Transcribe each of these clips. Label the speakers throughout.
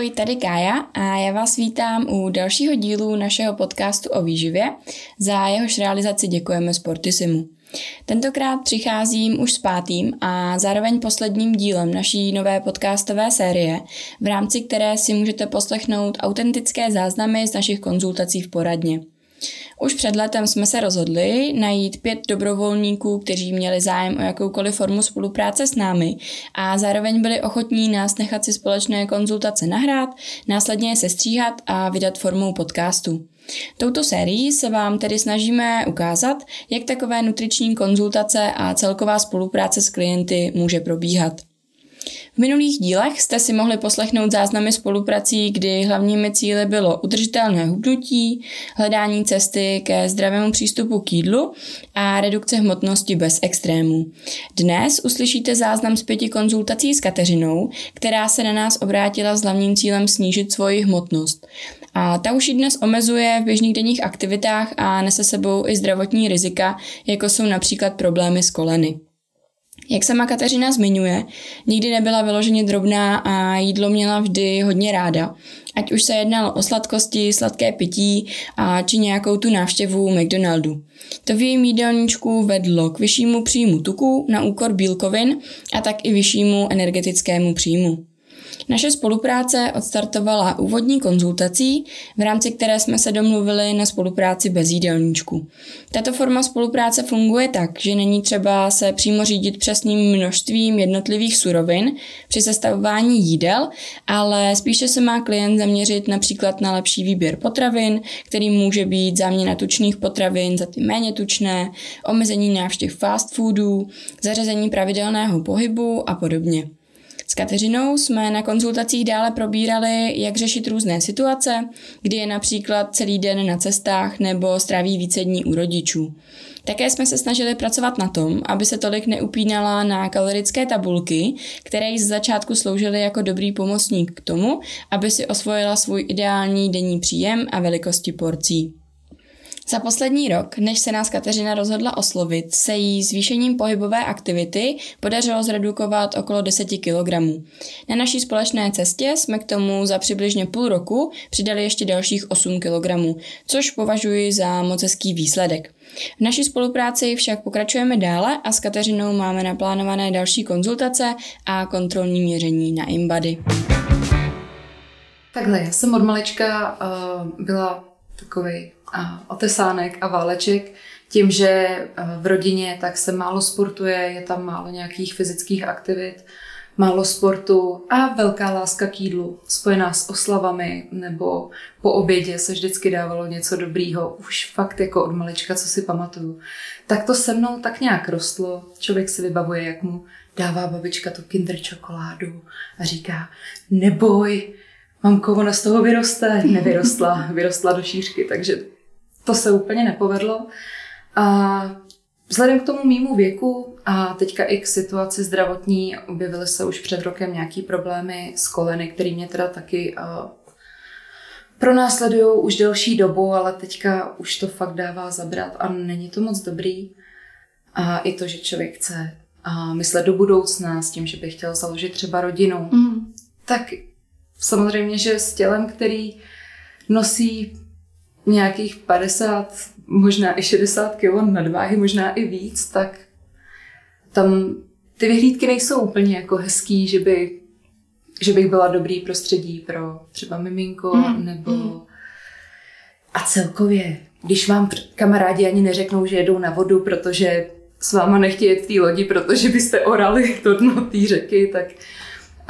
Speaker 1: Ahoj, tady Kája a já vás vítám u dalšího dílu našeho podcastu o výživě. Za jehož realizaci děkujeme Sportisimu. Tentokrát přicházím už s pátým a zároveň posledním dílem naší nové podcastové série, v rámci které si můžete poslechnout autentické záznamy z našich konzultací v poradně. Už před letem jsme se rozhodli najít pět dobrovolníků, kteří měli zájem o jakoukoliv formu spolupráce s námi a zároveň byli ochotní nás nechat si společné konzultace nahrát, následně je sestříhat a vydat formou podcastu. Touto sérií se vám tedy snažíme ukázat, jak takové nutriční konzultace a celková spolupráce s klienty může probíhat. V minulých dílech jste si mohli poslechnout záznamy spoluprací, kdy hlavními cíly bylo udržitelné hubnutí, hledání cesty ke zdravému přístupu k jídlu a redukce hmotnosti bez extrémů. Dnes uslyšíte záznam z pěti konzultací s Kateřinou, která se na nás obrátila s hlavním cílem snížit svoji hmotnost. A ta už ji dnes omezuje v běžných denních aktivitách a nese sebou i zdravotní rizika, jako jsou například problémy s koleny. Jak sama Kateřina zmiňuje, nikdy nebyla vyloženě drobná a jídlo měla vždy hodně ráda. Ať už se jednalo o sladkosti, sladké pití a či nějakou tu návštěvu McDonaldu. To v jejím jídelníčku vedlo k vyššímu příjmu tuku na úkor bílkovin a tak i vyššímu energetickému příjmu. Naše spolupráce odstartovala úvodní konzultací, v rámci které jsme se domluvili na spolupráci bez jídelníčku. Tato forma spolupráce funguje tak, že není třeba se přímo řídit přesným množstvím jednotlivých surovin při sestavování jídel, ale spíše se má klient zaměřit například na lepší výběr potravin, který může být záměna tučných potravin za ty méně tučné, omezení návštěv fast foodů, zařazení pravidelného pohybu a podobně. S Kateřinou jsme na konzultacích dále probírali, jak řešit různé situace, kdy je například celý den na cestách nebo stráví více dní u rodičů. Také jsme se snažili pracovat na tom, aby se tolik neupínala na kalorické tabulky, které jí z začátku sloužily jako dobrý pomocník k tomu, aby si osvojila svůj ideální denní příjem a velikosti porcí. Za poslední rok, než se nás Kateřina rozhodla oslovit, se jí zvýšením pohybové aktivity podařilo zredukovat okolo 10 kg. Na naší společné cestě jsme k tomu za přibližně půl roku přidali ještě dalších 8 kg, což považuji za moc hezký výsledek. V naší spolupráci však pokračujeme dále a s Kateřinou máme naplánované další konzultace a kontrolní měření na InBody.
Speaker 2: Takhle, já jsem od malička uh, byla takový otesánek a váleček. Tím, že eh, v rodině tak se málo sportuje, je tam málo nějakých fyzických aktivit, málo sportu a velká láska k jídlu, spojená s oslavami nebo po obědě se vždycky dávalo něco dobrýho, už fakt jako od malička, co si pamatuju. Tak to se mnou tak nějak rostlo, člověk si vybavuje, jak mu dává babička tu kinder čokoládu a říká, neboj, mamko, ona z toho vyroste. Nevyrostla, vyrostla do šířky, takže to se úplně nepovedlo. A vzhledem k tomu mýmu věku a teďka i k situaci zdravotní objevily se už před rokem nějaký problémy s koleny, které mě teda taky pronásledují už delší dobu, ale teďka už to fakt dává zabrat a není to moc dobrý. A i to, že člověk chce a myslet do budoucna s tím, že by chtěl založit třeba rodinu, mm. tak samozřejmě, že s tělem, který nosí nějakých 50, možná i 60 kg nadváhy, možná i víc, tak tam ty vyhlídky nejsou úplně jako hezký, že by že bych byla dobrý prostředí pro třeba miminko mm. nebo mm. a celkově, když vám kamarádi ani neřeknou, že jedou na vodu, protože s váma nechtějí jet v té lodi, protože byste orali to dno té řeky, tak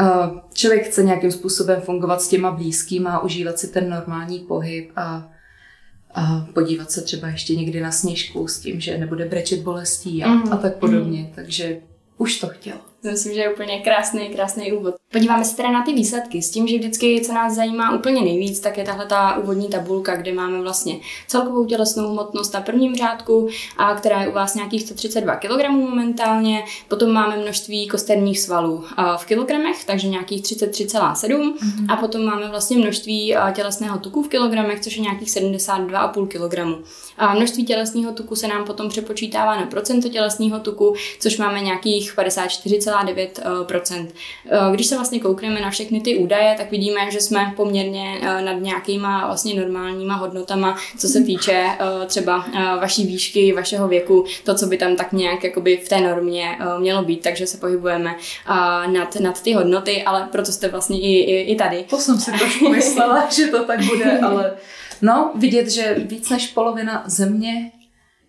Speaker 2: uh, člověk chce nějakým způsobem fungovat s těma blízkýma, užívat si ten normální pohyb a a podívat se třeba ještě někdy na sněžku s tím, že nebude brečet bolestí a, mm. a tak podobně. Mm. Takže už to chtěl.
Speaker 1: To myslím, že je úplně krásný, krásný úvod. Podíváme se teda na ty výsledky s tím, že vždycky, co nás zajímá úplně nejvíc, tak je tahle ta úvodní tabulka, kde máme vlastně celkovou tělesnou hmotnost na prvním řádku, a která je u vás nějakých 132 kg momentálně. Potom máme množství kosterních svalů v kilogramech, takže nějakých 33,7 mm-hmm. a potom máme vlastně množství tělesného tuku v kilogramech, což je nějakých 72,5 kg. A množství tělesného tuku se nám potom přepočítává na procento tělesného tuku, což máme nějakých 54 1,9%. Když se vlastně koukneme na všechny ty údaje, tak vidíme, že jsme poměrně nad nějakýma vlastně normálníma hodnotama, co se týče třeba vaší výšky, vašeho věku, to, co by tam tak nějak jakoby v té normě mělo být, takže se pohybujeme nad, nad ty hodnoty, ale proto jste vlastně i, i, i tady.
Speaker 2: To jsem si trošku myslela, že to tak bude, ale no, vidět, že víc než polovina země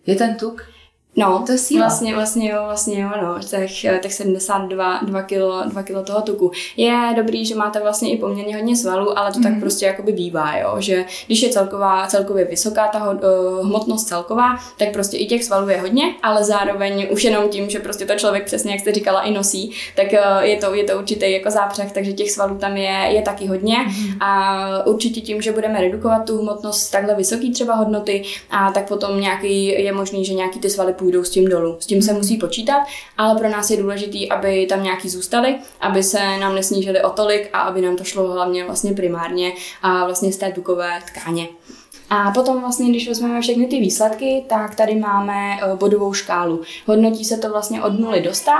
Speaker 2: je ten tuk.
Speaker 1: No, to je síla. Vlastně, vlastně jo, vlastně jo, no, těch, těch 72 2 kilo, 2 kilo toho tuku. Je dobrý, že máte vlastně i poměrně hodně svalů, ale to mm. tak mhm. prostě jakoby bývá, jo, že když je celková, celkově vysoká ta uh, hmotnost celková, tak prostě i těch svalů je hodně, ale zároveň už jenom tím, že prostě to člověk přesně, jak jste říkala, i nosí, tak uh, je to, je to určitý jako zápřeh, takže těch svalů tam je, je taky hodně mm. a určitě tím, že budeme redukovat tu hmotnost takhle vysoký třeba hodnoty, a tak potom nějaký, je možný, že nějaký ty svaly půjdou s tím dolů. S tím se musí počítat, ale pro nás je důležité, aby tam nějaký zůstaly, aby se nám nesnížily o tolik a aby nám to šlo hlavně vlastně primárně a vlastně z té tukové tkáně. A potom vlastně, když vezmeme všechny ty výsledky, tak tady máme eh, bodovou škálu. Hodnotí se to vlastně od 0 do 100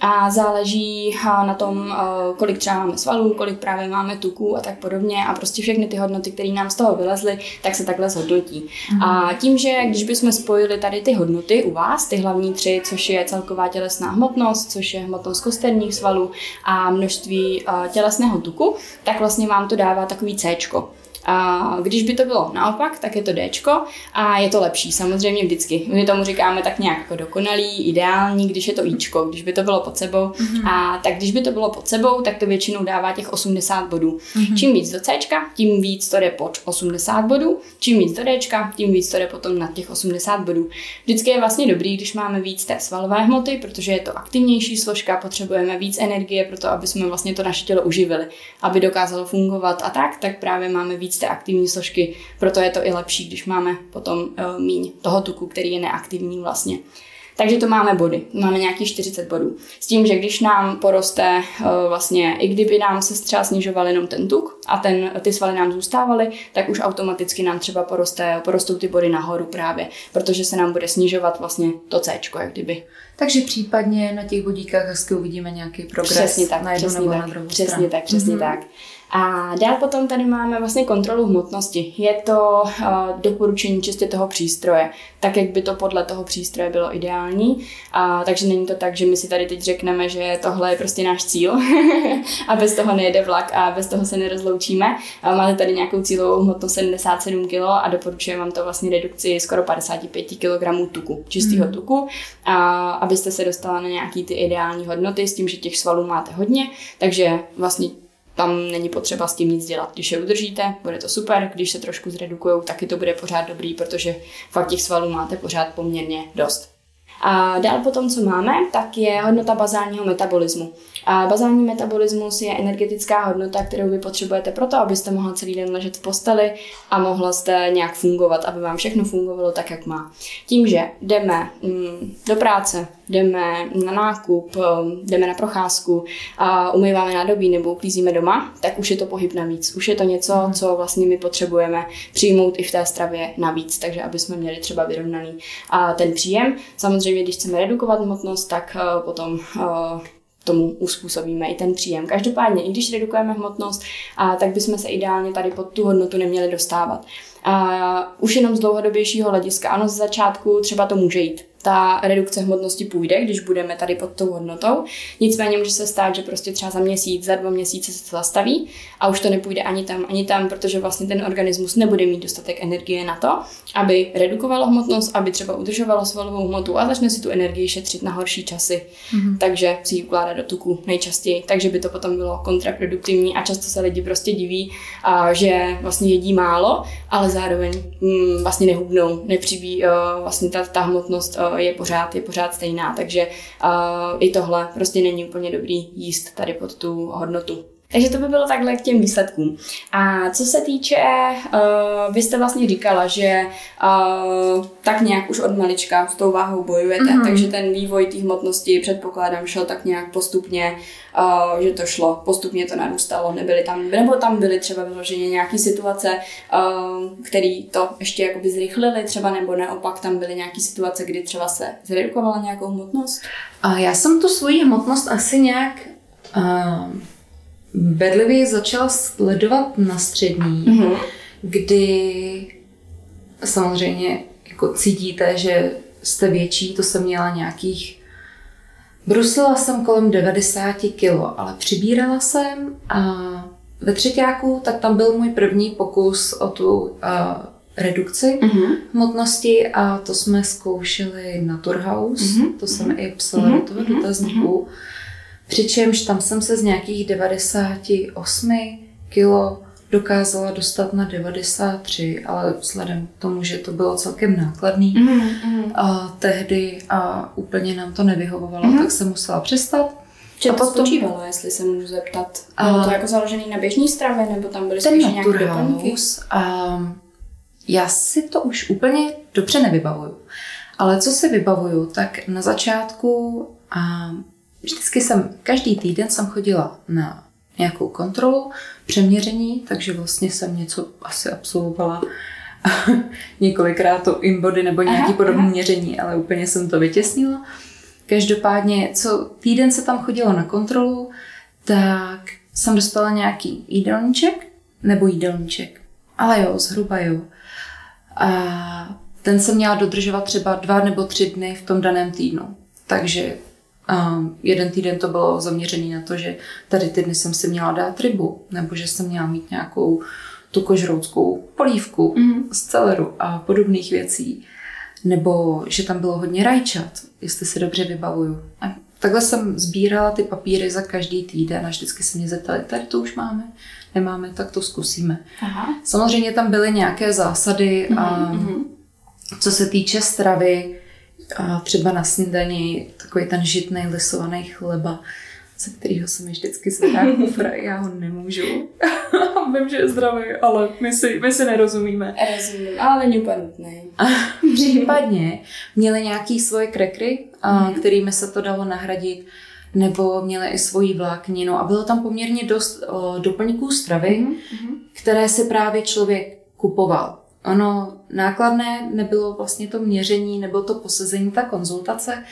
Speaker 1: a záleží na tom, kolik třeba máme svalů, kolik právě máme tuků a tak podobně a prostě všechny ty hodnoty, které nám z toho vylezly, tak se takhle zhodnotí. Mm. A tím, že když bychom spojili tady ty hodnoty u vás, ty hlavní tři, což je celková tělesná hmotnost, což je hmotnost kosterních svalů a množství tělesného tuku, tak vlastně vám to dává takový C. A když by to bylo naopak, tak je to D a je to lepší, samozřejmě vždycky. My tomu říkáme tak nějak jako dokonalý, ideální, když je to Ičko, když by to bylo pod sebou. Mm-hmm. A tak když by to bylo pod sebou, tak to většinou dává těch 80 bodů. Mm-hmm. Čím víc do C, tím víc to jde pod 80 bodů, čím víc do D, tím víc to jde potom na těch 80 bodů. Vždycky je vlastně dobrý, když máme víc té svalové hmoty, protože je to aktivnější složka, potřebujeme víc energie pro to, aby jsme vlastně to naše tělo uživili, aby dokázalo fungovat a tak, tak právě máme víc té aktivní složky, proto je to i lepší, když máme potom uh, míň toho tuku, který je neaktivní vlastně. Takže to máme body, máme nějakých 40 bodů. S tím, že když nám poroste uh, vlastně, i kdyby nám se třeba snižoval jenom ten tuk a ten, ty svaly nám zůstávaly, tak už automaticky nám třeba poroste, porostou ty body nahoru právě, protože se nám bude snižovat vlastně to C, jak kdyby.
Speaker 2: Takže případně na těch bodíkách hezky uvidíme nějaký progres
Speaker 1: přesně tak, na jednu přesně nebo tak, na druhou Přesně stranu. tak, přesně mm-hmm. tak. A dál potom tady máme vlastně kontrolu hmotnosti. Je to uh, doporučení čistě toho přístroje, tak jak by to podle toho přístroje bylo ideální. A, takže není to tak, že my si tady teď řekneme, že tohle je prostě náš cíl a bez toho nejede vlak a bez toho se nerozloučíme. A máte tady nějakou cílovou hmotnost 77 kg a doporučuji vám to vlastně redukci skoro 55 kg tuku, čistého mm. tuku, a abyste se dostala na nějaký ty ideální hodnoty s tím, že těch svalů máte hodně, takže vlastně tam není potřeba s tím nic dělat. Když je udržíte, bude to super, když se trošku zredukují, taky to bude pořád dobrý, protože fakt těch svalů máte pořád poměrně dost. A dál potom, co máme, tak je hodnota bazálního metabolismu. A bazální metabolismus je energetická hodnota, kterou vy potřebujete proto, abyste mohla celý den ležet v posteli a mohla jste nějak fungovat, aby vám všechno fungovalo tak, jak má. Tím, že jdeme mm, do práce, jdeme na nákup, um, jdeme na procházku a umýváme nádobí nebo uklízíme doma, tak už je to pohyb navíc. Už je to něco, mhm. co vlastně my potřebujeme přijmout i v té stravě navíc, takže aby jsme měli třeba vyrovnaný a ten příjem. Samozřejmě, když chceme redukovat hmotnost, tak uh, potom uh, tomu uspůsobíme i ten příjem. Každopádně, i když redukujeme hmotnost, a, tak bychom se ideálně tady pod tu hodnotu neměli dostávat. A už jenom z dlouhodobějšího hlediska, ano, z začátku třeba to může jít ta redukce hmotnosti půjde, když budeme tady pod tou hodnotou. Nicméně může se stát, že prostě třeba za měsíc, za dva měsíce se to zastaví a už to nepůjde ani tam, ani tam, protože vlastně ten organismus nebude mít dostatek energie na to, aby redukovalo hmotnost, aby třeba udržovalo svalovou hmotu a začne si tu energii šetřit na horší časy. Mm-hmm. Takže si ji ukládá do tuku nejčastěji, takže by to potom bylo kontraproduktivní a často se lidi prostě diví, a, že vlastně jedí málo, ale zároveň mm, vlastně nehubnou, nepřibí uh, vlastně ta, ta hmotnost uh, je pořád, je pořád stejná, takže uh, i tohle prostě není úplně dobrý jíst tady pod tu hodnotu. Takže to by bylo takhle k těm výsledkům. A co se týče, uh, vy jste vlastně říkala, že uh, tak nějak už od malička s tou váhou bojujete, mm-hmm. takže ten vývoj té hmotnosti předpokládám šel tak nějak postupně, uh, že to šlo, postupně to narůstalo, nebyly tam, nebo tam byly třeba vyloženě nějaké situace, uh, které to ještě jakoby zrychlily třeba, nebo naopak tam byly nějaké situace, kdy třeba se zredukovala nějakou hmotnost?
Speaker 2: A já jsem tu svoji hmotnost asi nějak uh, bedlivě začala sledovat na střední, mm-hmm. kdy samozřejmě jako cítíte, že jste větší, to jsem měla nějakých Bruslila jsem kolem 90 kg, ale přibírala jsem a ve třetíku, tak tam byl můj první pokus o tu uh, redukci mm-hmm. hmotnosti a to jsme zkoušeli na Turhaus, mm-hmm. to jsem i psala mm-hmm. do toho dotazníku. Mm-hmm. Přičemž tam jsem se z nějakých 98 kilo dokázala dostat na 93, ale vzhledem k tomu, že to bylo celkem nákladný mm-hmm. a tehdy a úplně nám to nevyhovovalo, mm-hmm. tak jsem musela přestat.
Speaker 1: Čem to spočívalo, jestli se můžu zeptat? Bylo to jako založený na běžní stravě, nebo tam byly spíš nějaké doplňky?
Speaker 2: A já si to už úplně dobře nevybavuju. Ale co si vybavuju, tak na začátku a vždycky jsem, každý týden jsem chodila na nějakou kontrolu, přeměření, takže vlastně jsem něco asi absolvovala několikrát to inbody nebo nějaký podobné měření, ale úplně jsem to vytěsnila. Každopádně, co týden se tam chodilo na kontrolu, tak jsem dostala nějaký jídelníček nebo jídelníček. Ale jo, zhruba jo. A ten jsem měla dodržovat třeba dva nebo tři dny v tom daném týdnu. Takže um, jeden týden to bylo zaměřený na to, že tady ty dny jsem si měla dát rybu, nebo že jsem měla mít nějakou tukožroutskou polívku mm. z celeru a podobných věcí. Nebo že tam bylo hodně rajčat, jestli si dobře vybavuju. A takhle jsem sbírala ty papíry za každý týden a vždycky se mě zeptali, tady to už máme, nemáme, tak to zkusíme. Aha. Samozřejmě tam byly nějaké zásady, mm-hmm. a, mhm. co se týče stravy, a třeba na snídani takový ten žitný lisovaný chleba, ze kterého se mi vždycky zvedá kufr, já ho nemůžu. Vím, že je zdravý, ale my si, my si nerozumíme.
Speaker 1: Rozumím, ale není úplně nutný.
Speaker 2: Případně měli nějaký svoje krekry, mm. kterými se to dalo nahradit, nebo měli i svoji vlákninu a bylo tam poměrně dost o, doplňků stravy, mm. které si právě člověk kupoval. Ono nákladné nebylo vlastně to měření nebo to posezení, ta konzultace,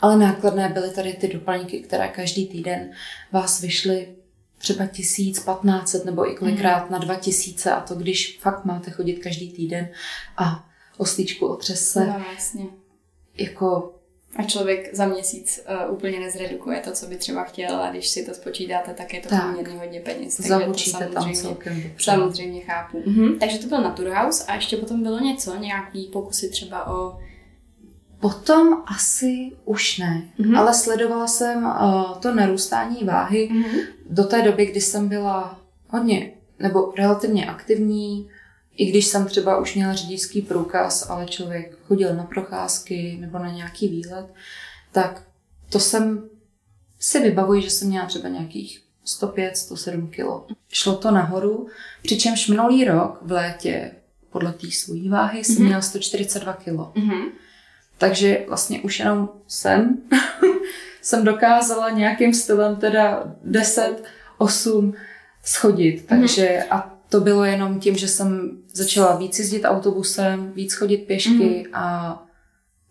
Speaker 2: ale nákladné byly tady ty doplňky, které každý týden vás vyšly třeba tisíc, patnácet nebo i kolikrát mm. na dva tisíce a to, když fakt máte chodit každý týden a oslíčku otřese.
Speaker 1: No.
Speaker 2: Jako
Speaker 1: a člověk za měsíc uh, úplně nezredukuje to, co by třeba chtěl a když si to spočítáte, tak je to tak. poměrně hodně peněz.
Speaker 2: Zahučíte tam celkem
Speaker 1: Samozřejmě chápu. Mhm. Takže to byl Naturhaus a ještě potom bylo něco, nějaký pokusy třeba o...
Speaker 2: Potom asi už ne, mm-hmm. ale sledovala jsem uh, to narůstání váhy mm-hmm. do té doby, kdy jsem byla hodně nebo relativně aktivní, i když jsem třeba už měla řidičský průkaz, ale člověk chodil na procházky nebo na nějaký výlet, tak to jsem si vybavuji, že jsem měla třeba nějakých 105-107 kg. Šlo to nahoru, přičemž minulý rok v létě podle té svojí váhy jsem mm-hmm. měla 142 kg. Mm-hmm. Takže vlastně už jenom jsem jsem dokázala nějakým stylem teda 10, 8 schodit. Takže mm-hmm. a to bylo jenom tím, že jsem začala víc jezdit autobusem, víc chodit pěšky mm. a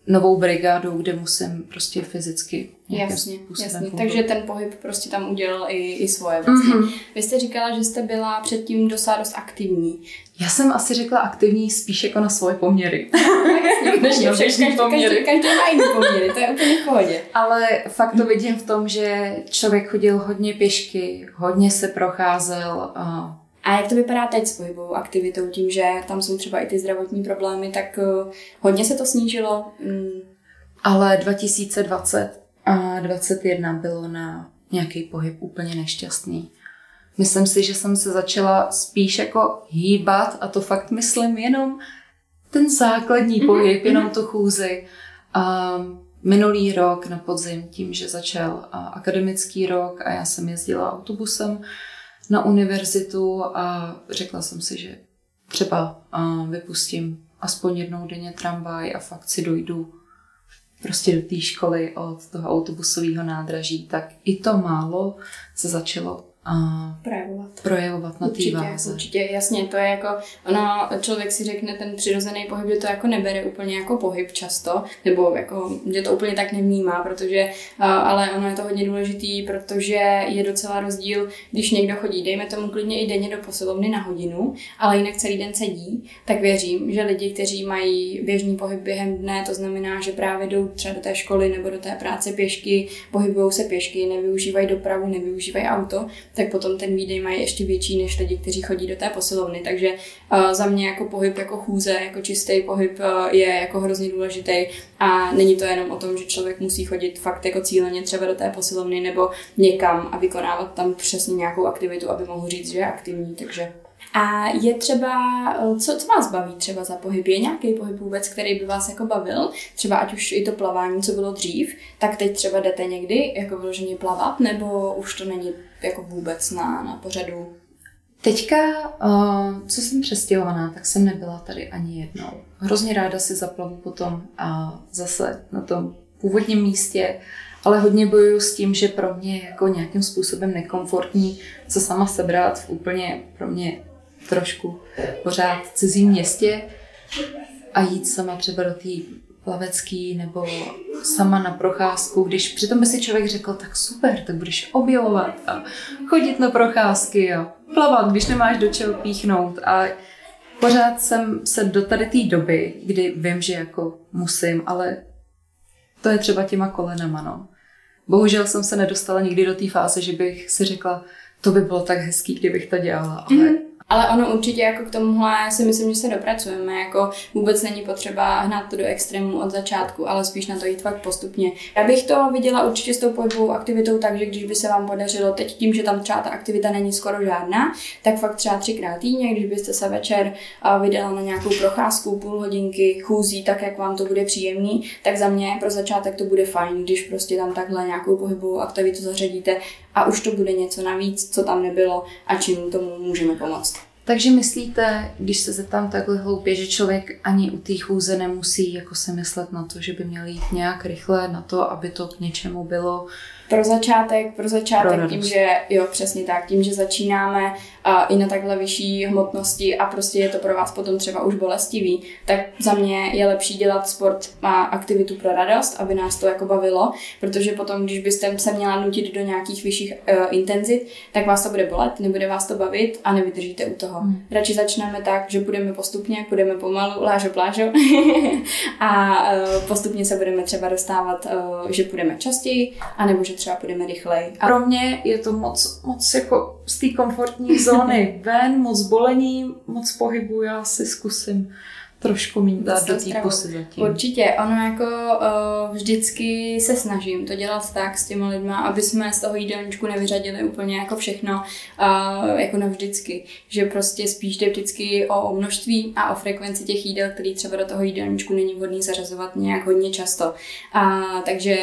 Speaker 2: novou brigádu, kde musím prostě fyzicky
Speaker 1: Jasně, jasně. Takže ten pohyb prostě tam udělal i, i svoje vlastně. Mm-hmm. Vy jste říkala, že jste byla předtím dosa dost aktivní.
Speaker 2: Já jsem asi řekla aktivní spíš jako na svoje poměry.
Speaker 1: Než na každý, poměry. Každý, každý má jiný poměry, to je úplně v pohodě.
Speaker 2: Ale fakt to vidím v tom, že člověk chodil hodně pěšky, hodně se procházel a
Speaker 1: a jak to vypadá teď s pohybovou aktivitou, tím, že tam jsou třeba i ty zdravotní problémy, tak uh, hodně se to snížilo? Mm.
Speaker 2: Ale 2020 a 2021 bylo na nějaký pohyb úplně nešťastný. Myslím si, že jsem se začala spíš jako hýbat a to fakt myslím jenom ten základní mm-hmm. pohyb, jenom tu chůzi. A minulý rok na podzim tím, že začal akademický rok a já jsem jezdila autobusem, na univerzitu a řekla jsem si, že třeba vypustím aspoň jednou denně tramvaj a fakt si dojdu prostě do té školy od toho autobusového nádraží, tak i to málo se začalo a
Speaker 1: projevovat.
Speaker 2: projevovat na té váze.
Speaker 1: Určitě, jasně, to je jako, ono, člověk si řekne ten přirozený pohyb, že to jako nebere úplně jako pohyb často, nebo jako, že to úplně tak nevnímá, protože, ale ono je to hodně důležitý, protože je docela rozdíl, když někdo chodí, dejme tomu klidně i denně do posilovny na hodinu, ale jinak celý den sedí, tak věřím, že lidi, kteří mají běžný pohyb během dne, to znamená, že právě jdou třeba do té školy nebo do té práce pěšky, pohybují se pěšky, nevyužívají dopravu, nevyužívají auto, tak potom ten výdej mají ještě větší než lidi, kteří chodí do té posilovny. Takže uh, za mě jako pohyb, jako chůze, jako čistý pohyb uh, je jako hrozně důležitý a není to jenom o tom, že člověk musí chodit fakt jako cíleně třeba do té posilovny nebo někam a vykonávat tam přesně nějakou aktivitu, aby mohl říct, že je aktivní. Takže a je třeba, co, co vás baví třeba za pohyb? Je nějaký pohyb vůbec, který by vás jako bavil? Třeba ať už i to plavání, co bylo dřív, tak teď třeba jdete někdy jako vyloženě plavat, nebo už to není jako vůbec na, na pořadu?
Speaker 2: Teďka, uh, co jsem přestěhovaná, tak jsem nebyla tady ani jednou. Hrozně ráda si zaplavu potom a zase na tom původním místě, ale hodně bojuju s tím, že pro mě je jako nějakým způsobem nekomfortní se sama sebrat v úplně pro mě trošku pořád cizím městě a jít sama třeba do té plavecký nebo sama na procházku, když přitom by si člověk řekl, tak super, tak budeš objevovat a chodit na procházky a plavat, když nemáš do čeho píchnout a pořád jsem se do tady té doby, kdy vím, že jako musím, ale to je třeba těma kolenama, no. Bohužel jsem se nedostala nikdy do té fáze, že bych si řekla, to by bylo tak hezký, kdybych to dělala, ale mm-hmm
Speaker 1: ale ono určitě jako k tomuhle si myslím, že se dopracujeme. Jako vůbec není potřeba hnát to do extrému od začátku, ale spíš na to jít fakt postupně. Já bych to viděla určitě s tou pohybovou aktivitou tak, že když by se vám podařilo teď tím, že tam třeba ta aktivita není skoro žádná, tak fakt třeba třikrát týdně, když byste se večer vydala na nějakou procházku, půl hodinky, chůzí, tak jak vám to bude příjemný, tak za mě pro začátek to bude fajn, když prostě tam takhle nějakou pohybovou aktivitu zařadíte a už to bude něco navíc, co tam nebylo a čím tomu můžeme pomoct.
Speaker 2: Takže myslíte, když se zeptám takhle hloupě, že člověk ani u té chůze nemusí jako se myslet na to, že by měl jít nějak rychle na to, aby to k něčemu bylo
Speaker 1: pro začátek, pro začátek pro tím, že jo, přesně tak, tím, že začínáme uh, i na takhle vyšší hmotnosti a prostě je to pro vás potom třeba už bolestivý, tak za mě je lepší dělat sport a aktivitu pro radost, aby nás to jako bavilo, protože potom, když byste se měla nutit do nějakých vyšších uh, intenzit, tak vás to bude bolet, nebude vás to bavit a nevydržíte u toho. Hmm. Radši začneme tak, že budeme postupně, budeme pomalu, lážo plážo a uh, postupně se budeme třeba dostávat, uh, že půjdeme častěji, anebo že třeba půjdeme rychleji.
Speaker 2: A pro mě je to moc, moc jako z té komfortní zóny ven, moc bolení, moc pohybu, já si zkusím trošku mít dát do té pusy zatím.
Speaker 1: Určitě, ono jako uh, vždycky se snažím to dělat tak s těma lidma, aby jsme z toho jídelníčku nevyřadili úplně jako všechno, uh, jako navždycky. Že prostě spíš jde vždycky o množství a o frekvenci těch jídel, který třeba do toho jídelníčku není vhodný zařazovat nějak hodně často. Uh, takže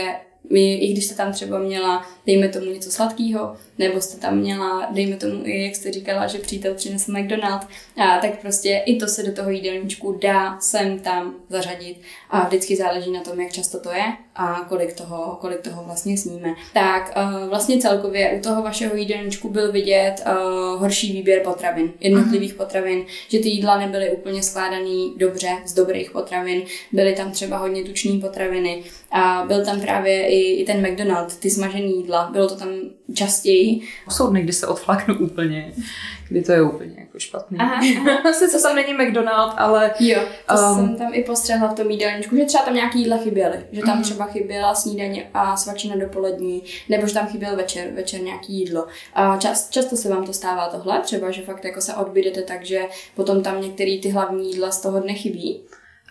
Speaker 1: my, i když jste tam třeba měla, dejme tomu něco sladkého, nebo jste tam měla, dejme tomu i, jak jste říkala, že přítel přinesl McDonald, a tak prostě i to se do toho jídelníčku dá sem tam zařadit a vždycky záleží na tom, jak často to je a kolik toho, kolik toho vlastně sníme. Tak uh, vlastně celkově u toho vašeho jídelníčku byl vidět uh, horší výběr potravin, jednotlivých uh-huh. potravin, že ty jídla nebyly úplně skládaný dobře z dobrých potravin, byly tam třeba hodně tučné potraviny a byl tam právě i, i ten McDonald, ty smažené jídla, bylo to tam častěji.
Speaker 2: Jsou dny, kdy se odflaknu úplně, kdy to je úplně jako špatný. Aha, aha. Sice tam není McDonald, ale...
Speaker 1: Jo, to um, jsem tam i postřehla v tom jídelníčku, že třeba tam nějaký jídla chyběly. Že tam uh-huh. třeba chyběla snídaně a svačina dopolední, nebo že tam chyběl večer, večer nějaký jídlo. A čas, často se vám to stává tohle, třeba, že fakt jako se odbydete tak, že potom tam některé ty hlavní jídla z toho dne chybí.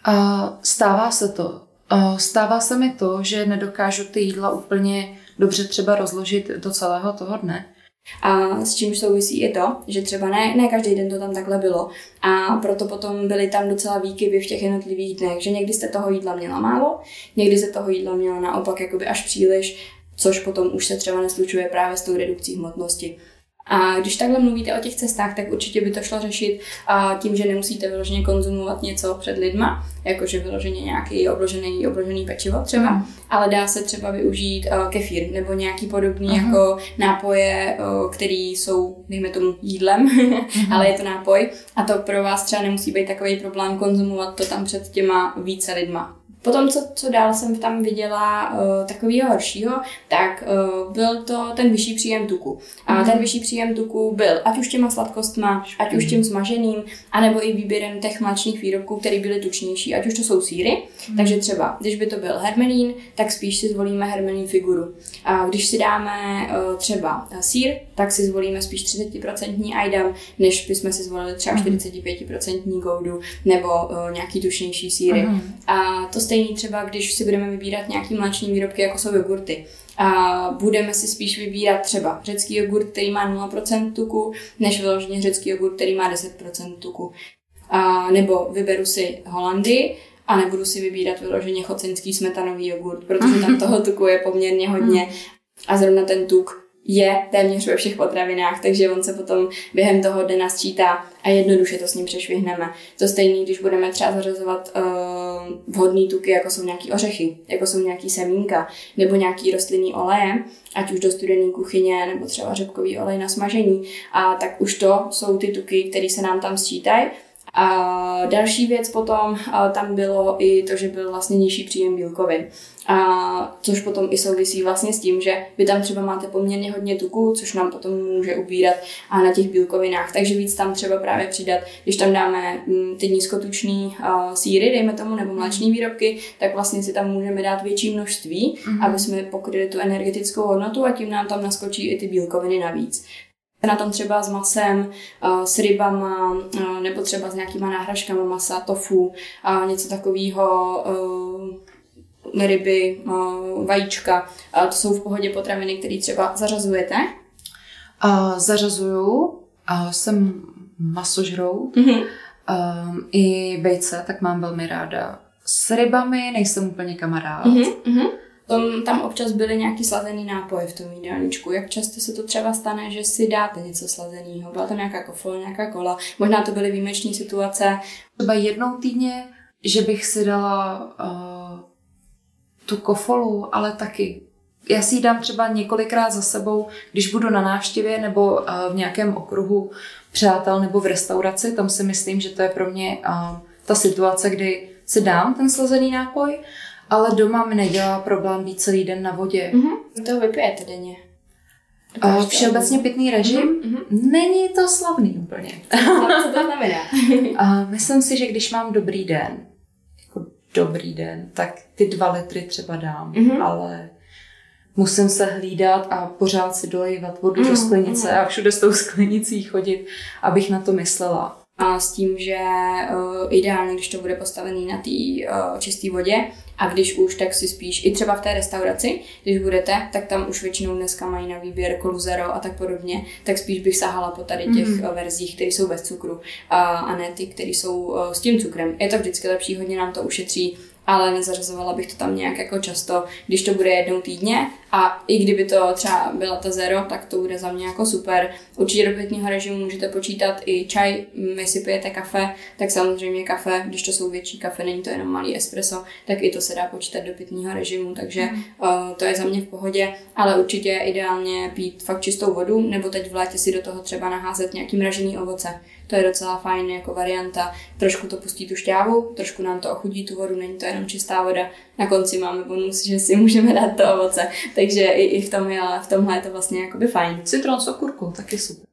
Speaker 2: Uh, stává se to. Uh, stává se mi to, že nedokážu ty jídla úplně dobře třeba rozložit do celého toho dne.
Speaker 1: A s čím souvisí i to, že třeba ne, ne každý den to tam takhle bylo. A proto potom byly tam docela výkyvy v těch jednotlivých dnech, že někdy jste toho jídla měla málo, někdy se toho jídla měla naopak jakoby až příliš, což potom už se třeba neslučuje právě s tou redukcí hmotnosti. A když takhle mluvíte o těch cestách, tak určitě by to šlo řešit a tím, že nemusíte vyloženě konzumovat něco před lidma, jakože vyloženě nějaký obložený, obložený pečivo třeba, mm. ale dá se třeba využít uh, kefír nebo nějaký podobný mm. jako nápoje, uh, který jsou, dejme tomu, jídlem, mm. ale je to nápoj a to pro vás třeba nemusí být takový problém konzumovat to tam před těma více lidma. Potom, co, co dál jsem tam viděla uh, takového horšího, tak uh, byl to ten vyšší příjem tuku. A mm. ten vyšší příjem tuku byl ať už těma sladkostma, ať už tím smaženým, anebo i výběrem těch mléčných výrobků, které byly tučnější, ať už to jsou síry. Mm. Takže třeba, když by to byl hermelín, tak spíš si zvolíme hermelín figuru. A když si dáme uh, třeba sír, tak si zvolíme spíš 30% ajdam, než bychom si zvolili třeba 45% mhm. goudu nebo uh, nějaký tučnější síry. Mm. A to stejný třeba, když si budeme vybírat nějaký mléční výrobky, jako jsou jogurty. A budeme si spíš vybírat třeba řecký jogurt, který má 0% tuku, než vyloženě řecký jogurt, který má 10% tuku. A, nebo vyberu si Holandy, a nebudu si vybírat vyloženě chocenský smetanový jogurt, protože tam toho tuku je poměrně hodně mm. a zrovna ten tuk je téměř ve všech potravinách, takže on se potom během toho dne nasčítá a jednoduše to s ním přešvihneme. To stejný, když budeme třeba zařazovat uh, vhodný tuky, jako jsou nějaký ořechy, jako jsou nějaký semínka, nebo nějaký rostlinný oleje, ať už do studené kuchyně, nebo třeba řepkový olej na smažení, a tak už to jsou ty tuky, které se nám tam sčítají a další věc potom tam bylo i to, že byl vlastně nižší příjem bílkovin. A což potom i souvisí vlastně s tím, že vy tam třeba máte poměrně hodně tuku, což nám potom může ubírat a na těch bílkovinách. Takže víc tam třeba právě přidat, když tam dáme mm, ty nízkotučný uh, síry, dejme tomu, nebo mléčné výrobky, tak vlastně si tam můžeme dát větší množství, mm-hmm. aby jsme pokryli tu energetickou hodnotu a tím nám tam naskočí i ty bílkoviny navíc na tom třeba s masem, s rybama, nebo třeba s nějakýma náhražkama masa, tofu, a něco takového, ryby, vajíčka. To jsou v pohodě potraviny, které třeba zařazujete?
Speaker 2: Uh, zařazuju. Uh, jsem masožrou. Mm-hmm. Uh, I vejce, tak mám velmi ráda. S rybami nejsem úplně kamarád. Mm-hmm.
Speaker 1: Tom, tam občas byly nějaký slazený nápoje v tom jídelníčku. Jak často se to třeba stane, že si dáte něco slazeného? Byla to nějaká kofol, nějaká kola? Možná to byly výjimeční situace.
Speaker 2: Třeba jednou týdně, že bych si dala uh, tu kofolu, ale taky já si ji dám třeba několikrát za sebou, když budu na návštěvě nebo uh, v nějakém okruhu přátel nebo v restauraci, tam si myslím, že to je pro mě uh, ta situace, kdy si dám ten slazený nápoj ale doma mi nedělá problém být celý den na vodě.
Speaker 1: Mm-hmm. To vypijete denně.
Speaker 2: A všeobecně pitný režim mm-hmm. není to slavný úplně.
Speaker 1: Co to znamená?
Speaker 2: a myslím si, že když mám dobrý den, dobrý den, tak ty dva litry třeba dám, mm-hmm. ale musím se hlídat a pořád si dolejvat vodu mm-hmm. do sklenice mm-hmm. a všude s tou sklenicí chodit, abych na to myslela
Speaker 1: a s tím, že uh, ideálně, když to bude postavený na té uh, čisté vodě a když už, tak si spíš i třeba v té restauraci, když budete, tak tam už většinou dneska mají na výběr kolu zero a tak podobně, tak spíš bych sahala po tady těch mm-hmm. verzích, které jsou bez cukru a, a ne ty, které jsou uh, s tím cukrem. Je to vždycky lepší, hodně nám to ušetří ale nezařazovala bych to tam nějak jako často, když to bude jednou týdně a i kdyby to třeba byla ta zero, tak to bude za mě jako super. Určitě do pitního režimu můžete počítat i čaj, my si pijete kafe, tak samozřejmě kafe, když to jsou větší kafe, není to jenom malý espresso, tak i to se dá počítat do pitního režimu, takže mm. uh, to je za mě v pohodě, ale určitě je ideálně pít fakt čistou vodu, nebo teď v létě si do toho třeba naházet nějaký mražený ovoce to je docela fajn jako varianta. Trošku to pustí tu šťávu, trošku nám to ochudí tu vodu, není to jenom čistá voda. Na konci máme bonus, že si můžeme dát to ovoce, takže i, i v, tom je, v tomhle je to vlastně jakoby fajn.
Speaker 2: Citron s okurkou, taky super.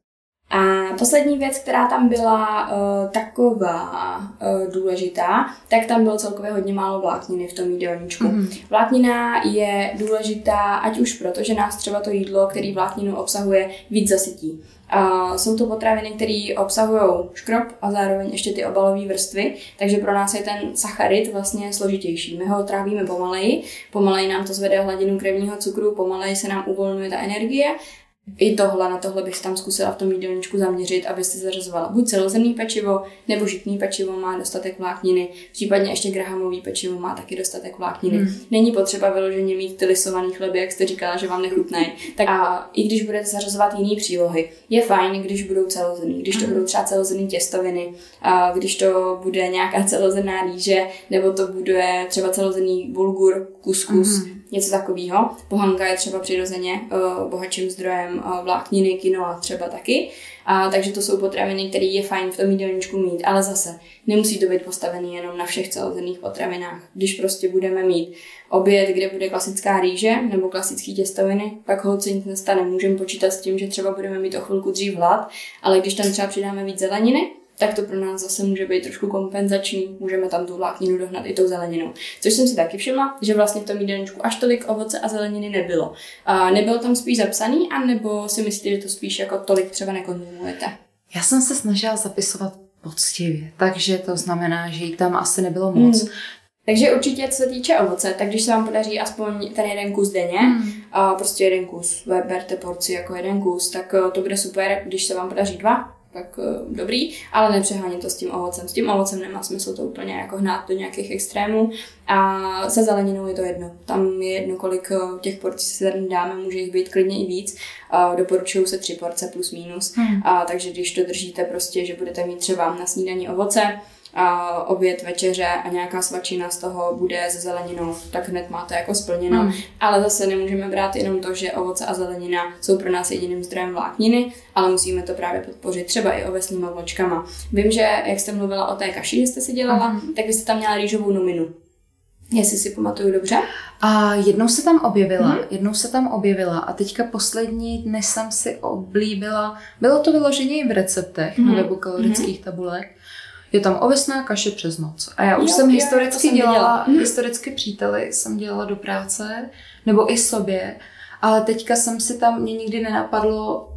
Speaker 1: A poslední věc, která tam byla uh, taková uh, důležitá, tak tam bylo celkově hodně málo vlákniny v tom jídelníčku. Mm-hmm. Vláknina je důležitá, ať už proto, že nás třeba to jídlo, který vlákninu obsahuje, víc zasytí. A jsou to potraviny, které obsahují škrob a zároveň ještě ty obalové vrstvy, takže pro nás je ten sacharid vlastně složitější. My ho trávíme pomaleji, pomaleji nám to zvede hladinu krevního cukru, pomaleji se nám uvolňuje ta energie I tohle, na tohle bych tam zkusila v tom jídelníčku zaměřit, abyste zařazovala buď celozrnný pečivo, nebo žitný pečivo má dostatek vlákniny, případně ještě grahamový pečivo má taky dostatek vlákniny. Hmm. Není potřeba vyloženě mít ty lisovaný chleby, jak jste říkala, že vám nechutnají. Tak a i když budete zařazovat jiné přílohy, je fajn, když budou celozrnný, když to hmm. budou třeba celozrnný těstoviny, a když to bude nějaká celozrnná rýže, nebo to bude třeba celozrný bulgur, kuskus, hmm něco takového. Pohanka je třeba přirozeně uh, bohatším zdrojem uh, vlákniny, a třeba taky. A, takže to jsou potraviny, které je fajn v tom jídelníčku mít, ale zase nemusí to být postavený jenom na všech celozrnných potravinách. Když prostě budeme mít oběd, kde bude klasická rýže nebo klasické těstoviny, pak holci nic nestane. Můžeme počítat s tím, že třeba budeme mít o chvilku dřív hlad, ale když tam třeba přidáme víc zeleniny, tak to pro nás zase může být trošku kompenzační, můžeme tam tu vlákninu dohnat i tou zeleninou. Což jsem si taky všimla, že vlastně v tom jídelníčku až tolik ovoce a zeleniny nebylo. A nebylo tam spíš zapsaný, anebo si myslíte, že to spíš jako tolik třeba nekonzumujete?
Speaker 2: Já jsem se snažila zapisovat poctivě, takže to znamená, že jí tam asi nebylo moc. Hmm.
Speaker 1: Takže určitě, co se týče ovoce, tak když se vám podaří aspoň ten jeden kus denně, hmm. a prostě jeden kus, berte porci jako jeden kus, tak eh, to bude super, když se vám podaří dva, tak uh, dobrý, ale nepřehánět to s tím ovocem. S tím ovocem nemá smysl to úplně jako hnát do nějakých extrémů a se zeleninou je to jedno. Tam je jedno, kolik uh, těch porcí se dáme, může jich být klidně i víc. Doporučují se tři porce plus minus, hmm. uh, takže když to držíte prostě, že budete mít třeba na snídaní ovoce, a oběd, večeře a nějaká svačina z toho bude se zeleninou, tak hned máte jako splněno. Hmm. Ale zase nemůžeme brát jenom to, že ovoce a zelenina jsou pro nás jediným zdrojem vlákniny, ale musíme to právě podpořit třeba i ovesnýma vločkama. Vím, že jak jste mluvila o té kaši, že jste si dělala, hmm. tak vy jste tam měla rýžovou numinu. Jestli si pamatuju dobře.
Speaker 2: A jednou se tam objevila, hmm. jednou se tam objevila a teďka poslední dny jsem si oblíbila, bylo to vyloženě i v receptech hmm. na webu kalorických hmm. tabulek, je tam ovesná kaše přes noc. A já už jo, jsem jo, historicky jsem dělala, dělala. Mhm. historicky příteli jsem dělala do práce, nebo i sobě, ale teďka jsem si tam, mě nikdy nenapadlo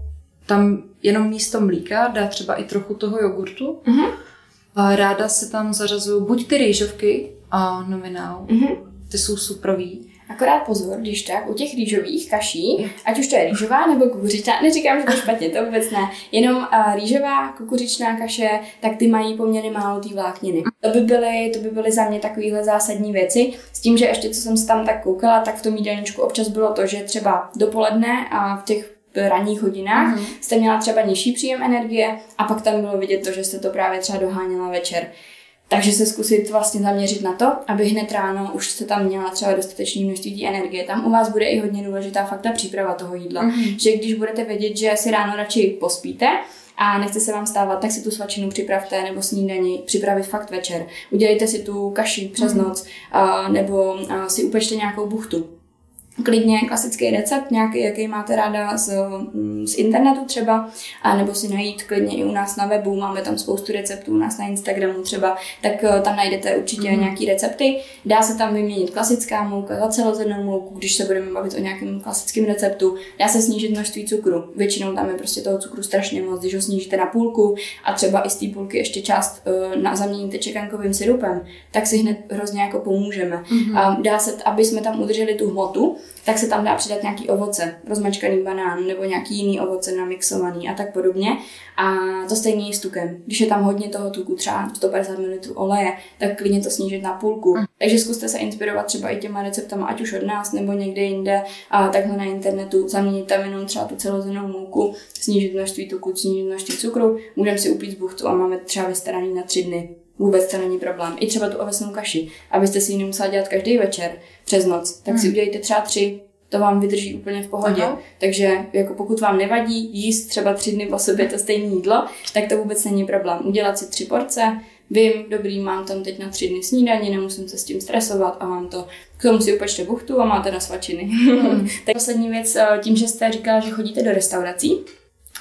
Speaker 2: tam jenom místo mlíka dá třeba i trochu toho jogurtu. Mm-hmm. A ráda si tam zařazuju buď ty rýžovky a nominál, mm-hmm. ty jsou suprový,
Speaker 1: Akorát pozor, když tak, u těch rýžových kaší, ať už to je rýžová nebo kukuřičná, neříkám, že to je špatně, to vůbec ne, jenom uh, rýžová, kukuřičná kaše, tak ty mají poměrně málo té vlákniny. To by, byly, to by byly za mě takovéhle zásadní věci, s tím, že ještě co jsem se tam tak koukala, tak v tom jídelníčku občas bylo to, že třeba dopoledne a v těch ranních hodinách mm-hmm. jste měla třeba nižší příjem energie a pak tam bylo vidět to, že jste to právě třeba doháněla večer. Takže se zkusit vlastně zaměřit na to, aby hned ráno už se tam měla třeba dostatečné množství té energie. Tam u vás bude i hodně důležitá fakt ta příprava toho jídla. Mm-hmm. Že když budete vědět, že si ráno radši pospíte, a nechce se vám stávat, tak si tu svačinu připravte nebo snídaní připravit fakt večer. Udělejte si tu kaši přes mm. noc a, nebo a, si upečte nějakou buchtu klidně klasický recept, nějaký, jaký máte ráda z, mm, z internetu třeba, a nebo si najít klidně i u nás na webu, máme tam spoustu receptů u nás na Instagramu třeba, tak eh, tam najdete určitě mm. nějaký recepty. Dá se tam vyměnit klasická mouka za celozrnnou mouku, když se budeme bavit o nějakém klasickém receptu. Dá se snížit množství cukru. Většinou tam je prostě toho cukru strašně moc, když ho snížíte na půlku a třeba i z té půlky ještě část uh, na zaměníte čekankovým syrupem, tak si hned hrozně jako pomůžeme. Mm-hmm. A dá se, aby jsme tam udrželi tu hmotu, tak se tam dá přidat nějaký ovoce, rozmačkaný banán nebo nějaký jiný ovoce namixovaný a tak podobně. A to stejně i s tukem. Když je tam hodně toho tuku, třeba 150 ml oleje, tak klidně to snížit na půlku. Mm. Takže zkuste se inspirovat třeba i těma receptama, ať už od nás nebo někde jinde, a takhle na internetu, zaměnit tam jenom třeba tu celozrnnou mouku, snížit množství tuku, snížit množství cukru, můžeme si upít z buchtu a máme třeba vystaraný na tři dny. Vůbec to není problém. I třeba tu ovesnou kaši, abyste si ji nemusela dělat každý večer přes noc, tak hmm. si udělejte třeba tři, to vám vydrží úplně v pohodě. Aha. Takže jako pokud vám nevadí jíst třeba tři dny po sobě to stejné jídlo, tak to vůbec není problém. Udělat si tři porce, vím, dobrý, mám tam teď na tři dny snídaní, nemusím se s tím stresovat a mám to, k tomu si upečte buchtu a máte na svačiny. Hmm. tak poslední věc, eh, tím, že jste říkala, že chodíte do restaurací,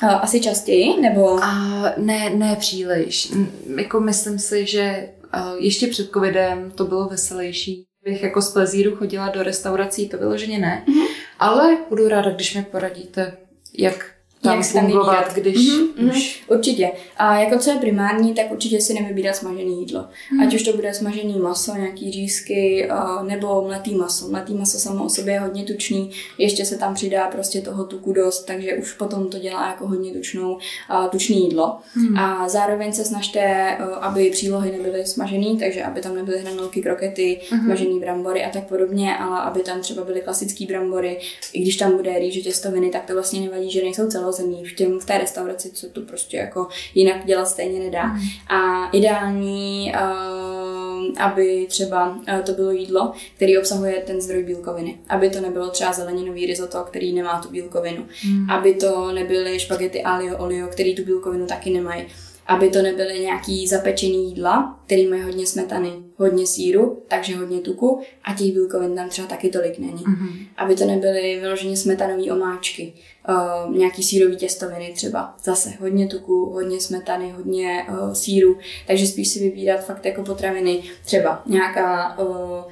Speaker 1: asi častěji, nebo?
Speaker 2: A ne, ne příliš. Jako myslím si, že eh, ještě před covidem to bylo veselější bych jako z plezíru chodila do restaurací, to vyloženě ne. Mm-hmm. Ale budu ráda, když mi poradíte, jak tam fungovat, když mm-hmm, už...
Speaker 1: Určitě. A jako co je primární, tak určitě si nevybírat smažené jídlo. Mm. Ať už to bude smažený maso, nějaký řízky, nebo mletý maso. Mletý maso samo o sobě je hodně tučný, ještě se tam přidá prostě toho tuku dost, takže už potom to dělá jako hodně tučnou, tučný jídlo. Mm. A zároveň se snažte, aby přílohy nebyly smažený, takže aby tam nebyly hranolky, krokety, mm. smažený brambory a tak podobně, ale aby tam třeba byly klasické brambory. I když tam bude rýže těstoviny, tak to vlastně nevadí, že nejsou celou celozemí v, těm, v té restauraci, co to prostě jako jinak dělat stejně nedá. Mm. A ideální, uh, aby třeba uh, to bylo jídlo, který obsahuje ten zdroj bílkoviny. Aby to nebylo třeba zeleninový risotto, který nemá tu bílkovinu. Mm. Aby to nebyly špagety alio olio, který tu bílkovinu taky nemají aby to nebyly nějaký zapečený jídla, který mají hodně smetany, hodně síru, takže hodně tuku a těch bílkovin tam třeba taky tolik není. Mm-hmm. Aby to nebyly vyloženě smetanové omáčky, uh, nějaký sírový těstoviny třeba. Zase hodně tuku, hodně smetany, hodně uh, síru, takže spíš si vybírat fakt jako potraviny, třeba nějaká uh,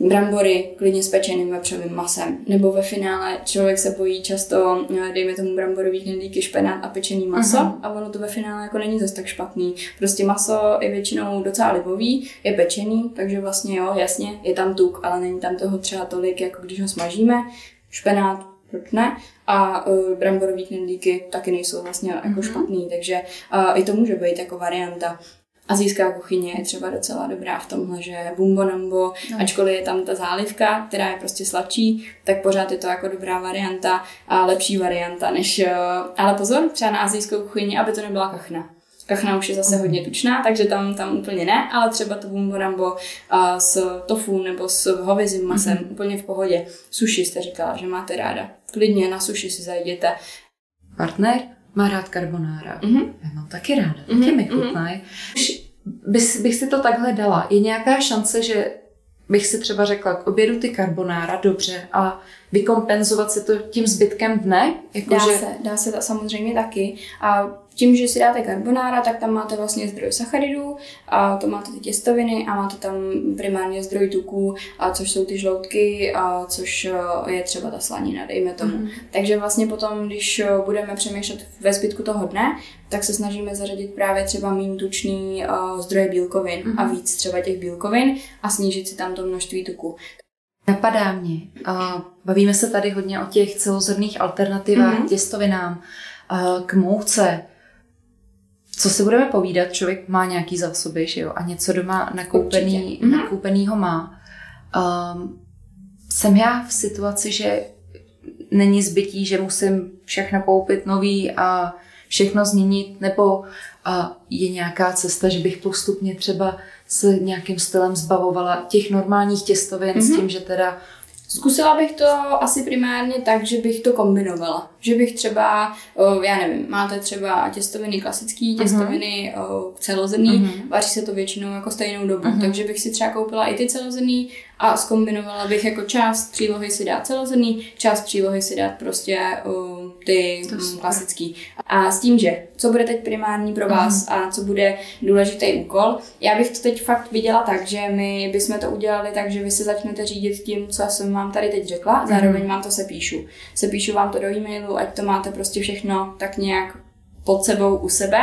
Speaker 1: brambory klidně s pečeným vepřovým masem. Nebo ve finále člověk se bojí často, eh, dejme tomu bramborový knedlíky, špenát a pečený maso uh-huh. a ono to ve finále jako není zase tak špatný. Prostě maso je většinou docela libový, je pečený, takže vlastně jo, jasně, je tam tuk, ale není tam toho třeba tolik, jako když ho smažíme. Špenát proč ne? A uh, bramborový knedlíky taky nejsou vlastně jako mm-hmm. špatný, takže uh, i to může být jako varianta. Azijská kuchyně je třeba docela dobrá v tomhle, že bumbo nambo, no. ačkoliv je tam ta zálivka, která je prostě sladší, tak pořád je to jako dobrá varianta a lepší varianta než... Eh, ale pozor, třeba na azijskou kuchyni, aby to nebyla kachna. Kachna už je zase hodně mhm. tučná, takže tam, tam úplně ne, ale třeba to bumbo nambo a s tofu nebo s hovězím masem mm-hmm. úplně v pohodě. Sushi jste říkala, že máte ráda. Klidně na sushi si zajděte.
Speaker 2: Partner? Má rád carbonara. Mm-hmm. Já mám taky ráda, taky mm-hmm. mi chutnají. Bych, bych si to takhle dala. Je nějaká šance, že bych si třeba řekla k obědu ty carbonara, dobře, a vykompenzovat se to tím zbytkem dne?
Speaker 1: Jako dá že... se, dá se to samozřejmě taky. A tím, že si dáte carbonara, tak tam máte vlastně zdroj sacharidů, a to máte ty těstoviny a máte tam primárně zdroj tuků, a což jsou ty žloutky, a což eh, je třeba ta slanina, dejme tomu. Mm. Takže vlastně potom, když eh, budeme přemýšlet ve zbytku toho dne, tak se snažíme zařadit právě třeba méně tučný uh, zdroje bílkovin mm. a víc třeba těch bílkovin a snížit si tam to množství tuku.
Speaker 2: Napadá mě, bavíme se tady hodně o těch celozrnných alternativách mm-hmm. těstovinám, k mouce, co si budeme povídat, člověk má nějaký zásoby, že jo, a něco doma nakoupený, mm-hmm. nakoupenýho má. Um, jsem já v situaci, že není zbytí, že musím všechno koupit nový a všechno změnit, nebo a je nějaká cesta, že bych postupně třeba se nějakým stylem zbavovala těch normálních těstovin mm-hmm. s mhm. tím, že teda
Speaker 1: Zkusila bych to asi primárně tak, že bych to kombinovala. Že bych třeba, já nevím, máte třeba těstoviny klasické, těstoviny uh-huh. celozrný, uh-huh. vaří se to většinou jako stejnou dobu, uh-huh. takže bych si třeba koupila i ty celozrný a skombinovala bych jako část přílohy si dát celozrný, část přílohy si dát prostě uh, ty um, klasický. A s tím, že co bude teď primární pro vás uh-huh. a co bude důležitý úkol, já bych to teď fakt viděla tak, že my bychom to udělali tak, že vy se začnete řídit tím, co jsem vám tady teď řekla, zároveň vám to sepíšu. Sepíšu vám to do e-mailu, ať to máte prostě všechno tak nějak pod sebou u sebe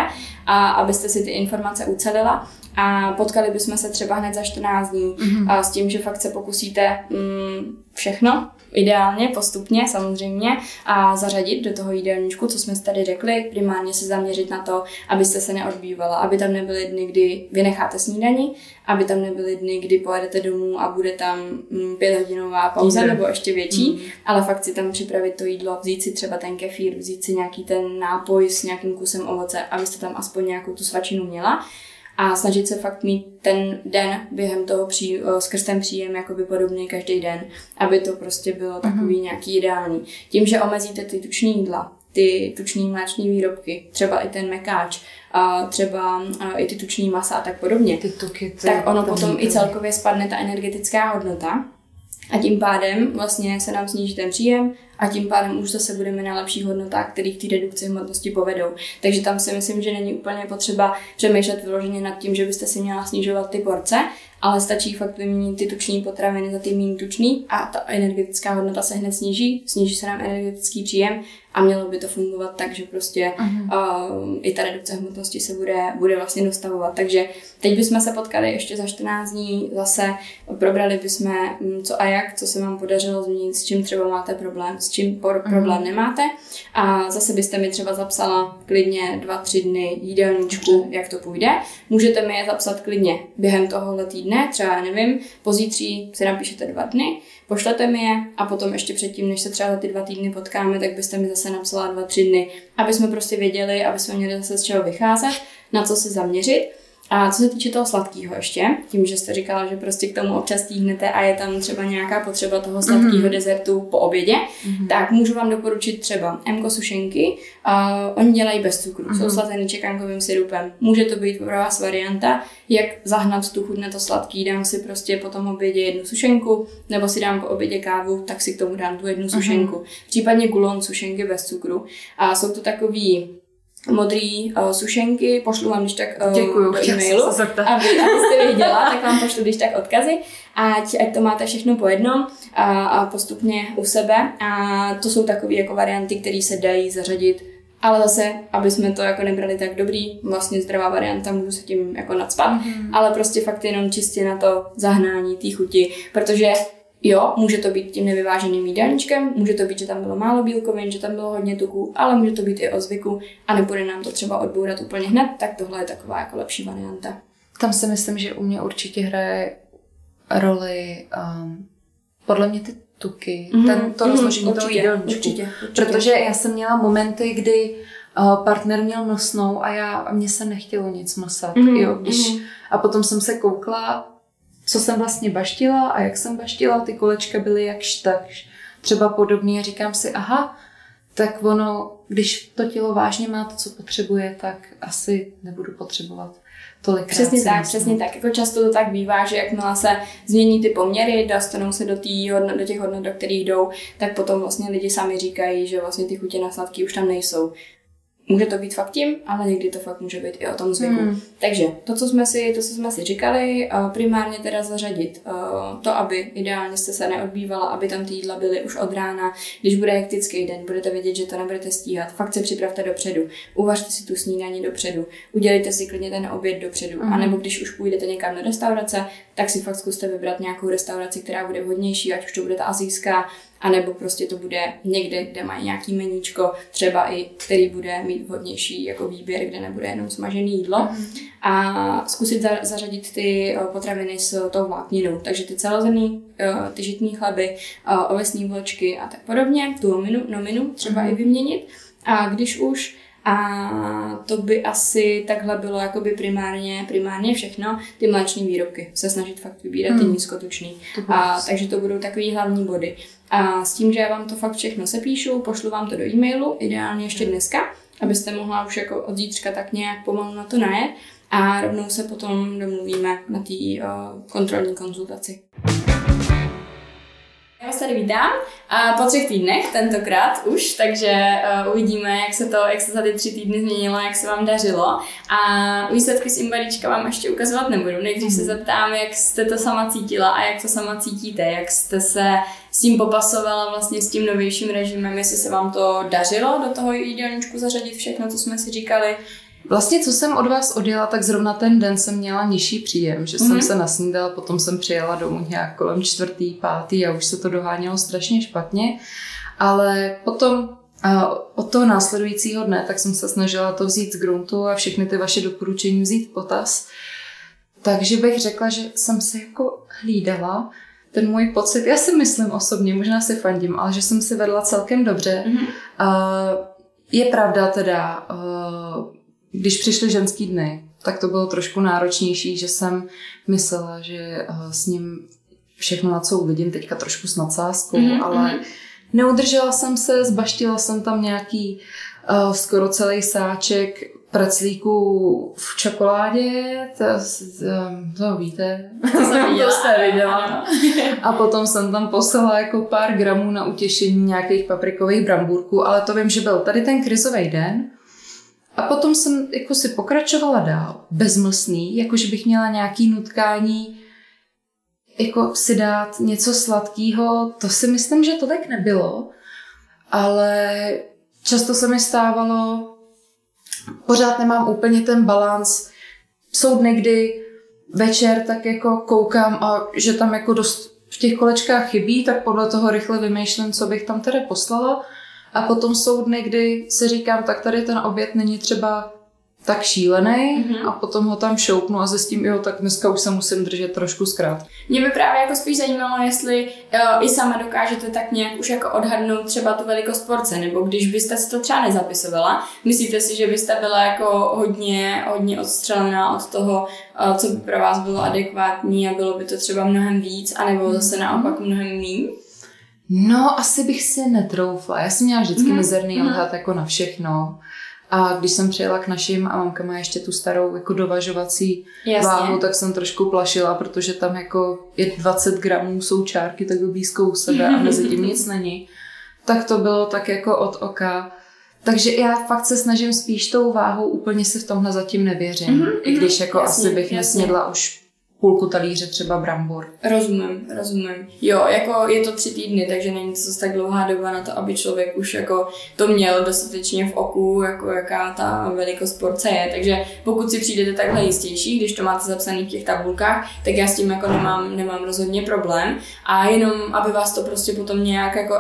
Speaker 1: a abyste si ty informace ucelila a potkali bychom se třeba hned za 14 dní mm-hmm. a s tím, že fakt se pokusíte mm, všechno, ideálně, postupně samozřejmě a zařadit do toho jídelníčku, co jsme si tady řekli, primárně se zaměřit na to, abyste se neodbývala, aby tam nebyly dny, kdy vynecháte snídaní, aby tam nebyly dny, kdy pojedete domů a bude tam mm, pěthodinová pauza nebo ještě větší, mm. ale fakt si tam připravit to jídlo, vzít si třeba ten kefír, vzít si nějaký ten nápoj s nějakým kusem ovoce, abyste tam aspoň nějakou tu svačinu měla a snažit se fakt mít ten den během toho pří, eh, skrz ten příjem jakoby podobný každý den, aby to prostě bylo mhm. takový mm-hmm. nějaký ideální. Tím, že omezíte ty tučné jídla, ty tučné mléčné výrobky, třeba i ten mekáč, a třeba i ty tučné masa a tak podobně,
Speaker 2: ty tuky, ty
Speaker 1: tak ono potom i celkově spadne ta energetická hodnota a tím pádem vlastně se nám sníží ten příjem a tím pádem už zase budeme na lepších hodnotách, které k té redukci hmotnosti povedou. Takže tam si myslím, že není úplně potřeba přemýšlet vyloženě nad tím, že byste si měla snižovat ty porce, ale stačí fakt vyměnit ty tuční potraviny za ty méně tučný a ta energetická hodnota se hned sníží, sníží se nám energetický příjem a mělo by to fungovat tak, že prostě uh, i ta redukce hmotnosti se bude, bude vlastně dostavovat. Takže teď bychom se potkali ještě za 14 dní zase, probrali bychom mm, co a jak, co se vám podařilo změnit, s čím třeba máte problém, s čím por- problém nemáte. A zase byste mi třeba zapsala klidně dva, tři dny jídelníčku, jak to půjde. Můžete mi je zapsat klidně během tohohle týdne, třeba nevím, pozítří si napíšete dva dny, pošlete mi je a potom ještě předtím, než se třeba za ty dva týdny potkáme, tak byste mi zase napsala dva, tři dny, aby jsme prostě věděli, aby jsme měli zase z čeho vycházet, na co se zaměřit. A co se týče toho sladkého ještě, tím, že jste říkala, že prostě k tomu občas tíhnete a je tam třeba nějaká potřeba toho sladkého mm-hmm. dezertu po obědě, mm-hmm. tak můžu vám doporučit třeba MKO sušenky. Uh, oni dělají bez cukru, mm-hmm. jsou slazený čekankovým syrupem. Může to být pro vás varianta, jak zahnat tu chuť na to sladký. Dám si prostě po tom obědě jednu sušenku, nebo si dám po obědě kávu, tak si k tomu dám tu jednu mm-hmm. sušenku. Případně gulon sušenky bez cukru. A jsou to takový modrý uh, sušenky, pošlu vám když tak uh,
Speaker 2: Děkuju,
Speaker 1: do e-mailu, aby, abyste věděla, tak vám pošlu když tak odkazy, ať, ať to máte všechno po jednom a, a postupně u sebe. A to jsou takové jako varianty, které se dají zařadit ale zase, aby jsme to jako nebrali tak dobrý, vlastně zdravá varianta, můžu se tím jako nadspat, mm-hmm. ale prostě fakt jenom čistě na to zahnání té chuti, protože Jo, může to být tím nevyváženým jídelníčkem, může to být, že tam bylo málo bílkovin, že tam bylo hodně tuků, ale může to být i o zvyku a nebude nám to třeba odbourat úplně hned, tak tohle je taková jako lepší varianta.
Speaker 2: Tam si myslím, že u mě určitě hraje roli um, podle mě ty tuky, mm-hmm. ten, to mm-hmm, rozložení určitě, toho jídelníčku. Určitě, určitě. Protože já jsem měla momenty, kdy uh, partner měl nosnou a já a mně se nechtělo nic masat. Mm-hmm, jo, když, mm-hmm. A potom jsem se koukla co jsem vlastně baštila a jak jsem baštila, ty kolečka byly jakž takž. Třeba podobně a říkám si, aha, tak ono, když to tělo vážně má to, co potřebuje, tak asi nebudu potřebovat tolik.
Speaker 1: Přesně tak, myslím. přesně tak. Jako často to tak bývá, že jakmile se změní ty poměry, dostanou se do, tý do těch hodnot, do kterých jdou, tak potom vlastně lidi sami říkají, že vlastně ty chutě na sladký už tam nejsou. Může to být fakt tím, ale někdy to fakt může být i o tom zvyku. Hmm. Takže to, co jsme si, to, co jsme si říkali, primárně teda zařadit to, aby ideálně jste se neodbývala, aby tam ty jídla byly už od rána. Když bude hektický den, budete vědět, že to nebudete stíhat. Fakt se připravte dopředu. Uvařte si tu snídaní dopředu. Udělejte si klidně ten oběd dopředu. Hmm. A nebo když už půjdete někam do restaurace, tak si fakt zkuste vybrat nějakou restauraci, která bude vhodnější, ať už to bude ta azijská, anebo prostě to bude někde, kde mají nějaký meníčko, třeba i který bude mít vhodnější jako výběr, kde nebude jenom smažený jídlo. Mm. A zkusit zařadit ty eh, potraviny s tou vlákninou. Takže ty celozemní, eh, ty žitní chleby, eh, ovesní vločky a tak podobně, tu nominu, nominu třeba mm. i vyměnit. A když už a to by asi takhle bylo jakoby primárně, primárně všechno. Ty mléčné výrobky se snažit fakt vybírat, hmm. ty nízkotučný. A, takže to budou takový hlavní body. A s tím, že já vám to fakt všechno sepíšu, pošlu vám to do e-mailu, ideálně ještě dneska, abyste mohla už jako od zítřka tak nějak pomalu na to najet a rovnou se potom domluvíme na té uh, kontrolní konzultaci. Já vás tady vítám a po třech týdnech tentokrát už, takže uh, uvidíme, jak se to, jak se za ty tři týdny změnilo, jak se vám dařilo. A výsledky z Imbaríčka vám ještě ukazovat nebudu. Nejdřív se mhm. zeptám, jak jste to sama cítila a jak to sama cítíte, jak jste se s tím popasovala vlastně s tím novějším režimem, jestli se vám to dařilo do toho jídelníčku zařadit všechno, co jsme si říkali,
Speaker 2: Vlastně, co jsem od vás odjela, tak zrovna ten den jsem měla nižší příjem, že mm-hmm. jsem mhm. se nasnídala, potom jsem přijela domů nějak kolem čtvrtý, pátý a už se to dohánělo strašně špatně. Ale potom a od toho následujícího dne, tak jsem se snažila to vzít z gruntu a všechny ty vaše doporučení vzít potaz. Takže bych řekla, že jsem se jako hlídala ten můj pocit, já si myslím osobně, možná si fandím, ale že jsem si vedla celkem dobře. Mm-hmm. Uh, je pravda teda, když přišly ženský dny, tak to bylo trošku náročnější, že jsem myslela, že eh, s ním všechno, na co uvidím, teďka trošku s nadsázkou, mm-hmm. ale mhm. neudržela jsem se, zbaštila jsem tam nějaký uh, skoro celý sáček praclíků v čokoládě, to, to, to víte, to, to jste viděla. A potom jsem tam poslala jako pár gramů na utěšení nějakých paprikových brambůrků, ale to vím, že byl tady ten krizový den a potom jsem jako si pokračovala dál, bezmlsný, jakože bych měla nějaký nutkání jako si dát něco sladkého, to si myslím, že to tak nebylo, ale často se mi stávalo, pořád nemám úplně ten balans. Jsou dny, kdy večer tak jako koukám a že tam jako dost v těch kolečkách chybí, tak podle toho rychle vymýšlím, co bych tam tedy poslala. A potom jsou dny, kdy se říkám, tak tady ten oběd není třeba tak šílený mm-hmm. a potom ho tam šoupnu a zjistím, jo, tak dneska už se musím držet trošku zkrát.
Speaker 1: Mě by právě jako spíš zajímalo, jestli uh, i sama dokážete tak nějak už jako odhadnout třeba tu velikost porce, nebo když byste si to třeba nezapisovala, myslíte si, že byste byla jako hodně, hodně odstřelená od toho, uh, co by pro vás bylo adekvátní a bylo by to třeba mnohem víc, anebo zase mhm. naopak mnohem méně?
Speaker 2: No, asi bych si netroufla. Já jsem měla vždycky mm-hmm. mizerný mm-hmm. odhad jako na všechno. A když jsem přijela k našim a mamka má ještě tu starou jako dovažovací Jasně. váhu, tak jsem trošku plašila, protože tam jako je 20 gramů jsou čárky tak blízko u sebe a mezi tím nic není. Tak to bylo tak jako od oka. Takže já fakt se snažím spíš tou váhou, úplně si v tomhle zatím nevěřím. Mm-hmm, I když jako jasně, asi bych jasně. nesnědla už půlku talíře třeba brambor.
Speaker 1: Rozumím, rozumím. Jo, jako je to tři týdny, takže není to zase tak dlouhá doba na to, aby člověk už jako to měl dostatečně v oku, jako jaká ta velikost porce je. Takže pokud si přijdete takhle jistější, když to máte zapsané v těch tabulkách, tak já s tím jako nemám, nemám rozhodně problém. A jenom, aby vás to prostě potom nějak jako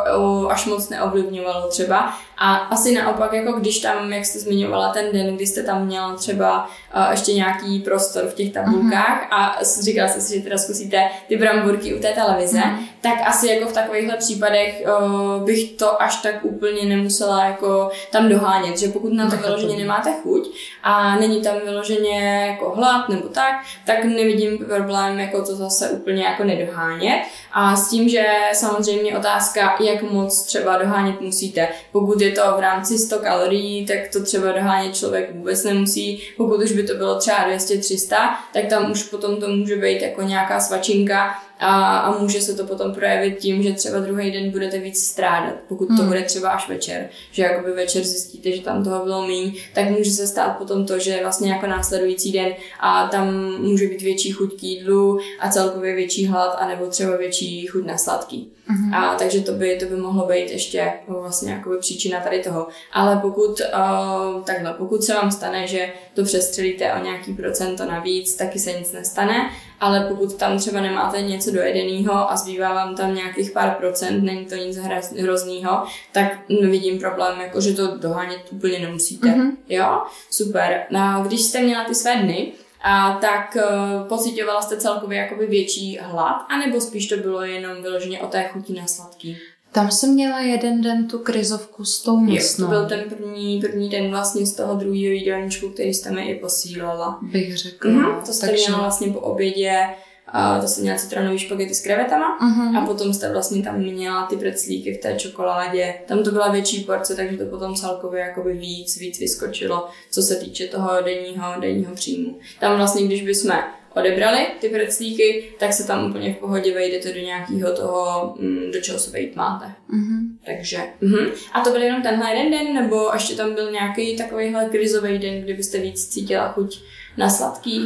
Speaker 1: až moc neovlivňovalo třeba. A asi naopak, jako když tam, jak jste zmiňovala ten den, kdy jste tam měla třeba uh, ještě nějaký prostor v těch tabulkách mm-hmm. a říkala jste si, že teda zkusíte ty bramburky u té televize, mm. tak asi jako v takovýchhle případech uh, bych to až tak úplně nemusela jako tam dohánět, že pokud na to vyloženě nemáte chuť a není tam vyloženě jako hlad nebo tak, tak nevidím problém jako to zase úplně jako nedohánět. A s tím, že samozřejmě otázka, jak moc třeba dohánět musíte. Pokud je to v rámci 100 kalorií, tak to třeba dohánět člověk vůbec nemusí. Pokud už by to bylo třeba 200-300, tak tam už potom to může být jako nějaká svačinka a, a může se to potom projevit tím, že třeba druhý den budete víc strádat, pokud to hmm. bude třeba až večer, že jakoby večer zjistíte, že tam toho bylo méně, tak může se stát potom to, že vlastně jako následující den a tam může být větší chuť k jídlu a celkově větší hlad, anebo třeba větší chuť na sladký. Mm-hmm. A takže to by, to by mohlo být ještě vlastně jakoby příčina tady toho. Ale pokud uh, takhle, pokud se vám stane, že to přestřelíte o nějaký procento navíc, taky se nic nestane, ale pokud tam třeba nemáte něco dojedeného a zbývá vám tam nějakých pár procent, není to nic hroznýho, tak nevidím problém, jako že to dohánět úplně nemusíte. Mm-hmm. Jo, super. No a když jste měla ty své dny, a tak uh, pocitovala jste celkově jakoby větší hlad, anebo spíš to bylo jenom vyloženě o té chuti na sladký?
Speaker 2: Tam jsem měla jeden den tu krizovku s tou
Speaker 1: místnou. to byl ten první, první den vlastně z toho druhého jídelníčku, který jste mi i posílala.
Speaker 2: Bych řekla. Mm-hmm,
Speaker 1: to jste takže... měla vlastně po obědě a to jsem měla citronový špagety s krevetama uh-huh. a potom jste vlastně tam měla ty preclíky v té čokoládě. Tam to byla větší porce, takže to potom celkově jakoby víc, víc vyskočilo, co se týče toho denního, denního příjmu. Tam vlastně, když bychom odebrali ty preclíky, tak se tam úplně v pohodě vejdete do nějakého toho, mm, do čeho se vejít máte. Uh-huh. Takže, uh-huh. A to byl jenom tenhle jeden den, nebo ještě tam byl nějaký takovýhle krizový den, kdybyste víc cítila chuť na sladký?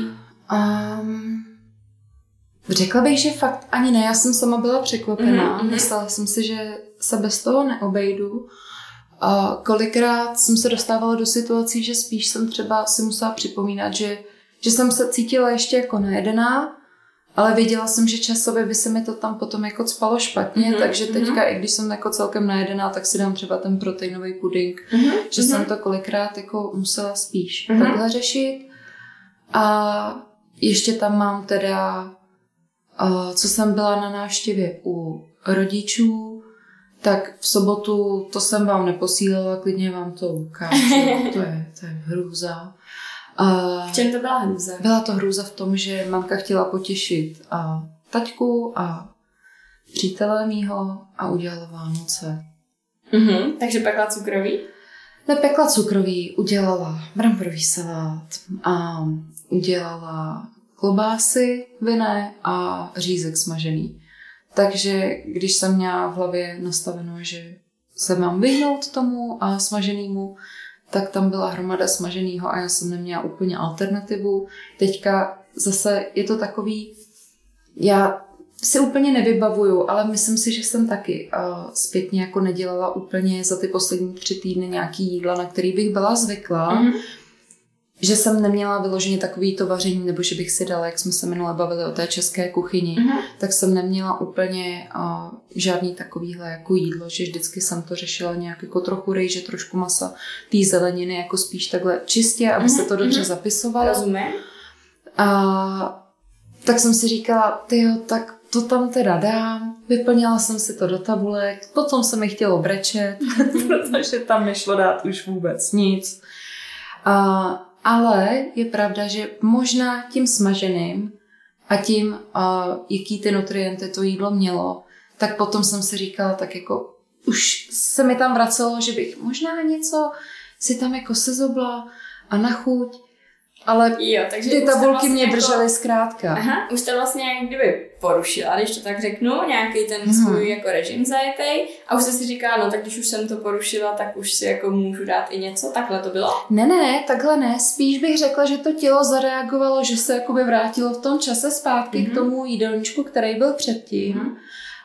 Speaker 1: Um,
Speaker 2: Řekla bych, že fakt ani ne, já jsem sama byla překvapená. Mm-hmm. Myslela jsem si, že se bez toho neobejdu. A kolikrát jsem se dostávala do situací, že spíš jsem třeba si musela připomínat, že, že jsem se cítila ještě jako najedená, ale věděla jsem, že časově by se mi to tam potom jako spalo špatně, mm-hmm, takže teďka, mm-hmm. i když jsem jako celkem najedená, tak si dám třeba ten proteinový puding, mm-hmm, že mm-hmm. jsem to kolikrát jako musela spíš mm-hmm. takhle řešit. A ještě tam mám teda co jsem byla na návštěvě u rodičů, tak v sobotu to jsem vám neposílala, klidně vám to ukážu. to je, to je hrůza.
Speaker 1: v čem to byla hrůza?
Speaker 2: Byla to hrůza v tom, že mamka chtěla potěšit a taťku a přítele mýho a udělala Vánoce.
Speaker 1: Mm-hmm, takže pekla cukroví?
Speaker 2: Nepekla cukroví, udělala bramborový salát a udělala klobásy vinné a řízek smažený. Takže když jsem měla v hlavě nastaveno, že se mám vyhnout tomu a smaženému, tak tam byla hromada smaženého a já jsem neměla úplně alternativu. Teďka zase je to takový, já si úplně nevybavuju, ale myslím si, že jsem taky uh, zpětně jako nedělala úplně za ty poslední tři týdny nějaký jídla, na který bych byla zvyklá. Mm-hmm že jsem neměla vyloženě takový to vaření, nebo že bych si dala, jak jsme se minule bavili o té české kuchyni, mm-hmm. tak jsem neměla úplně uh, žádný takovýhle jako jídlo, že vždycky jsem to řešila nějak jako trochu rejže, trošku masa, té zeleniny, jako spíš takhle čistě, aby mm-hmm. se to dobře mm-hmm. zapisovalo.
Speaker 1: Rozumím.
Speaker 2: A tak jsem si říkala, ty tak to tam teda dám, vyplnila jsem si to do tabulek, potom se mi chtělo brečet, protože tam nešlo dát už vůbec nic. A ale je pravda, že možná tím smaženým a tím, uh, jaký ty nutrienty to jídlo mělo, tak potom jsem si říkala, tak jako už se mi tam vracelo, že bych možná něco si tam jako sezobla a na chuť ale jo, takže ty tabulky vlastně mě jako, držely zkrátka.
Speaker 1: Aha, už to vlastně jak kdyby porušila, když to tak řeknu, nějaký ten hmm. svůj jako režim zajetej a už jsi si říká, no tak když už jsem to porušila, tak už si jako můžu dát i něco, takhle to bylo?
Speaker 2: Ne, ne, ne, takhle ne, spíš bych řekla, že to tělo zareagovalo, že se jakoby vrátilo v tom čase zpátky mm-hmm. k mhm. tomu jídelníčku, který byl předtím. Mm-hmm.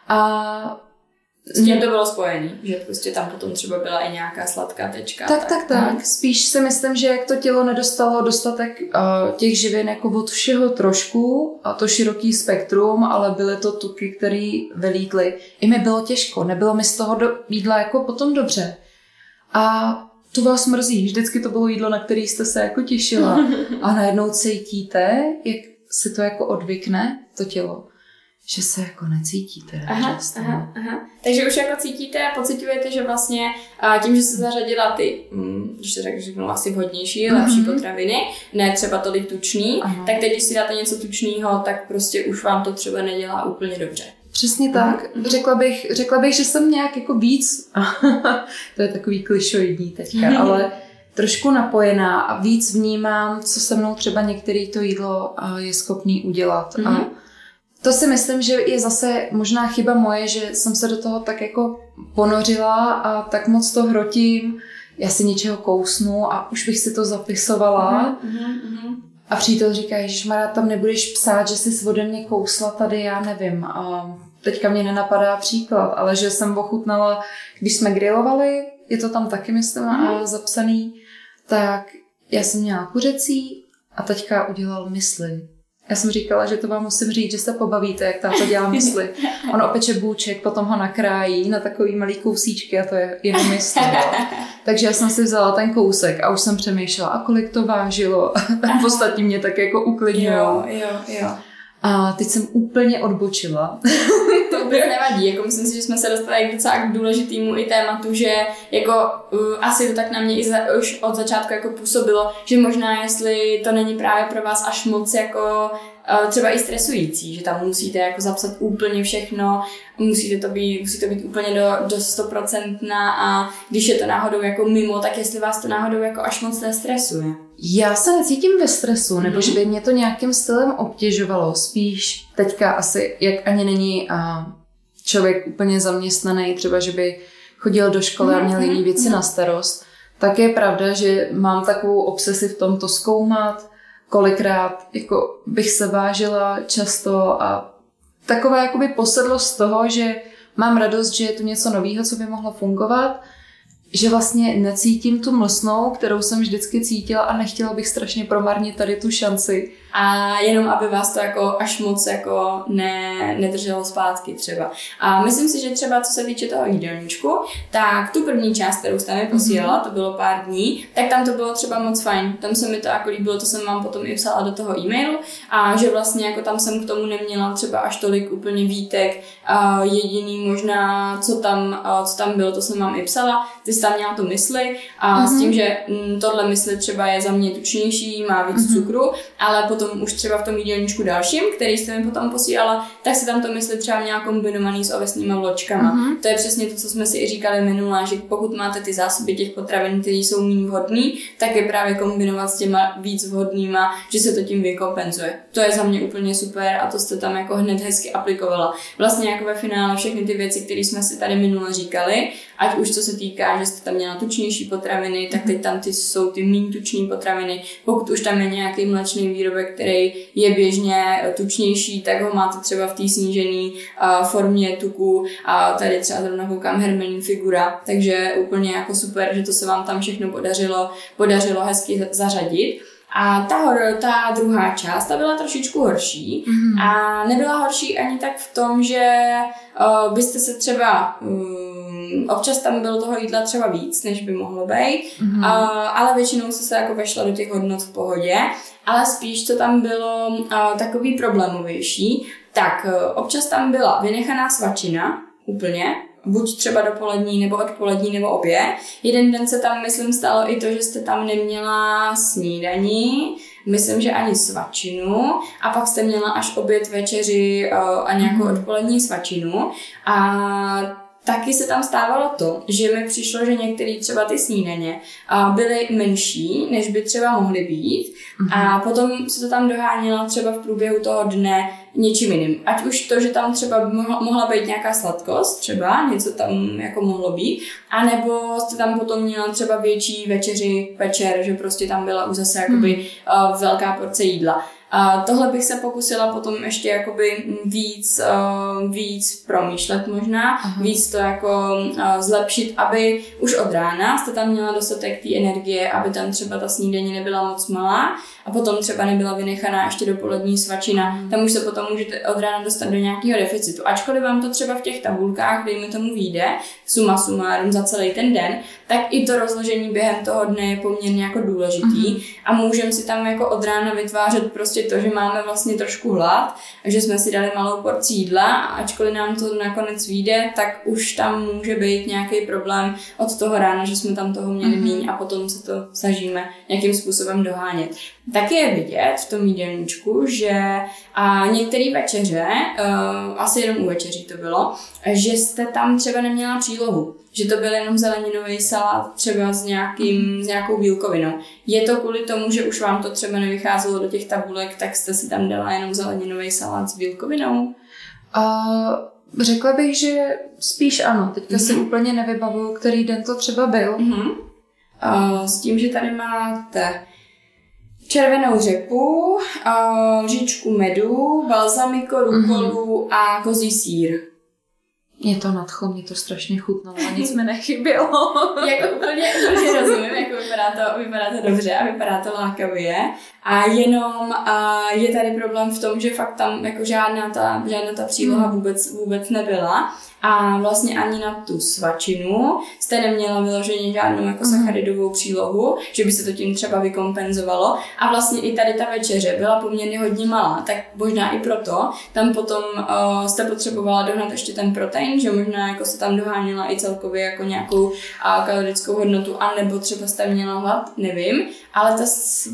Speaker 2: A
Speaker 1: s tím to bylo spojený, že prostě tam potom třeba byla i nějaká sladká tečka.
Speaker 2: Tak, tak, tak. tak. Spíš si myslím, že jak to tělo nedostalo dostatek uh, těch živin jako od všeho trošku, a to široký spektrum, ale byly to tuky, které vylítly. I mi bylo těžko, nebylo mi z toho do, jídla jako potom dobře. A to vás mrzí, vždycky to bylo jídlo, na který jste se jako těšila. A najednou cítíte, jak se to jako odvykne, to tělo že se jako necítíte.
Speaker 1: Aha, aha, aha. Takže už jako cítíte a pocitujete, že vlastně a tím, že se zařadila ty, mm, když to řeknu, asi vhodnější, mm-hmm. lepší potraviny, ne třeba tolik tučný, aha. tak teď, když si dáte něco tučného, tak prostě už vám to třeba nedělá úplně dobře.
Speaker 2: Přesně tak. Mm-hmm. Řekla, bych, řekla bych, že jsem nějak jako víc, to je takový klišoidní teďka, mm-hmm. ale trošku napojená a víc vnímám, co se mnou třeba některé to jídlo je schopný udělat. Mm-hmm. A to si myslím, že je zase možná chyba moje, že jsem se do toho tak jako ponořila a tak moc to hrotím. Já si něčeho kousnu a už bych si to zapisovala. Uh-huh, uh-huh. A přítel říká, že Mara, tam nebudeš psát, že jsi ode mě kousla tady, já nevím. A teďka mě nenapadá příklad, ale že jsem ochutnala, když jsme grilovali, je to tam taky, myslím, uh-huh. zapsaný, tak já jsem měla kuřecí a teďka udělal mysli. Já jsem říkala, že to vám musím říct, že se pobavíte, jak táto dělá mysli. On opeče bůček, potom ho nakrájí na takový malý kousíčky a to je jeho mysl. Takže já jsem si vzala ten kousek a už jsem přemýšlela, a kolik to vážilo. v ostatní mě tak jako uklidňují.
Speaker 1: Jo, jo, jo.
Speaker 2: A teď jsem úplně odbočila.
Speaker 1: Vůbec nevadí, jako myslím si, že jsme se dostali k docela k důležitému i tématu, že jako uh, asi to tak na mě i za, už od začátku jako působilo, že možná jestli to není právě pro vás až moc jako třeba i stresující, že tam musíte jako zapsat úplně všechno, musíte to být, musí to být úplně do, do 100% a když je to náhodou jako mimo, tak jestli vás to náhodou jako až moc nestresuje.
Speaker 2: Já se necítím ve stresu, nebo mhm. že by mě to nějakým stylem obtěžovalo, spíš teďka asi, jak ani není a člověk úplně zaměstnaný, třeba že by chodil do školy a měl jiný mhm, věci na starost, tak je pravda, že mám takovou obsesi v tom to zkoumat, kolikrát jako bych se vážila často a taková jakoby posedlost toho, že mám radost, že je tu něco nového, co by mohlo fungovat že vlastně necítím tu mlsnou, kterou jsem vždycky cítila a nechtěla bych strašně promarnit tady tu šanci.
Speaker 1: A jenom, aby vás to jako až moc jako ne, nedrželo zpátky třeba. A myslím si, že třeba co se týče toho jídelníčku, tak tu první část, kterou jste mi posílala, mm-hmm. to bylo pár dní, tak tam to bylo třeba moc fajn. Tam se mi to jako líbilo, to jsem vám potom i psala do toho e-mailu a že vlastně jako tam jsem k tomu neměla třeba až tolik úplně výtek. A jediný možná, co tam, co tam bylo, to jsem vám i psala. Ty jsi tam měla tu mysli a mm-hmm. s mhm. tím, že mm, tohle mysli třeba je za mě tučnější, má víc mm-hmm. cukru, ale potom už třeba v tom jídelníčku dalším, který jste mi potom posílala, tak se tam to mysli třeba měla kombinovaný s ovesnýma vločkama. Mm-hmm. To je přesně to, co jsme si i říkali minule, že pokud máte ty zásoby těch potravin, které jsou méně vhodné, tak je právě kombinovat s těma víc vhodnýma, že se to tím vykompenzuje. To je za mě úplně super a to jste tam jako hned hezky aplikovala. Vlastně jako ve finále všechny ty věci, které jsme si tady minule říkali ať už co se týká, že jste tam měla tučnější potraviny, tak teď tam ty jsou ty méně tuční potraviny. Pokud už tam je nějaký mlečný výrobek, který je běžně tučnější, tak ho máte třeba v té snížené uh, formě tuku a tady třeba zrovna koukám hermelní figura, takže úplně jako super, že to se vám tam všechno podařilo, podařilo hezky zařadit. A ta, hor, ta druhá část, ta byla trošičku horší mm-hmm. a nebyla horší ani tak v tom, že uh, byste se třeba um, občas tam bylo toho jídla třeba víc, než by mohlo být, mm-hmm. uh, ale většinou se se jako vešla do těch hodnot v pohodě, ale spíš to tam bylo uh, takový problémovější, tak uh, občas tam byla vynechaná svačina úplně, buď třeba dopolední, nebo odpolední, nebo obě. Jeden den se tam, myslím, stalo i to, že jste tam neměla snídaní, myslím, že ani svačinu a pak jste měla až oběd, večeři a nějakou mhm. odpolední svačinu a taky se tam stávalo to, že mi přišlo, že některé třeba ty snídaně byly menší, než by třeba mohly být mm-hmm. a potom se to tam dohánělo třeba v průběhu toho dne něčím jiným. Ať už to, že tam třeba mohla, mohla být nějaká sladkost, třeba něco tam jako mohlo být, anebo jste tam potom měla třeba větší večeři, večer, že prostě tam byla už zase jakoby mm. velká porce jídla. A tohle bych se pokusila potom ještě jakoby víc, uh, víc promýšlet možná, Aha. víc to jako uh, zlepšit, aby už od rána jste tam měla dostatek té energie, aby tam třeba ta snídaně nebyla moc malá a potom třeba nebyla vynechaná ještě dopolední svačina. Hmm. Tam už se potom můžete od rána dostat do nějakého deficitu. Ačkoliv vám to třeba v těch tabulkách, dejme tomu výjde, suma sumárum za celý ten den, tak i to rozložení během toho dne je poměrně jako důležitý mm-hmm. a můžeme si tam jako od rána vytvářet prostě to, že máme vlastně trošku hlad, že jsme si dali malou porci jídla a ačkoliv nám to nakonec vyjde, tak už tam může být nějaký problém od toho rána, že jsme tam toho měli mm-hmm. míň a potom se to snažíme nějakým způsobem dohánět. Taky je vidět v tom jídelníčku, že a některé večeře, uh, asi jenom u večeří to bylo, že jste tam třeba neměla přílohu že to byl jenom zeleninový salát třeba s, nějakým, s nějakou bílkovinou. Je to kvůli tomu, že už vám to třeba nevycházelo do těch tabulek, tak jste si tam dala jenom zeleninový salát s bílkovinou?
Speaker 2: Uh, řekla bych, že spíš ano. Teďka mm-hmm. si mhm. úplně nevybavuju, který den to třeba byl.
Speaker 1: Mm-hmm. Uh, s tím, že tady máte červenou řepu, lžičku medu, balzamiko, rukolu mm-hmm. a kozí sír.
Speaker 2: Mě to nadchlo, mě to strašně chutnalo a nic mi nechybělo.
Speaker 1: jako úplně, úplně rozumím, jako vypadá to, vypadá to dobře a vypadá to lákavě. A jenom a je tady problém v tom, že fakt tam jako žádná ta, žádná ta příloha hmm. vůbec, vůbec nebyla a vlastně ani na tu svačinu jste neměla vyloženě žádnou jako mhm. sacharidovou přílohu, že by se to tím třeba vykompenzovalo. A vlastně i tady ta večeře byla poměrně hodně malá, tak možná i proto tam potom uh, jste potřebovala dohnat ještě ten protein, že možná jako se tam doháněla i celkově jako nějakou uh, kalorickou hodnotu, anebo třeba jste měla hlad, nevím. Ale ta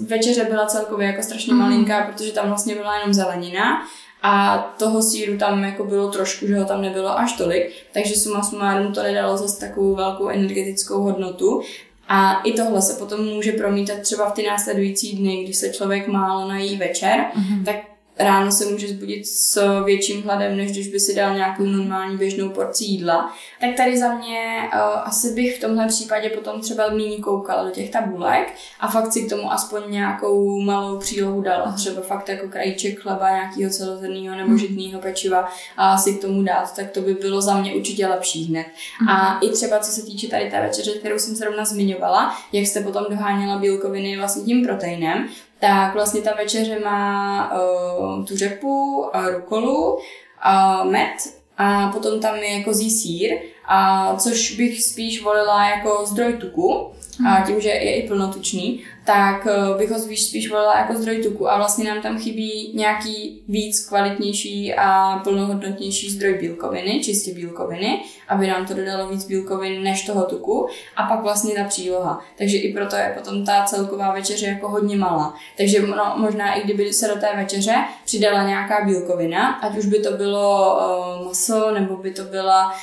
Speaker 1: večeře byla celkově jako strašně mm. malinká, protože tam vlastně byla jenom zelenina a toho síru tam jako bylo trošku, že ho tam nebylo až tolik, takže suma sumárum to nedalo zase takovou velkou energetickou hodnotu. A i tohle se potom může promítat třeba v ty následující dny, když se člověk málo nají večer, mm-hmm. tak ráno se může zbudit s větším hladem, než když by si dal nějakou normální běžnou porci jídla. Tak tady za mě uh, asi bych v tomhle případě potom třeba méně koukala do těch tabulek a fakt si k tomu aspoň nějakou malou přílohu dala. Třeba fakt jako krajíček chleba, nějakého celozrnného nebo mhm. žitného pečiva a si k tomu dát, tak to by bylo za mě určitě lepší hned. Mm. A i třeba co se týče tady té večeře, kterou jsem zrovna zmiňovala, jak jste potom doháněla bílkoviny vlastně tím proteinem, tak vlastně ta večeře má uh, tu řepu, uh, rukolu, uh, med a potom tam je kozí sír, a což bych spíš volila jako zdroj tuku, a tím, že je i plnotučný, tak eh, bych ho spíš, spíš volila jako zdroj tuku a vlastně nám tam chybí nějaký víc kvalitnější a plnohodnotnější zdroj bílkoviny, čistě bílkoviny, aby nám to dodalo víc bílkovin než toho tuku a pak vlastně ta příloha. Takže i proto je potom ta celková večeře jako hodně malá. Takže no, možná i kdyby se do té večeře přidala nějaká bílkovina, ať už by to bylo uh, maso, nebo by to byla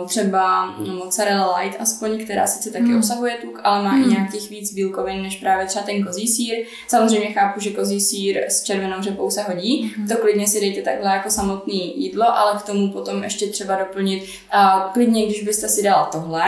Speaker 1: uh, třeba mozzarella light aspoň, která sice taky hmm. obsahuje tuk, ale má hmm. i nějakých víc bílkovin než právě třeba ten kozí sír. Samozřejmě chápu, že kozí sír s červenou řepou se hodí, hmm. to klidně si dejte takhle jako samotný jídlo, ale k tomu potom ještě třeba doplnit, a klidně když byste si dala tohle,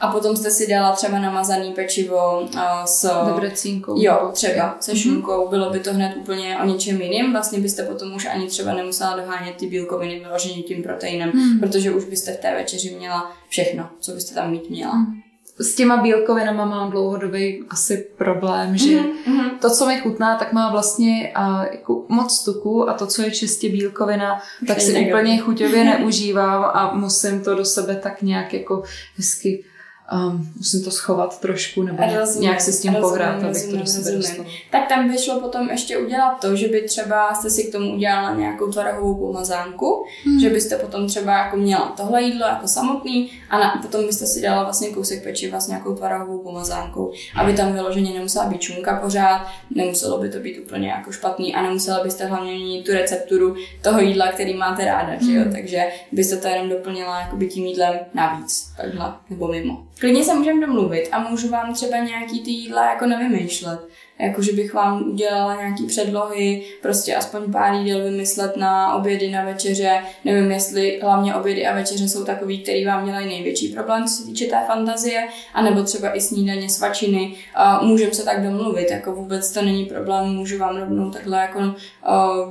Speaker 1: a potom jste si dala třeba namazaný pečivo s...
Speaker 2: Debrecínkou.
Speaker 1: Jo, třeba se mhm. šunkou, mm-hmm. bylo by to hned úplně o něčem jiným. Vlastně byste potom už ani třeba nemusela dohánět ty bílkoviny vyloženě tím proteinem, mm. protože už byste v té večeři měla všechno, co byste tam mít měla. Mm
Speaker 2: s těma bílkovinama mám dlouhodobý asi problém, že mm-hmm. to, co mi chutná, tak má vlastně a, jako moc tuku a to, co je čistě bílkovina, tak si úplně chuťově neužívám a musím to do sebe tak nějak jako hezky um, musím to schovat trošku nebo rozumím, nějak si s tím rozumím, pohrát, abych to do sebe dostala.
Speaker 1: Tak tam by šlo potom ještě udělat to, že by třeba jste si k tomu udělala nějakou tvarohovou pomazánku, hmm. že byste potom třeba jako měla tohle jídlo jako samotný a na, potom byste si dala vlastně kousek pečiva s nějakou tvarohovou pomazánkou, aby tam vyloženě nemusela být čunka pořád, nemuselo by to být úplně jako špatný a nemusela byste hlavně měnit tu recepturu toho jídla, který máte ráda, hmm. že jo? Hmm. takže byste to jenom doplnila jako by tím jídlem navíc, takhle, nebo mimo. Klidně se můžeme domluvit a můžu vám třeba nějaký ty jídla jako nevymýšlet. Jako, že bych vám udělala nějaký předlohy, prostě aspoň pár jídel vymyslet na obědy, na večeře. Nevím, jestli hlavně obědy a večeře jsou takový, který vám dělají největší problém, co se týče té fantazie, anebo třeba i snídaně, svačiny. Můžeme se tak domluvit, jako vůbec to není problém, můžu vám rovnou takhle jako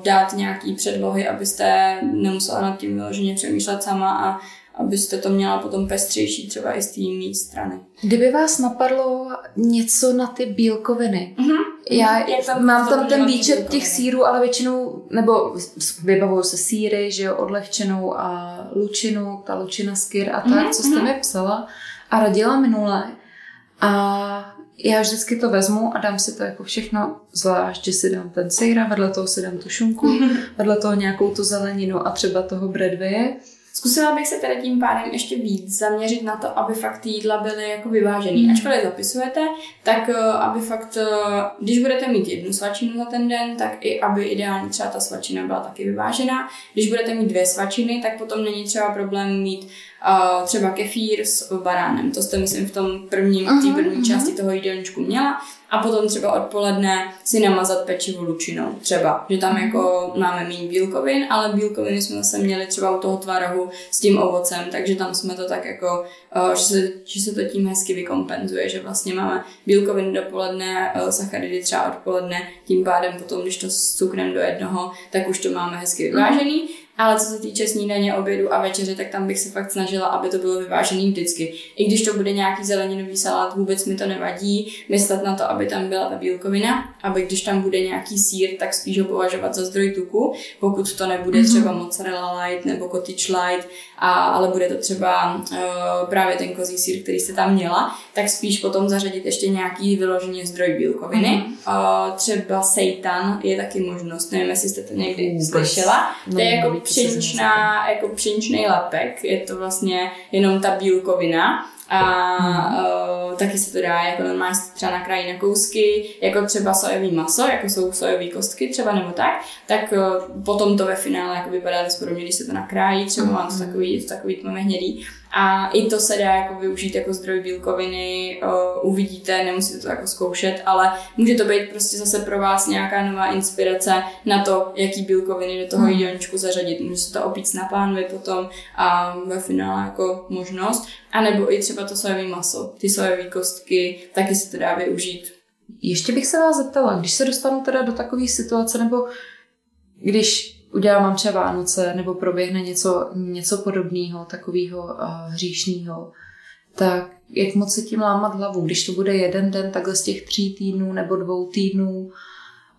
Speaker 1: dát nějaký předlohy, abyste nemusela nad tím vyloženě přemýšlet sama a abyste to měla potom pestřejší třeba i z té jiné strany.
Speaker 2: Kdyby vás napadlo něco na ty bílkoviny, mm-hmm. já tam, mám tam ten výčet těch sírů, ale většinou, nebo vybavuju se síry, že jo, odlehčenou a lučinu, ta lučina skyr a tak, mm-hmm. co jste mhm. mi psala a radila minule. A já vždycky to vezmu a dám si to jako všechno, zvlášť, že si dám ten sejra, vedle toho si dám tu šunku, mm-hmm. vedle toho nějakou tu zeleninu a třeba toho bredvie
Speaker 1: Zkusila bych se teda tím pádem ještě víc zaměřit na to, aby fakt ty jídla byly jako vyvážený. Mm. Ačkoliv zapisujete, tak eh, aby fakt, eh, když budete mít jednu svačinu za ten den, tak i aby ideálně třeba ta svačina byla taky vyvážená. Když budete mít dvě svačiny, tak potom není třeba problém mít uh, třeba kefír s baránem. To jste, myslím, v tom prvním, uh-huh, té první uh-huh. části toho jídelníčku měla a potom třeba odpoledne si namazat pečivo lučinou. Třeba, že tam jako máme méně bílkovin, ale bílkoviny jsme zase měli třeba u toho tvarohu s tím ovocem, takže tam jsme to tak jako, že se, že se to tím hezky vykompenzuje, že vlastně máme bílkoviny dopoledne, sacharidy třeba odpoledne, tím pádem potom, když to s cukrem do jednoho, tak už to máme hezky vyvážený. Ale co se týče snídaně, obědu a večeře, tak tam bych se fakt snažila, aby to bylo vyvážený vždycky. I když to bude nějaký zeleninový salát, vůbec mi to nevadí. Myslet na to, aby tam byla ta bílkovina, aby když tam bude nějaký sír, tak spíš ho považovat za zdroj tuku, pokud to nebude mm-hmm. třeba mozzarella light nebo cottage light, a, ale bude to třeba uh, právě ten kozí sír, který jste tam měla, tak spíš potom zařadit ještě nějaký vyložený zdroj bílkoviny. Mm-hmm. Uh, třeba seitan je taky možnost, nevím, jestli jste to někdy slyšela. To je jako pšeničná, jako pšeničný lepek, je to vlastně jenom ta bílkovina a uh, taky se to dá jako normálně třeba na kraji na kousky, jako třeba sojový maso, jako jsou sojové kostky třeba nebo tak, tak uh, potom to ve finále jako vypadá dost podobně, když se to nakrájí, třeba mám to hmm. takový, to takový tmavě hnědý a i to se dá jako využít jako zdroj bílkoviny, uh, uvidíte, nemusíte to jako zkoušet, ale může to být prostě zase pro vás nějaká nová inspirace na to, jaký bílkoviny do toho hmm. jídelníčku zařadit. Může se to opít na pánvi potom a ve finále jako možnost. A nebo i třeba to sojové maso, ty sojové kostky, taky se to dá využít.
Speaker 2: Ještě bych se vás zeptala, když se dostanu teda do takové situace, nebo když udělám třeba Vánoce nebo proběhne něco, něco podobného, takového uh, hříšného, tak jak moc se tím lámat hlavu, když to bude jeden den takhle z těch tří týdnů nebo dvou týdnů.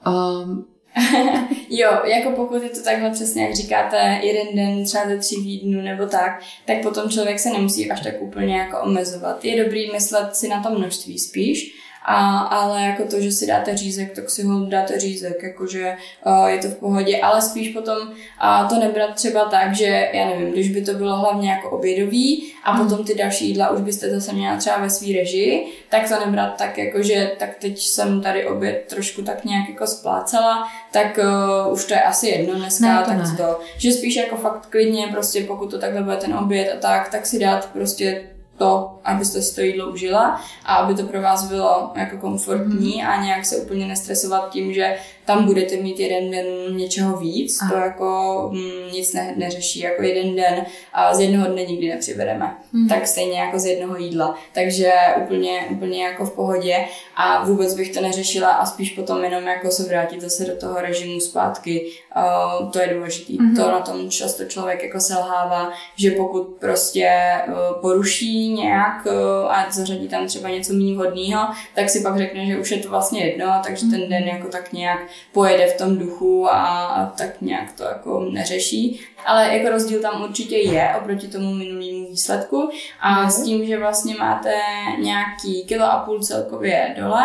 Speaker 2: Um,
Speaker 1: jo, jako pokud je to takhle přesně, jak říkáte, jeden den třeba ze tří týdnů nebo tak, tak potom člověk se nemusí až tak úplně jako omezovat. Je dobrý myslet si na to množství spíš, a, ale jako to, že si dáte řízek, tak si ho dáte řízek, jakože uh, je to v pohodě, ale spíš potom uh, to nebrat třeba tak, že já nevím, když by to bylo hlavně jako obědový a mm. potom ty další jídla už byste zase měla třeba ve svý režii, tak to nebrat tak jako, že tak teď jsem tady oběd trošku tak nějak jako splácela, tak uh, už to je asi jedno dneska, ne, to tak ne. to, že spíš jako fakt klidně prostě pokud to takhle bude ten oběd a tak, tak si dát prostě to, abyste si to jídlo užila a aby to pro vás bylo jako komfortní mm. a nějak se úplně nestresovat tím, že tam budete mít jeden den něčeho víc, Aha. to jako mm, nic ne, neřeší, jako jeden den a z jednoho dne nikdy nepřibereme, mm. tak stejně jako z jednoho jídla, takže úplně, úplně jako v pohodě a vůbec bych to neřešila a spíš potom jenom jako se vrátit zase do toho režimu zpátky, uh, to je důležité, mm. to na tom často člověk jako selhává, že pokud prostě uh, poruší nějak uh, a zařadí tam třeba něco méně vhodného, tak si pak řekne, že už je to vlastně jedno, takže ten den jako tak nějak pojede v tom duchu a, a tak nějak to jako neřeší. Ale jako rozdíl tam určitě je oproti tomu minulému výsledku a mm. s tím, že vlastně máte nějaký kilo a půl celkově dole,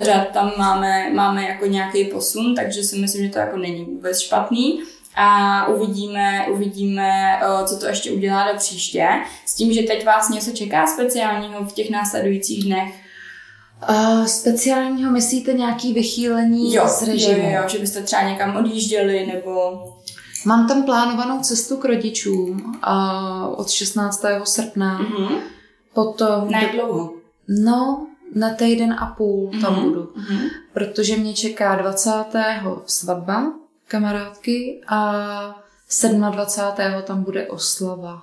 Speaker 1: řád tam máme, máme jako nějaký posun, takže si myslím, že to jako není vůbec špatný a uvidíme, uvidíme, co to ještě udělá do příště. S tím, že teď vás něco čeká speciálního v těch následujících dnech.
Speaker 2: Uh, speciálního myslíte nějaký vychýlení jo, z režimu?
Speaker 1: Jo, jo, že byste třeba někam odjížděli nebo...
Speaker 2: Mám tam plánovanou cestu k rodičům uh, od 16. srpna. Mm-hmm. Potom...
Speaker 1: Na jak dlouho?
Speaker 2: No, na týden a půl tam mm-hmm. budu. Mm-hmm. Protože mě čeká 20. svatba kamarádky a 27. tam bude oslava.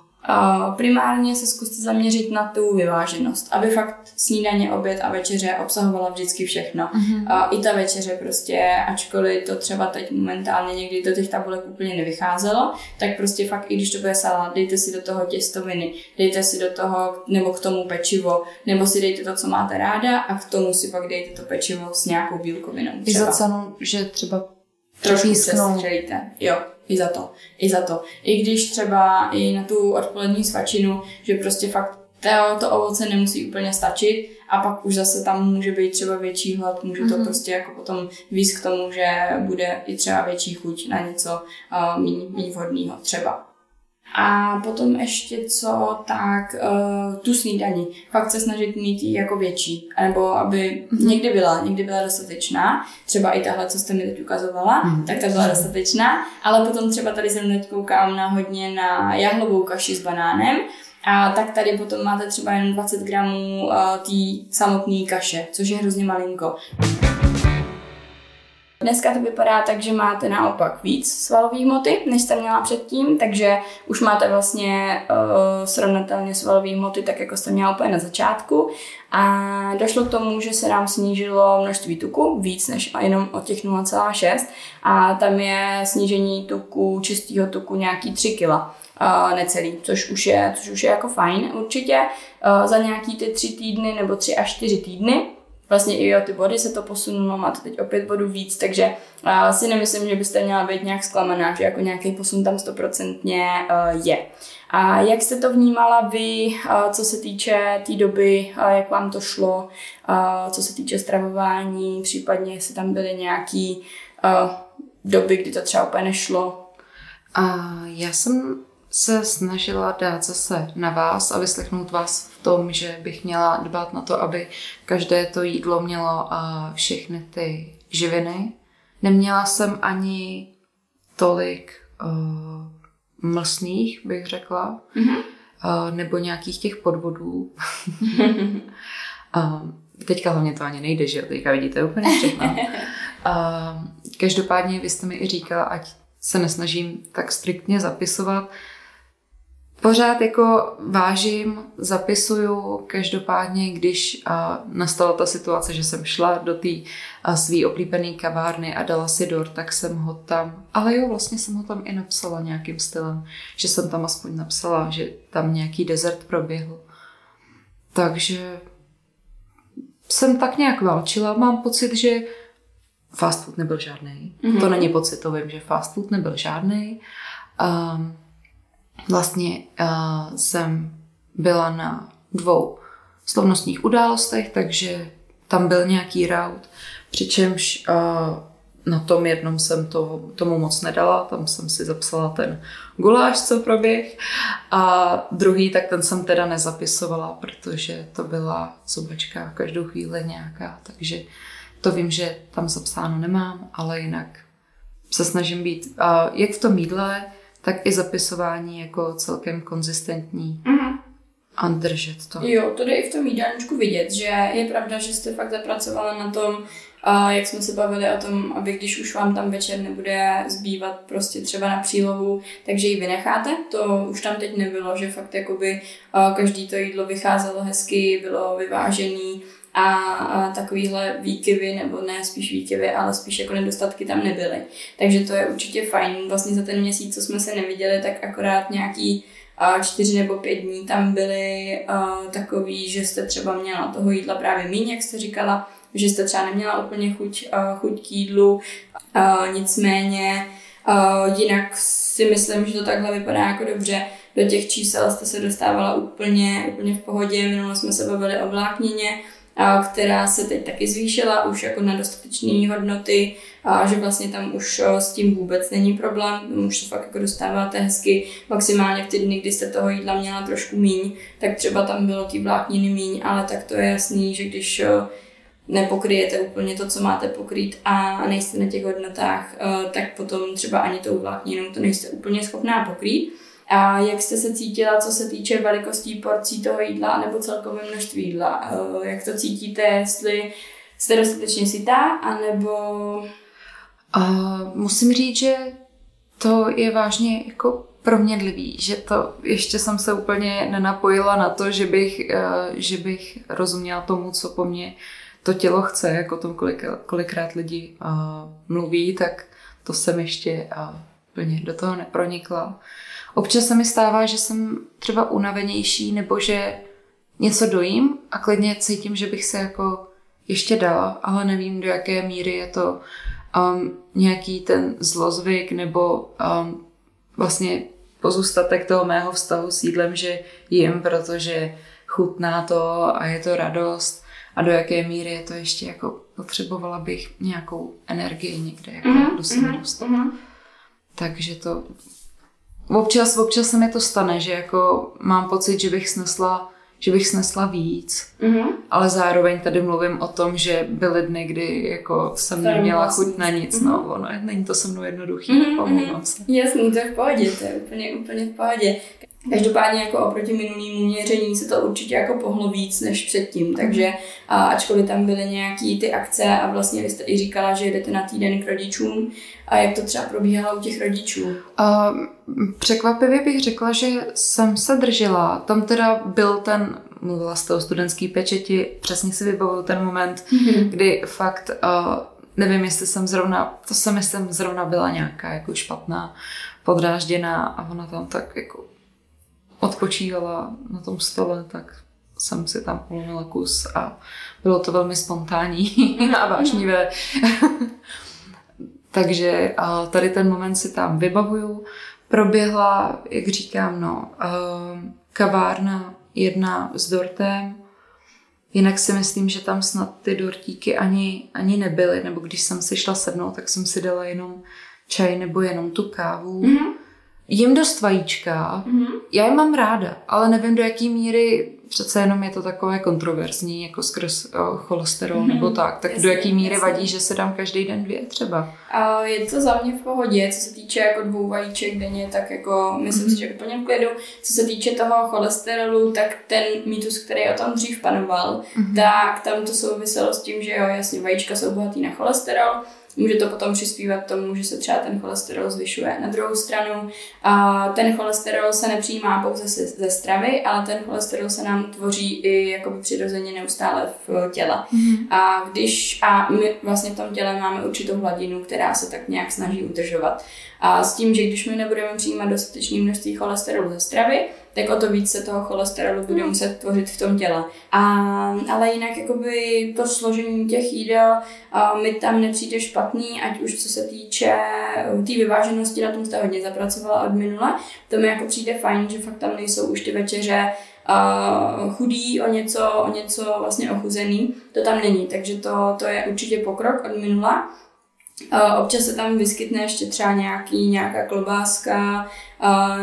Speaker 1: Primárně se zkuste zaměřit na tu vyváženost, aby fakt snídaně, oběd a večeře obsahovala vždycky všechno. Mm-hmm. I ta večeře prostě, ačkoliv to třeba teď momentálně někdy do těch tabulek úplně nevycházelo, tak prostě fakt i když to bude salát, dejte si do toho těstoviny, dejte si do toho nebo k tomu pečivo, nebo si dejte to, co máte ráda a k tomu si pak dejte to pečivo s nějakou bílkovinou.
Speaker 2: I za cenu, že třeba
Speaker 1: trošku se Jo, i za to, i za to. I když třeba i na tu odpolední svačinu, že prostě fakt to, to ovoce nemusí úplně stačit a pak už zase tam může být třeba větší hlad, může to mm-hmm. prostě jako potom víc k tomu, že bude i třeba větší chuť na něco uh, méně vhodného třeba. A potom ještě co, tak uh, tu snídaní. Fakt se snažit mít ji jako větší. Nebo aby mm-hmm. někdy byla, někdy byla dostatečná. Třeba i tahle, co jste mi teď ukazovala, mm-hmm. tak ta byla dostatečná. Ale potom třeba tady teď koukám na hodně na jahlovou kaši s banánem. A tak tady potom máte třeba jen 20 gramů uh, té samotné kaše, což je hrozně malinko. Dneska to vypadá tak, že máte naopak víc svalové hmoty, než jste měla předtím, takže už máte vlastně uh, srovnatelně svalové hmoty, tak jako jste měla úplně na začátku. A došlo k tomu, že se nám snížilo množství tuku, víc než jenom o těch 0,6 a tam je snížení tuku, čistého tuku nějaký 3 kg. Uh, necelý, což už je, což už je jako fajn určitě. Uh, za nějaký ty tři týdny nebo tři až čtyři týdny vlastně i o ty body se to posunulo, máte teď opět bodů víc, takže uh, si nemyslím, že byste měla být nějak zklamaná, že jako nějaký posun tam stoprocentně uh, je. A jak jste to vnímala vy, uh, co se týče té tý doby, uh, jak vám to šlo, uh, co se týče stravování, případně jestli tam byly nějaký uh, doby, kdy to třeba úplně nešlo?
Speaker 2: A já jsem se snažila dát zase na vás a vyslechnout vás v tom, že bych měla dbát na to, aby každé to jídlo mělo všechny ty živiny. Neměla jsem ani tolik uh, mlsných, bych řekla, mm-hmm. uh, nebo nějakých těch podvodů. uh, teďka hlavně to ani nejde, že jo? Teďka vidíte úplně všechno. Uh, každopádně vy jste mi i říkala, ať se nesnažím tak striktně zapisovat, Pořád jako vážím, zapisuju, každopádně, když a, nastala ta situace, že jsem šla do té své oblíbené kavárny a dala si dort, tak jsem ho tam, ale jo, vlastně jsem ho tam i napsala nějakým stylem, že jsem tam aspoň napsala, že tam nějaký desert proběhl. Takže jsem tak nějak válčila. Mám pocit, že fast food nebyl žádný. Mm-hmm. To není pocit, to vím, že fast food nebyl žádný. Um, vlastně uh, jsem byla na dvou slavnostních událostech, takže tam byl nějaký rout, přičemž uh, na tom jednom jsem to, tomu moc nedala, tam jsem si zapsala ten guláš, co proběh a druhý, tak ten jsem teda nezapisovala, protože to byla zubačka každou chvíli nějaká, takže to vím, že tam zapsáno nemám, ale jinak se snažím být, uh, jak v tom jídle, tak i zapisování jako celkem konzistentní. Mm-hmm. a držet to.
Speaker 1: Jo, to jde i v tom jídelníčku vidět, že je pravda, že jste fakt zapracovala na tom, a jak jsme se bavili o tom, aby když už vám tam večer nebude zbývat prostě třeba na přílohu, takže ji vynecháte. To už tam teď nebylo, že fakt jakoby každý to jídlo vycházelo hezky, bylo vyvážený a, a takovýhle výkyvy, nebo ne spíš výkyvy, ale spíš jako nedostatky tam nebyly. Takže to je určitě fajn. Vlastně za ten měsíc, co jsme se neviděli, tak akorát nějaký čtyři nebo pět dní tam byly takový, že jste třeba měla toho jídla právě méně, jak jste říkala, že jste třeba neměla úplně chuť, chuť k jídlu, nicméně jinak si myslím, že to takhle vypadá jako dobře. Do těch čísel jste se dostávala úplně, úplně v pohodě, minule jsme se bavili o vláknině, která se teď taky zvýšila už jako na dostatečné hodnoty, a že vlastně tam už s tím vůbec není problém, už se fakt jako dostáváte hezky, maximálně v ty dny, kdy jste toho jídla měla trošku míň, tak třeba tam bylo ty vlákniny míň, ale tak to je jasný, že když nepokryjete úplně to, co máte pokrýt a nejste na těch hodnotách, tak potom třeba ani tou vlákninou to nejste úplně schopná pokrýt. A jak jste se cítila, co se týče velikostí porcí toho jídla nebo celkové množství jídla? Eh, jak to cítíte, jestli jste dostatečně sytá, anebo...
Speaker 2: Uh, musím říct, že to je vážně jako proměnlivý, že to ještě jsem se úplně nenapojila na to, že bych, uh, že bych rozuměla tomu, co po mně to tělo chce, jako tom kolik, kolikrát lidi mluví, tak to jsem ještě úplně do toho nepronikla. Občas se mi stává, že jsem třeba unavenější nebo že něco dojím a klidně cítím, že bych se jako ještě dala, ale nevím, do jaké míry je to um, nějaký ten zlozvyk nebo um, vlastně pozůstatek toho mého vztahu s jídlem, že jim, protože chutná to a je to radost a do jaké míry je to ještě jako potřebovala bych nějakou energii někde jako mm-hmm, do sebe dostat. Mm-hmm. Takže to občas, občas se mi to stane, že jako mám pocit, že bych snesla že bych snesla víc, mm-hmm. ale zároveň tady mluvím o tom, že byly dny, kdy jako jsem neměla chuť na nic, mm-hmm. no, ono, není to se mnou jednoduchý, mm-hmm. pomlouvám se.
Speaker 1: Jasný, to je v pohodě, to je úplně, úplně v pohodě. Každopádně jako oproti minulému měření se to určitě jako pohlo víc než předtím, takže a, ačkoliv tam byly nějaký ty akce a vlastně vy jste i říkala, že jdete na týden k rodičům a jak to třeba probíhalo u těch rodičů?
Speaker 2: Uh, překvapivě bych řekla, že jsem se držela. Tam teda byl ten, mluvila jste o studentský pečeti, přesně si vybavuju ten moment, mm-hmm. kdy fakt uh, nevím, jestli jsem zrovna, to jsem myslím zrovna byla nějaká jako špatná, podrážděná a ona tam tak jako odpočívala na tom stole, tak jsem si tam ulomila kus a bylo to velmi spontánní a vášnivé. Takže tady ten moment si tam vybavuju. Proběhla, jak říkám, no, kavárna jedna s dortem, Jinak si myslím, že tam snad ty dortíky ani, ani nebyly, nebo když jsem si šla sednout, tak jsem si dala jenom čaj nebo jenom tu kávu. Mm-hmm jim dost vajíčka. Mm-hmm. Já je mám ráda, ale nevím do jaký míry, přece jenom je to takové kontroverzní, jako skrz uh, cholesterol mm-hmm. nebo tak, tak jasně, do jaký míry jasně. vadí, že se dám každý den dvě třeba?
Speaker 1: A je to za mě v pohodě, co se týče jako dvou vajíček denně, tak jako myslím mm-hmm. si, že úplně v klidu. Co se týče toho cholesterolu, tak ten mýtus, který o tom dřív panoval, mm-hmm. tak tam to souviselo s tím, že jo, jasně, vajíčka jsou bohatý na cholesterol, může to potom přispívat tomu, že se třeba ten cholesterol zvyšuje. Na druhou stranu, a ten cholesterol se nepřijímá pouze ze stravy, ale ten cholesterol se nám tvoří i jakoby přirozeně neustále v těle. Mm-hmm. A když, a my vlastně v tom těle máme určitou hladinu, která se tak nějak snaží udržovat. A s tím, že když my nebudeme přijímat dostatečné množství cholesterolu ze stravy, tak o to víc se toho cholesterolu bude hmm. muset tvořit v tom těle. A, ale jinak jakoby to složení těch jídel mi tam nepřijde špatný, ať už co se týče té tý vyváženosti, na tom jste hodně zapracovala od minule, to mi jako přijde fajn, že fakt tam nejsou už ty večeře uh, chudý, o něco, o něco vlastně ochuzený, to tam není, takže to, to je určitě pokrok od minula. Občas se tam vyskytne ještě třeba nějaký, nějaká klobáska,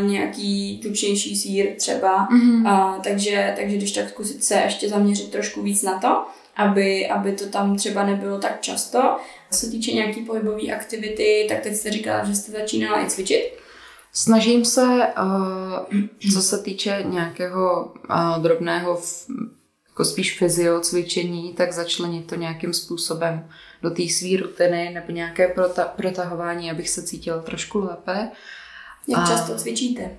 Speaker 1: nějaký tučnější sír třeba, mm-hmm. takže, takže když tak zkusit se ještě zaměřit trošku víc na to, aby, aby to tam třeba nebylo tak často. Co se týče nějaký pohybové aktivity, tak teď jste říkala, že jste začínala i cvičit.
Speaker 2: Snažím se, uh, co se týče nějakého uh, drobného, jako spíš fyzio cvičení, tak začlenit to nějakým způsobem do té své rutiny nebo nějaké prota- protahování, abych se cítila trošku lépe.
Speaker 1: Jak často cvičíte?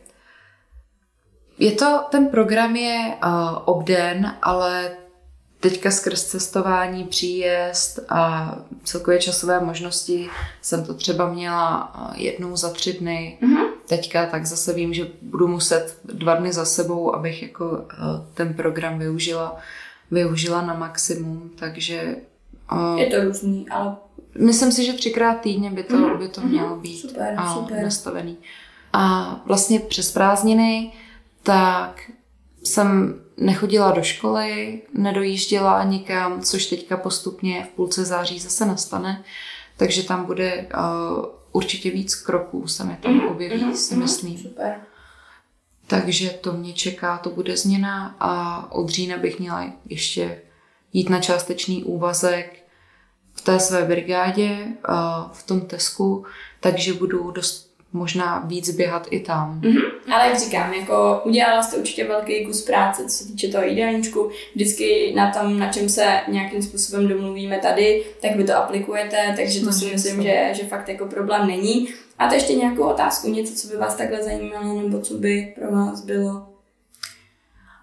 Speaker 2: Je to, ten program je uh, obden, ale teďka skrz cestování, příjezd a celkové časové možnosti jsem to třeba měla jednou za tři dny. Mm-hmm. Teďka tak zase vím, že budu muset dva dny za sebou, abych jako ten program využila, využila na maximum, takže...
Speaker 1: Je to různý, ale...
Speaker 2: Myslím si, že třikrát týdně by to, mm-hmm. by to mělo být
Speaker 1: super, a super.
Speaker 2: nastavený. A vlastně přes prázdniny tak jsem nechodila do školy, nedojížděla nikam, což teďka postupně v půlce září zase nastane, takže tam bude uh, určitě víc kroků, se mi tam mhm, objeví, mm-hmm, si myslím.
Speaker 1: Super.
Speaker 2: Takže to mě čeká, to bude změna a od října bych měla ještě jít na částečný úvazek v té své brigádě, v tom Tesku, takže budu dost možná víc běhat i tam.
Speaker 1: Mm-hmm. Ale jak říkám, jako udělala jste určitě velký kus práce, co se týče toho jídelníčku. Vždycky na tom, na čem se nějakým způsobem domluvíme tady, tak vy to aplikujete, takže to no, si myslím, že, že fakt jako problém není. A to ještě nějakou otázku, něco, co by vás takhle zajímalo, nebo co by pro vás bylo?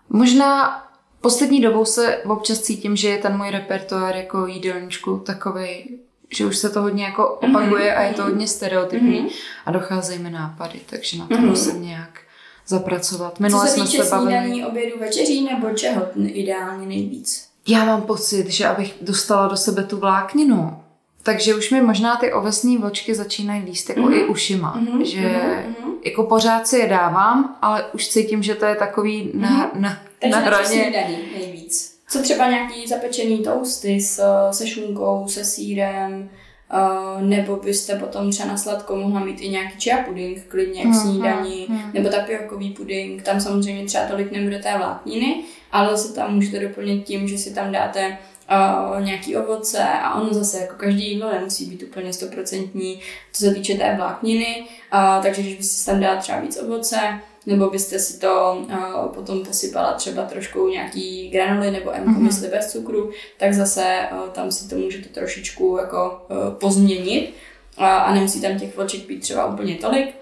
Speaker 2: Možná poslední dobou se občas cítím, že je ten můj repertoár jako jídelníčku takový že už se to hodně jako opakuje mm-hmm. a je to hodně stereotypní mm-hmm. a docházejí mi nápady, takže na to mm-hmm. musím nějak zapracovat.
Speaker 1: Minule Co se týče jsme se bavili... snídaní, obědu, večeří nebo čeho ideálně nejvíc?
Speaker 2: Já mám pocit, že abych dostala do sebe tu vlákninu, takže už mi možná ty ovesné vločky začínají líst jako mm-hmm. i ušima, mm-hmm. že mm-hmm. jako pořád si je dávám, ale už cítím, že to je takový na, mm-hmm. na,
Speaker 1: Takže na hraně. nejvíc. Co třeba nějaký zapečený toasty s, se šunkou, se sírem, Uh, nebo byste potom třeba na sladko mohla mít i nějaký chia puding, klidně k mhm, snídaní, mm, mm. nebo tapiokový puding, tam samozřejmě třeba tolik nebude té vlákniny, ale zase tam můžete doplnit tím, že si tam dáte uh, nějaký ovoce a ono zase jako každý jídlo nemusí být úplně stoprocentní, co se týče té vlákniny, uh, takže když byste tam dala třeba víc ovoce, nebo byste si to uh, potom posypala třeba trošku nějaký granuly nebo M mm-hmm. mysli bez cukru, tak zase uh, tam si to můžete trošičku jako uh, pozměnit a, a nemusí tam těch vlček být třeba úplně tolik.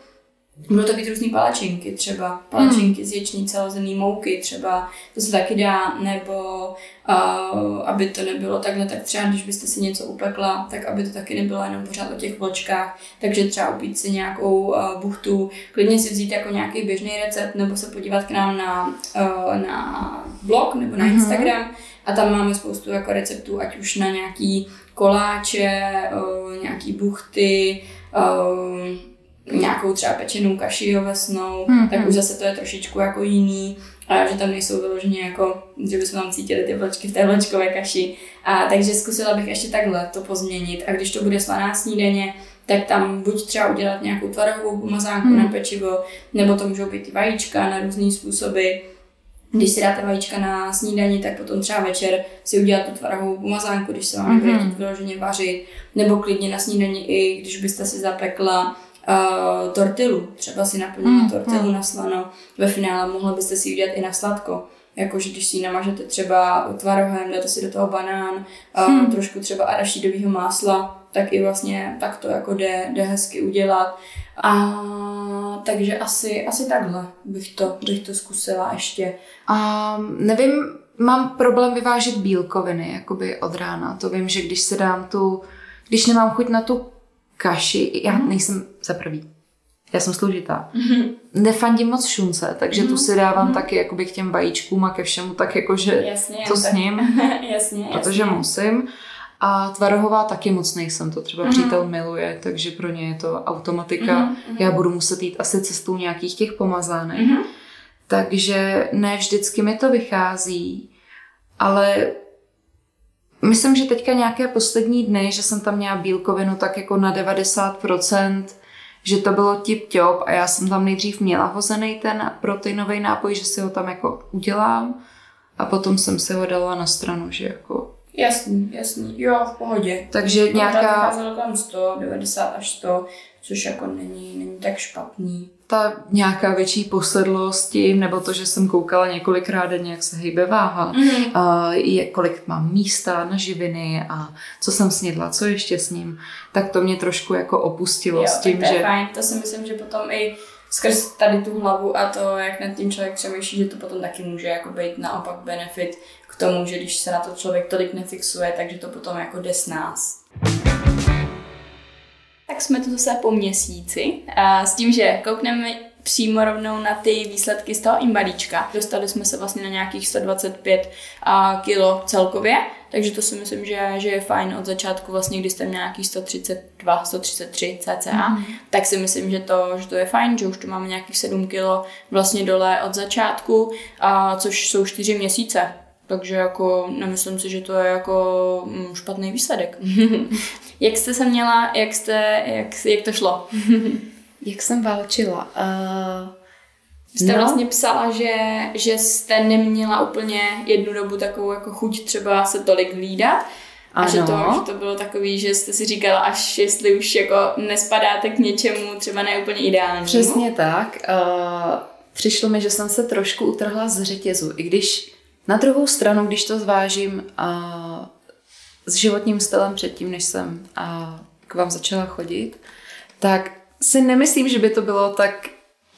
Speaker 1: Můžou to být různé palačinky, třeba palačinky hmm. z ječní celozený mouky, třeba to se taky dá, nebo uh, aby to nebylo takhle, tak třeba když byste si něco upekla, tak aby to taky nebylo jenom pořád o těch vločkách, takže třeba upít si nějakou uh, buchtu, klidně si vzít jako nějaký běžný recept, nebo se podívat k nám na, uh, na blog nebo na hmm. Instagram a tam máme spoustu jako receptů, ať už na nějaký koláče, uh, nějaký buchty, uh, nějakou třeba pečenou kaši ovesnou, mm-hmm. tak už zase to je trošičku jako jiný, a že tam nejsou vyloženě jako, že bychom tam cítili ty vločky v té vločkové kaši. A takže zkusila bych ještě takhle to pozměnit a když to bude slaná snídeně, tak tam buď třeba udělat nějakou tvarohovou pomazánku mm. na pečivo, nebo to můžou být i vajíčka na různé způsoby. Když si dáte vajíčka na snídani, tak potom třeba večer si udělat tu tvarohovou pomazánku, když se vám mm-hmm. vyloženě vařit, nebo klidně na snídani i když byste si zapekla uh, tortilu, třeba si naplnit mm, tortilu mm. na slano, ve finále mohla byste si udělat i na sladko. Jakože když si ji namažete třeba tvarohem, dáte si do toho banán, uh, mm. trošku třeba arašidového másla, tak i vlastně tak to jako jde, jde hezky udělat. A takže asi, asi takhle bych to, bych to zkusila ještě.
Speaker 2: Um, nevím, mám problém vyvážit bílkoviny jakoby od rána. To vím, že když se dám tu, když nemám chuť na tu kaši, já mm-hmm. nejsem za prvý. Já jsem složitá. Mm-hmm. Nefandím moc šunce, takže mm-hmm. tu si dávám mm-hmm. taky jakoby k těm vajíčkům a ke všemu tak jakože
Speaker 1: jasně,
Speaker 2: to s ním,
Speaker 1: jasně,
Speaker 2: protože
Speaker 1: jasně.
Speaker 2: musím. A tvarohová taky moc nejsem, to třeba mm-hmm. přítel miluje, takže pro ně je to automatika. Mm-hmm. Já budu muset jít asi cestou nějakých těch pomazánek. Mm-hmm. Takže ne vždycky mi to vychází, ale Myslím, že teďka nějaké poslední dny, že jsem tam měla bílkovinu tak jako na 90%, že to bylo tip top a já jsem tam nejdřív měla hozený ten proteinový nápoj, že si ho tam jako udělám a potom jsem si ho dala na stranu, že jako...
Speaker 1: Jasný, jasný, jo, v pohodě.
Speaker 2: Takže nějaká...
Speaker 1: Vycházelo tam 100, 90 až 100, což jako není, není tak špatný.
Speaker 2: Ta nějaká větší posedlost tím, nebo to, že jsem koukala několikrát denně, jak se hejbe váha, mm-hmm. a je, kolik mám místa na živiny a co jsem snědla, co ještě s ním, tak to mě trošku jako opustilo
Speaker 1: jo,
Speaker 2: s tím,
Speaker 1: to je
Speaker 2: že...
Speaker 1: fajn, to si myslím, že potom i skrz tady tu hlavu a to, jak nad tím člověk přemýšlí, že to potom taky může jako být naopak benefit k tomu, že když se na to člověk tolik nefixuje, takže to potom jako jde s nás. Tak jsme tu zase po měsíci a s tím, že koukneme přímo rovnou na ty výsledky z toho imbalíčka. Dostali jsme se vlastně na nějakých 125 kilo celkově, takže to si myslím, že, že je fajn od začátku, vlastně, když jste nějaký 132, 133 cca, mm-hmm. tak si myslím, že to, že to je fajn, že už tu máme nějakých 7 kilo vlastně dole od začátku, a což jsou 4 měsíce. Takže jako nemyslím si, že to je jako mm, špatný výsledek. jak jste se měla, jak, jste, jak, jak to šlo?
Speaker 2: jak jsem válčila? Uh,
Speaker 1: jste no. vlastně psala, že, že jste neměla úplně jednu dobu takovou jako chuť třeba se tolik hlídat. A že to, že to bylo takový, že jste si říkala, až jestli už jako nespadáte k něčemu třeba neúplně ideální.
Speaker 2: Přesně tak. Uh, přišlo mi, že jsem se trošku utrhla z řetězu. I když na druhou stranu, když to zvážím uh, s životním stylem předtím, než jsem uh, k vám začala chodit, tak si nemyslím, že by to bylo tak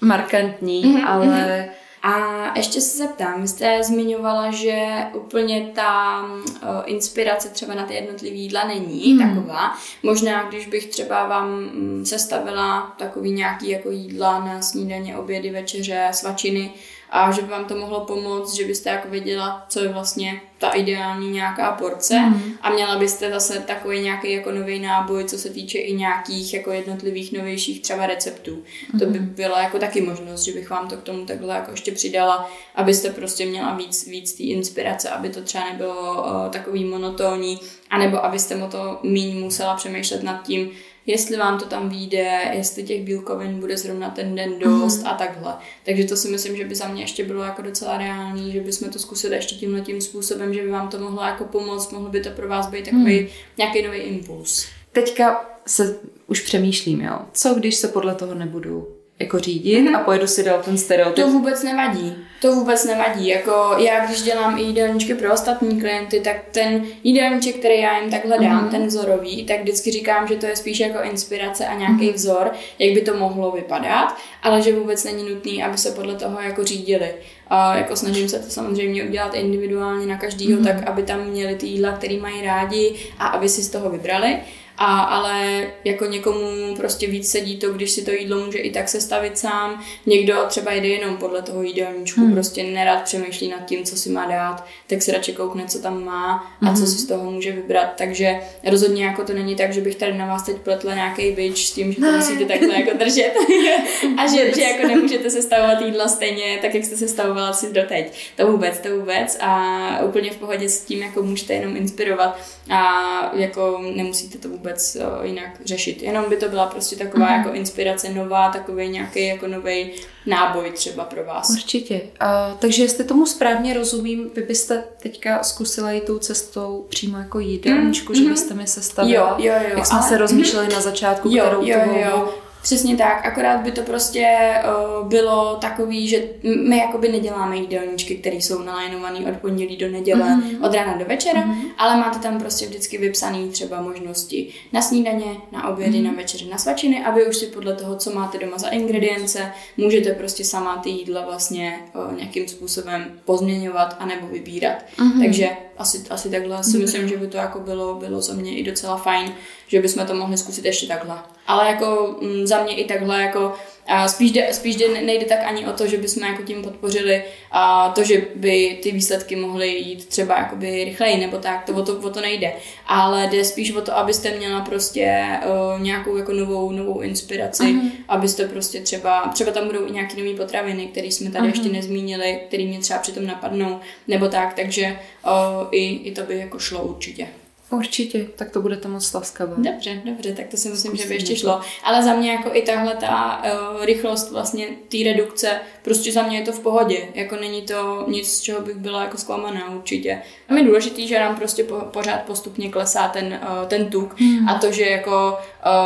Speaker 2: markantní, mm-hmm, ale... Mm-hmm.
Speaker 1: A ještě se zeptám, vy jste zmiňovala, že úplně ta uh, inspirace třeba na ty jednotlivé jídla není mm. taková. Možná, když bych třeba vám um, sestavila takový nějaký jako jídla na snídaně, obědy, večeře, svačiny, a že by vám to mohlo pomoct, že byste jako věděla, co je vlastně ta ideální nějaká porce mm. a měla byste zase takový nějaký jako nový náboj, co se týče i nějakých jako jednotlivých novějších třeba receptů. Mm. To by mhm. byla jako taky možnost, že bych vám to k tomu takhle jako ještě přidala, abyste prostě měla víc, víc té inspirace, aby to třeba nebylo uh, takový monotónní, anebo abyste mo to míň musela přemýšlet nad tím, jestli vám to tam vyjde, jestli těch bílkovin bude zrovna ten den dost mm. a takhle. Takže to si myslím, že by za mě ještě bylo jako docela reálný, že bychom to zkusili ještě tímhle tím způsobem, že by vám to mohlo jako pomoct, mohlo by to pro vás být takový mm. nějaký nový impuls.
Speaker 2: Teďka se už přemýšlím, jo. Co když se podle toho nebudu jako řídit mm-hmm. a pojedu si dál ten stereotyp.
Speaker 1: To vůbec nevadí. To vůbec nevadí. Jako já, když dělám i jídelníčky pro ostatní klienty, tak ten jídelníček, který já jim takhle dám, mm-hmm. ten vzorový, tak vždycky říkám, že to je spíš jako inspirace a nějaký mm-hmm. vzor, jak by to mohlo vypadat, ale že vůbec není nutný, aby se podle toho jako řídili. A jako snažím se to samozřejmě udělat individuálně na každýho, mm-hmm. tak aby tam měli ty jídla, který mají rádi a aby si z toho vybrali. A, ale jako někomu prostě víc sedí to, když si to jídlo může i tak sestavit sám. Někdo třeba jde jenom podle toho jídelníčku, hmm. prostě nerad přemýšlí nad tím, co si má dát, tak si radši koukne, co tam má a hmm. co si z toho může vybrat. Takže rozhodně jako to není tak, že bych tady na vás teď pletla nějaký bič s tím, že to musíte takhle jako držet a že, že jako nemůžete sestavovat jídla stejně tak, jak jste sestavovala si doteď. To vůbec, to vůbec a úplně v pohodě s tím jako můžete jenom inspirovat a jako nemusíte to vůbec vůbec uh, jinak řešit. Jenom by to byla prostě taková mm-hmm. jako inspirace nová, takový nějaký jako nový náboj třeba pro vás.
Speaker 2: Určitě. Uh, takže jestli tomu správně rozumím, vy byste teďka zkusila jít tou cestou přímo jako jídelníčku, mm-hmm. že mhm. byste mi sestavila,
Speaker 1: jo, jo, jo,
Speaker 2: jak jsme ale... se rozmýšleli mm-hmm. na začátku,
Speaker 1: jo,
Speaker 2: kterou
Speaker 1: jo, jo, jo. Přesně tak, akorát by to prostě uh, bylo takový, že my jakoby neděláme jídelníčky, které jsou nalajnované od pondělí do neděle, mm-hmm. od rána do večera, mm-hmm. ale máte tam prostě vždycky vypsané třeba možnosti na snídaně, na obědy, mm-hmm. na večeře, na svačiny a vy už si podle toho, co máte doma za ingredience, můžete prostě sama ty jídla vlastně uh, nějakým způsobem pozměňovat anebo vybírat. Mm-hmm. Takže asi, asi takhle si mm-hmm. myslím, že by to jako bylo, bylo za mě i docela fajn, že bychom to mohli zkusit ještě takhle. Ale jako m, mm, za mě i takhle jako a spíš, jde, spíš jde, nejde tak ani o to, že bychom jako tím podpořili a to, že by ty výsledky mohly jít třeba jakoby rychleji nebo tak, to o to, o to nejde. Ale jde spíš o to, abyste měla prostě uh, nějakou jako novou, novou inspiraci, uh-huh. abyste prostě třeba, třeba tam budou i nějaké nové potraviny, které jsme tady uh-huh. ještě nezmínili, které mě třeba přitom napadnou, nebo tak, takže uh, i, i to by jako šlo určitě.
Speaker 2: Určitě, tak to budete moc laskavé.
Speaker 1: Dobře, dobře, tak to si myslím, Zkusím že by ještě šlo. Ale za mě jako i tahle ta uh, rychlost vlastně té redukce, prostě za mě je to v pohodě. Jako není to nic, z čeho bych byla jako zklamaná určitě. A mi důležitý, že nám prostě po, pořád postupně klesá ten, uh, ten tuk hmm. a to, že jako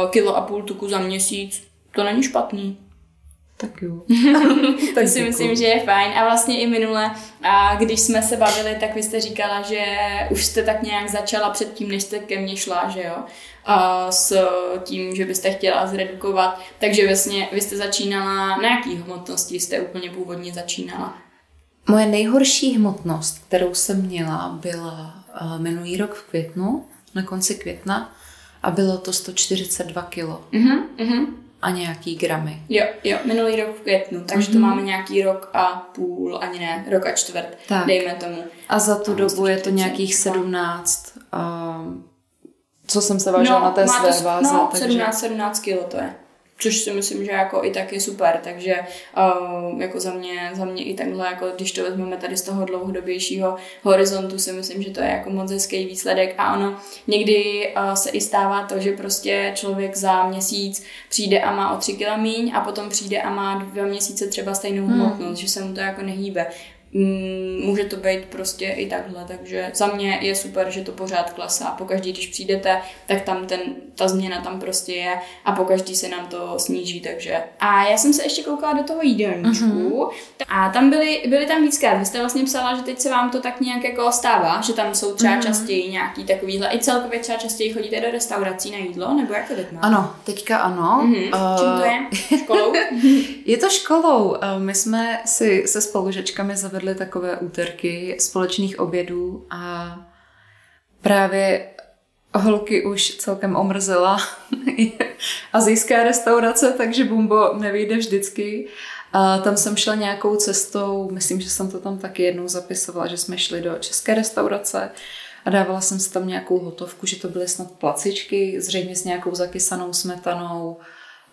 Speaker 1: uh, kilo a půl tuku za měsíc, to není špatný.
Speaker 2: Tak jo.
Speaker 1: tak to si myslím, že je fajn. A vlastně i minule, a když jsme se bavili, tak vy jste říkala, že už jste tak nějak začala před tím, než jste ke mně šla, že jo? A s tím, že byste chtěla zredukovat. Takže vlastně vy jste začínala, na jaký hmotnosti jste úplně původně začínala?
Speaker 2: Moje nejhorší hmotnost, kterou jsem měla, byla uh, minulý rok v květnu, na konci května, a bylo to 142 kilo. Uh-huh, uh-huh a nějaký gramy.
Speaker 1: Jo, jo, minulý rok v květnu, takže mm-hmm. to mhm. máme nějaký rok a půl, ani ne, rok a čtvrt, tak. dejme tomu.
Speaker 2: A za tu a dobu je to nějakých 17, um, co jsem se vážila no, na té své
Speaker 1: váze. No, takže... 17, 17 kilo to je což si myslím, že jako i tak je super, takže uh, jako za mě, za mě i takhle, jako když to vezmeme tady z toho dlouhodobějšího horizontu, si myslím, že to je jako moc hezký výsledek a ono někdy uh, se i stává to, že prostě člověk za měsíc přijde a má o tři kila míň a potom přijde a má dva měsíce třeba stejnou hmm. hmotnost, hmm. že se mu to jako nehýbe. Mm, může to být prostě i takhle, takže za mě je super, že to pořád klesá. Pokaždý, když přijdete, tak tam ten, ta změna tam prostě je a pokaždý se nám to sníží, takže. A já jsem se ještě koukala do toho jídelníčku uh-huh. a tam byly, byly tam víckrát. Vy jste vlastně psala, že teď se vám to tak nějak jako stává, že tam jsou třeba uh-huh. častěji nějaký takovýhle, i celkově třeba častěji chodíte do restaurací na jídlo, nebo jak to teď máte?
Speaker 2: Ano, teďka ano. Uh-huh.
Speaker 1: Uh, Čím to je? Školou?
Speaker 2: je to školou. My jsme si se spolužečkami zavedli vedli takové úterky společných obědů a právě holky už celkem omrzela azijská restaurace, takže Bumbo nevyjde vždycky. A tam jsem šla nějakou cestou, myslím, že jsem to tam taky jednou zapisovala, že jsme šli do české restaurace a dávala jsem si tam nějakou hotovku, že to byly snad placičky, zřejmě s nějakou zakysanou smetanou,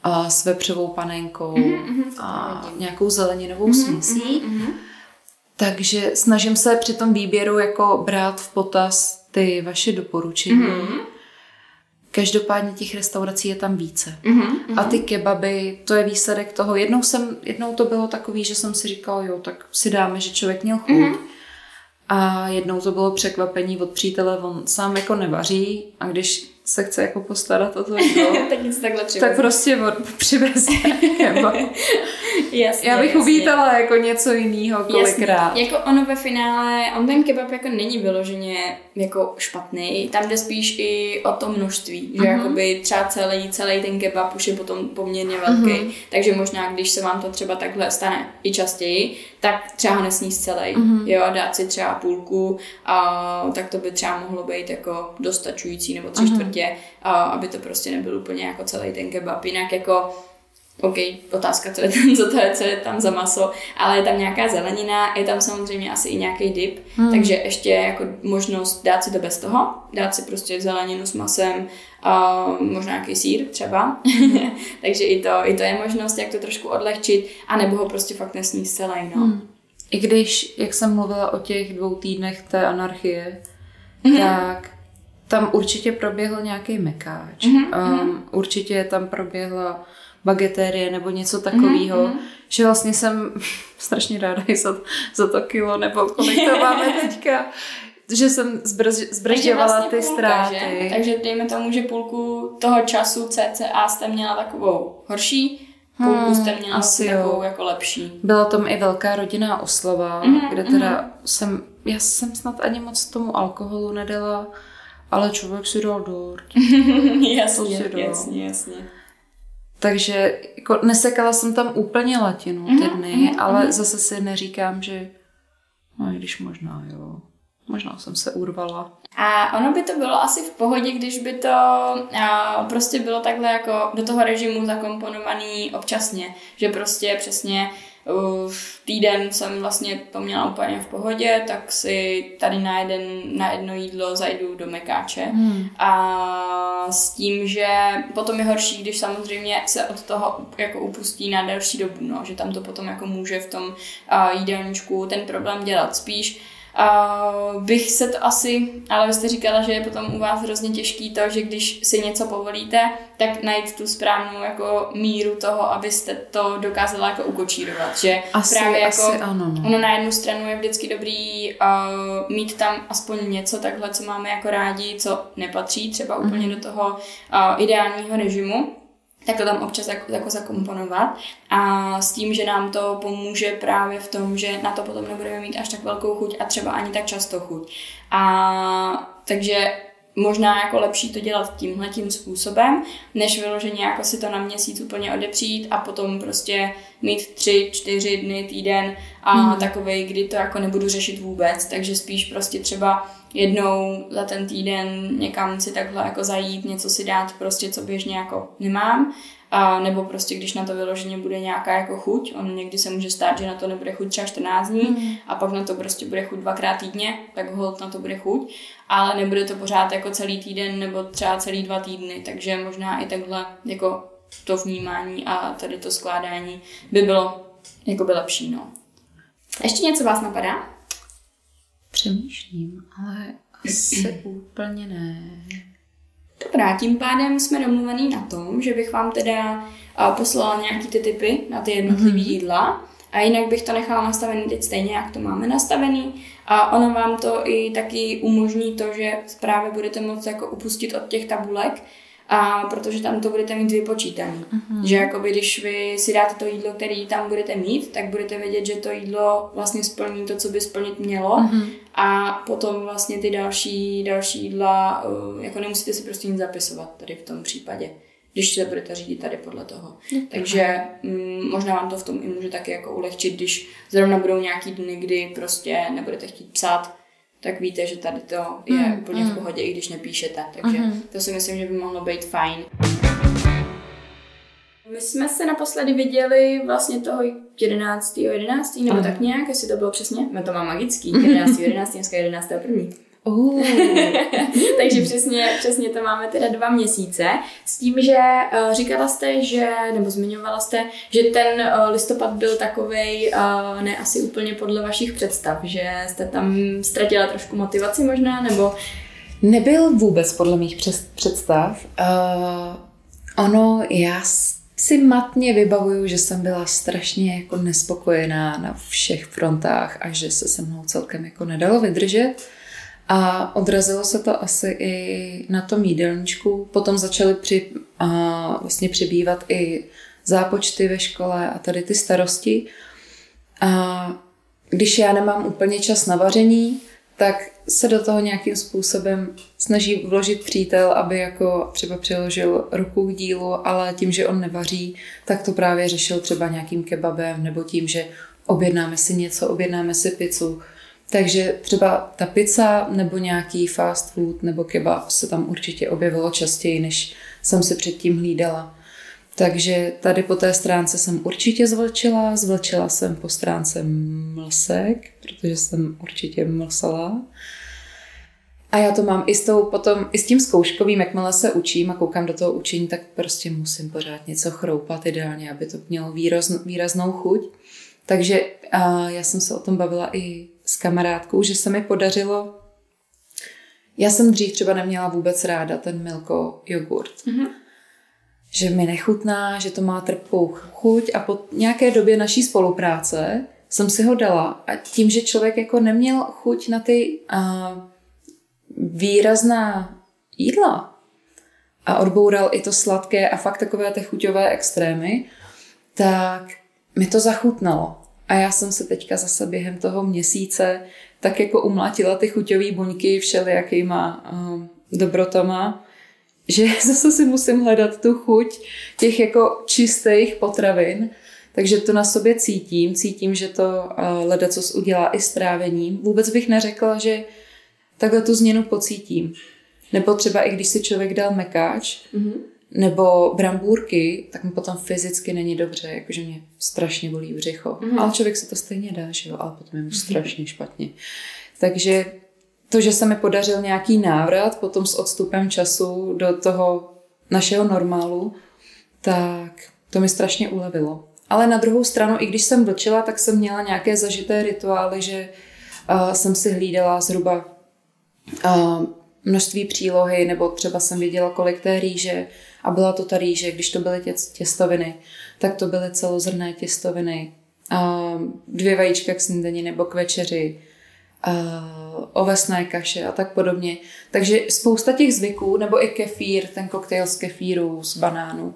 Speaker 2: a s vepřovou panenkou mm-hmm, a nějakou zeleninovou mm-hmm, směsí. Mm-hmm. Takže snažím se při tom výběru jako brát v potaz ty vaše doporučení. Mm-hmm. Každopádně těch restaurací je tam více. Mm-hmm. A ty kebaby, to je výsledek toho. Jednou, jsem, jednou to bylo takový, že jsem si říkala, jo, tak si dáme, že člověk měl chuť. Mm-hmm. A jednou to bylo překvapení od přítele, on sám jako nevaří a když se chce jako postarat o to jídlo,
Speaker 1: tak nic takhle přiveze.
Speaker 2: Tak prostě přiveze. jasně, Já bych jasně. uvítala jako něco jiného kolikrát.
Speaker 1: Jasně. Jako ono ve finále, on ten kebab jako není vyloženě jako špatný, tam jde spíš i o to množství, že uh-huh. jakoby třeba celý, celý ten kebab už je potom poměrně velký, uh-huh. takže možná když se vám to třeba takhle stane i častěji, tak třeba ho nesní celý, uh-huh. jo, dát si třeba půlku a tak to by třeba mohlo být jako dostačující nebo tři uh-huh. čtvrtě, a aby to prostě nebyl úplně jako celý ten kebab, jinak jako OK, otázka, co je, tam, co, to je, co je tam za maso, ale je tam nějaká zelenina, je tam samozřejmě asi i nějaký dip, hmm. takže ještě jako možnost dát si to bez toho, dát si prostě zeleninu s masem, a možná nějaký sír třeba, hmm. takže i to, i to je možnost, jak to trošku odlehčit, anebo ho prostě fakt nesní celý, no. Hmm.
Speaker 2: I když, jak jsem mluvila o těch dvou týdnech té anarchie, hmm. tak tam určitě proběhl nějaký mekáč. Mm-hmm. Um, určitě tam proběhla bagetérie nebo něco takového, mm-hmm. že vlastně jsem strašně ráda i za, za to kilo nebo kolik to máme teďka, že jsem zbrz, zbržďovala vlastně ty půlka, ztráty.
Speaker 1: Že? Takže dejme tomu, že půlku toho času CCA jste měla takovou horší, půlku hmm, jste měla asi takovou jako lepší.
Speaker 2: Byla tam i velká rodinná oslava, mm-hmm, kde teda mm-hmm. jsem, já jsem snad ani moc tomu alkoholu nedala, ale člověk si dal dort.
Speaker 1: jasně, jasně, jasně.
Speaker 2: Takže jako nesekala jsem tam úplně latinu ty mhm, dny, mm-hmm, ale mm-hmm. zase si neříkám, že no když možná jo. Možná jsem se urvala.
Speaker 1: A ono by to bylo asi v pohodě, když by to a, prostě bylo takhle jako do toho režimu zakomponovaný občasně. Že prostě přesně v týden jsem vlastně to měla úplně v pohodě, tak si tady na, jeden, na jedno jídlo zajdu do mekáče. Hmm. A s tím, že potom je horší, když samozřejmě se od toho jako upustí na delší dobu, no, že tam to potom jako může v tom uh, jídelníčku ten problém dělat. Spíš Uh, bych se to asi, ale vy jste říkala, že je potom u vás hrozně těžký to, že když si něco povolíte, tak najít tu správnou jako míru toho, abyste to dokázala jako ukočírovat. Že
Speaker 2: asi, právě jako asi ano, no.
Speaker 1: ono na jednu stranu je vždycky dobrý uh, mít tam aspoň něco takhle, co máme jako rádi, co nepatří třeba úplně mm. do toho uh, ideálního režimu, tak to tam občas jako, jako zakomponovat a s tím, že nám to pomůže právě v tom, že na to potom nebudeme mít až tak velkou chuť a třeba ani tak často chuť. A takže možná jako lepší to dělat tímhle tím způsobem, než vyloženě jako si to na měsíc úplně odepřít a potom prostě mít tři, čtyři dny, týden a hmm. takovej, kdy to jako nebudu řešit vůbec, takže spíš prostě třeba jednou za ten týden někam si takhle jako zajít, něco si dát prostě, co běžně jako nemám a nebo prostě, když na to vyloženě bude nějaká jako chuť, on někdy se může stát, že na to nebude chuť třeba 14 dní mm. a pak na to prostě bude chuť dvakrát týdně, tak hold na to bude chuť, ale nebude to pořád jako celý týden nebo třeba celý dva týdny, takže možná i takhle jako to vnímání a tady to skládání by bylo jako by lepší, no. Ještě něco vás napadá?
Speaker 2: Přemýšlím, ale asi úplně ne.
Speaker 1: Dobrá, tím pádem jsme domluvený na tom, že bych vám teda poslala nějaký ty typy na ty jednotlivé mm-hmm. jídla a jinak bych to nechala nastavený teď stejně, jak to máme nastavený a ono vám to i taky umožní to, že právě budete moct jako upustit od těch tabulek, a protože tam to budete mít vypočítané. Uh-huh. Že jakoby, když vy si dáte to jídlo, který tam budete mít, tak budete vědět, že to jídlo vlastně splní to, co by splnit mělo uh-huh. a potom vlastně ty další, další jídla, uh, jako nemusíte si prostě nic zapisovat tady v tom případě když se budete řídit tady podle toho. Uh-huh. Takže mm, možná vám to v tom i může taky jako ulehčit, když zrovna budou nějaký dny, kdy prostě nebudete chtít psát, tak víte, že tady to je mm, úplně mm. v pohodě, i když nepíšete. Takže mm. to si myslím, že by mohlo být fajn. My jsme se naposledy viděli vlastně toho 11. 11. nebo mm. tak nějak, jestli to bylo přesně. No to má magický, 11. 11. dneska 11. 1. Uh. Takže přesně, přesně to máme teda dva měsíce. S tím, že uh, říkala jste, že, nebo zmiňovala jste, že ten uh, listopad byl takovej uh, ne asi úplně podle vašich představ, že jste tam ztratila trošku motivaci možná, nebo...
Speaker 2: Nebyl vůbec podle mých představ. Uh, ono, já si matně vybavuju, že jsem byla strašně jako nespokojená na všech frontách a že se se mnou celkem jako nedalo vydržet. A odrazilo se to asi i na tom jídelníčku. Potom začaly při, a vlastně přibývat i zápočty ve škole a tady ty starosti. A když já nemám úplně čas na vaření, tak se do toho nějakým způsobem snaží vložit přítel, aby jako třeba přiložil ruku k dílu, ale tím, že on nevaří, tak to právě řešil třeba nějakým kebabem nebo tím, že objednáme si něco, objednáme si pizzu. Takže třeba ta pizza nebo nějaký fast food nebo kebab se tam určitě objevilo častěji, než jsem si předtím hlídala. Takže tady po té stránce jsem určitě zvlčila, zvlčila jsem po stránce mlsek, protože jsem určitě mlsala. A já to mám i s, tou, potom, i s tím zkouškovým, jakmile se učím a koukám do toho učení, tak prostě musím pořád něco chroupat ideálně, aby to mělo výrazn, výraznou chuť. Takže a já jsem se o tom bavila i s kamarádkou, že se mi podařilo já jsem dřív třeba neměla vůbec ráda ten milko jogurt. Mm-hmm. Že mi nechutná, že to má trpkou chuť a po nějaké době naší spolupráce jsem si ho dala a tím, že člověk jako neměl chuť na ty uh, výrazná jídla a odboural i to sladké a fakt takové ty chuťové extrémy, tak mi to zachutnalo. A já jsem se teďka zase během toho měsíce tak jako umlátila ty chuťové buňky všelijakýma uh, dobrotama, že zase si musím hledat tu chuť těch jako čistých potravin. Takže to na sobě cítím. Cítím, že to uh, ledacos udělá i s trávením. Vůbec bych neřekla, že takhle tu změnu pocítím. Nebo třeba i když si člověk dal mekáč, mm-hmm nebo brambůrky, tak mi potom fyzicky není dobře, jakože mě strašně bolí břicho. Mm-hmm. Ale člověk se to stejně dá, že jo, ale potom je mu mhm. strašně špatně. Takže to, že se mi podařil nějaký návrat potom s odstupem času do toho našeho normálu, tak to mi strašně ulevilo. Ale na druhou stranu, i když jsem vlčila, tak jsem měla nějaké zažité rituály, že uh, jsem si hlídala zhruba uh, množství přílohy, nebo třeba jsem viděla, kolik té rýže, a byla to ta rýže, když to byly tě, těstoviny, tak to byly celozrné těstoviny, dvě vajíčka k snídani nebo k večeři, ovesné kaše a tak podobně. Takže spousta těch zvyků, nebo i kefír, ten koktejl z kefíru, z banánu,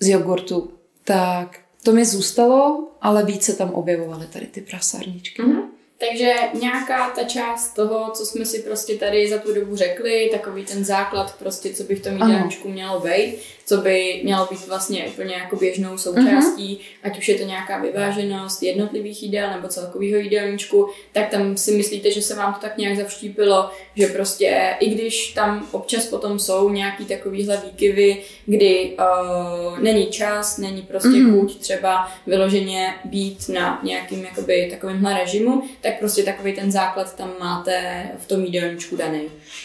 Speaker 2: z jogurtu, tak to mi zůstalo, ale více tam objevovaly tady ty prasárničky. Mm-hmm.
Speaker 1: Takže nějaká ta část toho, co jsme si prostě tady za tu dobu řekli, takový ten základ prostě, co by v tom jídelníčku mělo být, co by mělo být vlastně úplně jako běžnou součástí, uh-huh. ať už je to nějaká vyváženost jednotlivých jídel nebo celkového jídelníčku, tak tam si myslíte, že se vám to tak nějak zavštípilo, že prostě i když tam občas potom jsou nějaký takovýhle výkyvy, kdy uh, není čas, není prostě uh-huh. chuť třeba vyloženě být na nějakým jakoby takovýmhle režimu, tak prostě takový ten základ tam máte v tom jídelníčku daný.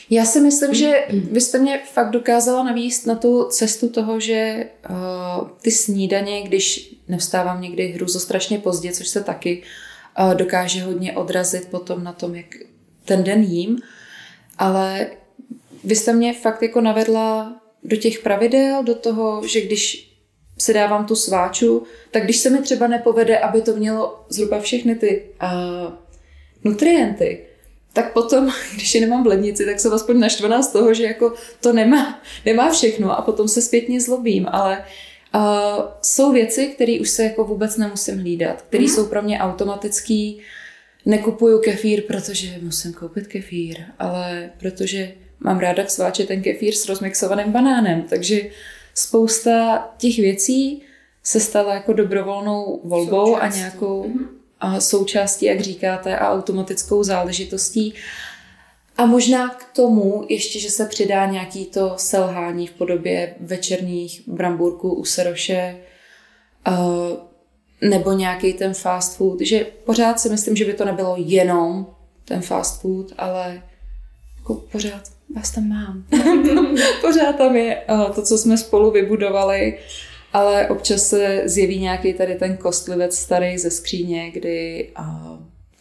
Speaker 2: Já si myslím, že vy jste mě fakt dokázala navíst na tu cestu toho, že uh, ty snídaně, když nevstávám někdy hruzo strašně pozdě, což se taky uh, dokáže hodně odrazit potom na tom, jak ten den jím, ale vy jste mě fakt jako navedla do těch pravidel, do toho, že když si dávám tu sváču, tak když se mi třeba nepovede, aby to mělo zhruba všechny ty uh, nutrienty, tak potom, když je nemám v lednici, tak jsem aspoň naštvaná z toho, že jako to nemá, nemá všechno a potom se zpětně zlobím, ale uh, jsou věci, které už se jako vůbec nemusím hlídat, které mm. jsou pro mě automatický. Nekupuju kefír, protože musím koupit kefír, ale protože mám ráda sváče ten kefír s rozmixovaným banánem, takže spousta těch věcí se stala jako dobrovolnou volbou Součástí. a nějakou mm součástí, jak říkáte, a automatickou záležitostí. A možná k tomu ještě, že se přidá nějaký to selhání v podobě večerních bramburků u seroše nebo nějaký ten fast food, že pořád si myslím, že by to nebylo jenom ten fast food, ale jako pořád vás tam mám. pořád tam je to, co jsme spolu vybudovali ale občas se zjeví nějaký tady ten kostlivec starý ze skříně, kdy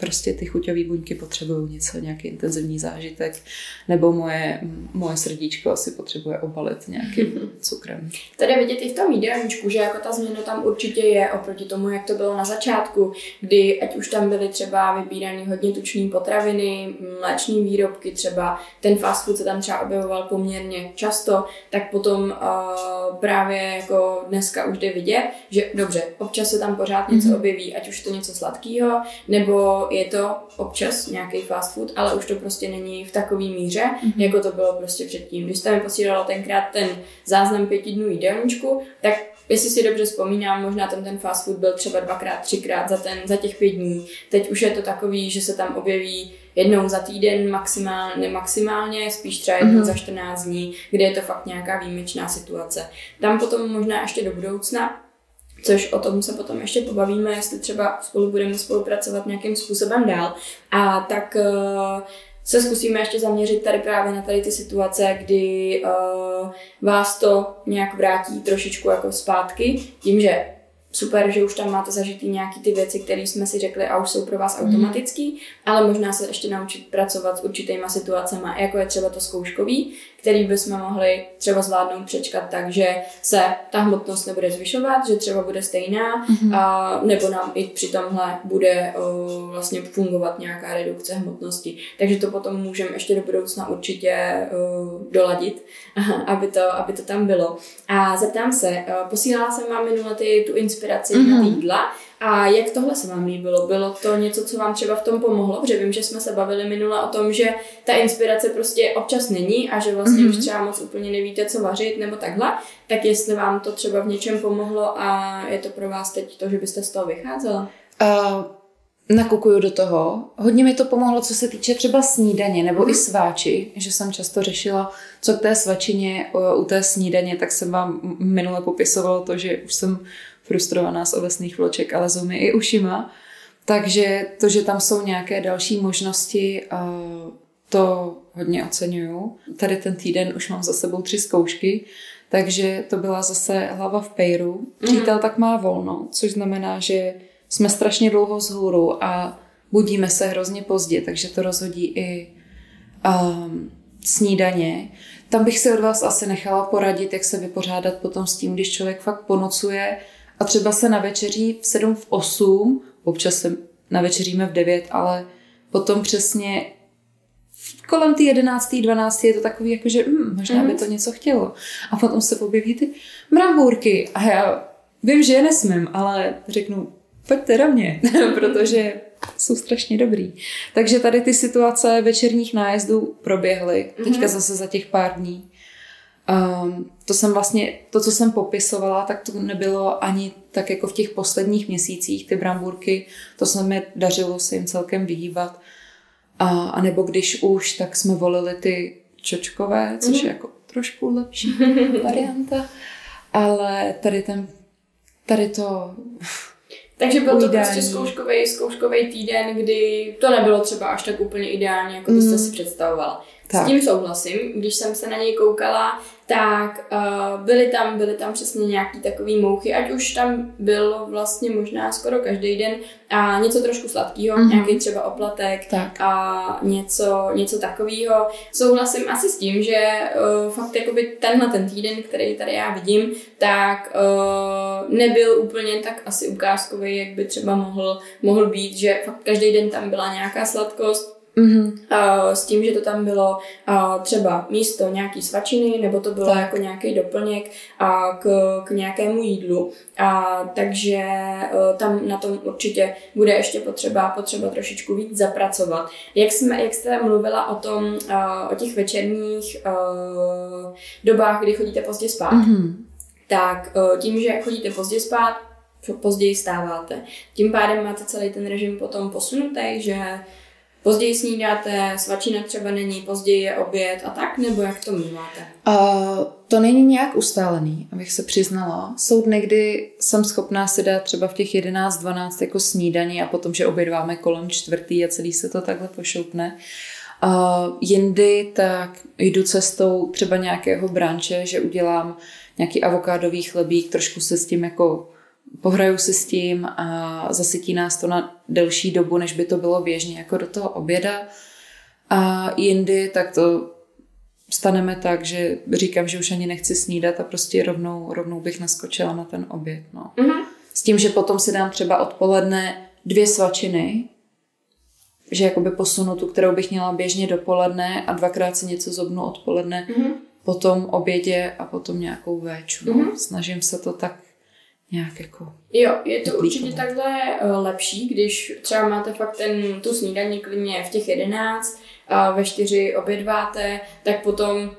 Speaker 2: prostě ty chuťové buňky potřebují něco, nějaký intenzivní zážitek, nebo moje, moje srdíčko asi potřebuje obalit nějakým cukrem.
Speaker 1: Tady vidět i v tom jídelníčku, že jako ta změna tam určitě je oproti tomu, jak to bylo na začátku, kdy ať už tam byly třeba vybírané hodně tučné potraviny, mléční výrobky třeba, ten fast food se tam třeba objevoval poměrně často, tak potom uh, právě jako dneska už jde vidět, že dobře, občas se tam pořád něco mm-hmm. objeví, ať už to něco sladkého, nebo je to občas nějaký fast food, ale už to prostě není v takové míře, mm-hmm. jako to bylo prostě předtím. Když jste mi posílala tenkrát ten záznam pěti dnů jídelníčku, tak jestli si dobře vzpomínám, možná tam ten fast food byl třeba dvakrát, třikrát za, ten, za těch pět dní. Teď už je to takový, že se tam objeví jednou za týden maximálně, maximálně spíš třeba jednou mm-hmm. za 14 dní, kde je to fakt nějaká výjimečná situace. Tam potom možná ještě do budoucna Což o tom se potom ještě pobavíme, jestli třeba spolu budeme spolupracovat nějakým způsobem dál. A tak uh, se zkusíme ještě zaměřit tady právě na tady ty situace, kdy uh, vás to nějak vrátí trošičku jako zpátky, tím, že super, že už tam máte zažitý nějaký ty věci, které jsme si řekli a už jsou pro vás mm. automatický, ale možná se ještě naučit pracovat s určitýma situacemi, jako je třeba to zkouškový, který bychom mohli třeba zvládnout přečkat tak, že se ta hmotnost nebude zvyšovat, že třeba bude stejná, mm-hmm. a, nebo nám i při tomhle bude o, vlastně fungovat nějaká redukce hmotnosti. Takže to potom můžeme ještě do budoucna určitě o, doladit, aby to, aby to tam bylo. A zeptám se, o, posílala jsem vám minule ty, tu inspiraci mm-hmm. na jídla, a jak tohle se vám líbilo? Bylo to něco, co vám třeba v tom pomohlo? Protože vím, že jsme se bavili minule o tom, že ta inspirace prostě občas není a že vlastně mm-hmm. už třeba moc úplně nevíte, co vařit nebo takhle. Tak jestli vám to třeba v něčem pomohlo a je to pro vás teď to, že byste z toho vycházela?
Speaker 2: Uh, nakukuju do toho. Hodně mi to pomohlo, co se týče třeba snídaně nebo mm. i sváči, že jsem často řešila, co k té svačině u té snídaně, tak jsem vám minule popisovala to, že už jsem frustrovaná z ovesných vloček, ale zou mi i ušima. Takže to, že tam jsou nějaké další možnosti, to hodně oceňuju. Tady ten týden už mám za sebou tři zkoušky, takže to byla zase hlava v pejru. Přítel mm. tak má volno, což znamená, že jsme strašně dlouho vzhůru a budíme se hrozně pozdě, takže to rozhodí i um, snídaně. Tam bych se od vás asi nechala poradit, jak se vypořádat potom s tím, když člověk fakt ponocuje a třeba se na večeří v 7, v 8, občas se na večeříme v 9, ale potom přesně kolem ty 11. 12. je to takový, jako, že hm, možná mm-hmm. by mhm. to něco chtělo. A potom se objeví ty brambůrky. A já vím, že je nesmím, ale řeknu, pojďte do mě, protože jsou strašně dobrý. Takže tady ty situace večerních nájezdů proběhly. Mm-hmm. Teďka zase za těch pár dní. Um, to jsem vlastně, to, co jsem popisovala, tak to nebylo ani tak jako v těch posledních měsících, ty bramburky, to se mi dařilo se jim celkem vyhýbat. A, a nebo když už, tak jsme volili ty čočkové, což mm. je jako trošku lepší varianta. Ale tady ten, tady to
Speaker 1: takže byl to prostě zkouškový, zkouškový týden, kdy to nebylo třeba až tak úplně ideální, jako byste mm. si představovala. Tak. S tím souhlasím. Když jsem se na něj koukala, tak uh, byly tam, byly tam přesně nějaký takový mouchy, ať už tam bylo vlastně možná skoro každý den a něco trošku sladkého, mm-hmm. nějaký třeba oplatek tak. a něco, něco takového. Souhlasím asi s tím, že uh, fakt jakoby tenhle ten týden, který tady já vidím, tak uh, nebyl úplně tak asi ukázkový, jak by třeba mohl, mohl být, že fakt každý den tam byla nějaká sladkost, Mm-hmm. Uh, s tím, že to tam bylo uh, třeba místo nějaký svačiny, nebo to bylo tak. jako nějaký doplněk uh, k, k nějakému jídlu. A, takže uh, tam na tom určitě bude ještě potřeba, potřeba trošičku víc zapracovat. Jak, jsme, jak jste mluvila o tom, o těch večerních uh, dobách, kdy chodíte pozdě spát, mm-hmm. tak uh, tím, že chodíte pozdě spát, později stáváte. Tím pádem máte celý ten režim potom posunutý, že Později snídáte, svačina třeba není, později je oběd a tak, nebo jak to máte?
Speaker 2: Uh, to není nějak ustálený, abych se přiznala. Jsou dny, kdy jsem schopná si dát třeba v těch 11-12 jako snídaní a potom, že obědváme kolem čtvrtý a celý se to takhle pošoupne. Uh, jindy tak jdu cestou třeba nějakého branče, že udělám nějaký avokádový chlebík, trošku se s tím jako pohraju si s tím a zasytí nás to na delší dobu, než by to bylo běžně jako do toho oběda. A jindy tak to staneme tak, že říkám, že už ani nechci snídat a prostě rovnou, rovnou bych naskočila na ten oběd. No. Mm-hmm. S tím, že potom si dám třeba odpoledne dvě svačiny, že jakoby posunu tu, kterou bych měla běžně dopoledne a dvakrát si něco zobnu odpoledne, mm-hmm. potom obědě a potom nějakou véču. No. Mm-hmm. Snažím se to tak nějak. Jako...
Speaker 1: Jo, je to určitě takhle uh, lepší, když třeba máte fakt ten, tu snídaní klidně v těch jedenáct a ve čtyři obědváte, tak potom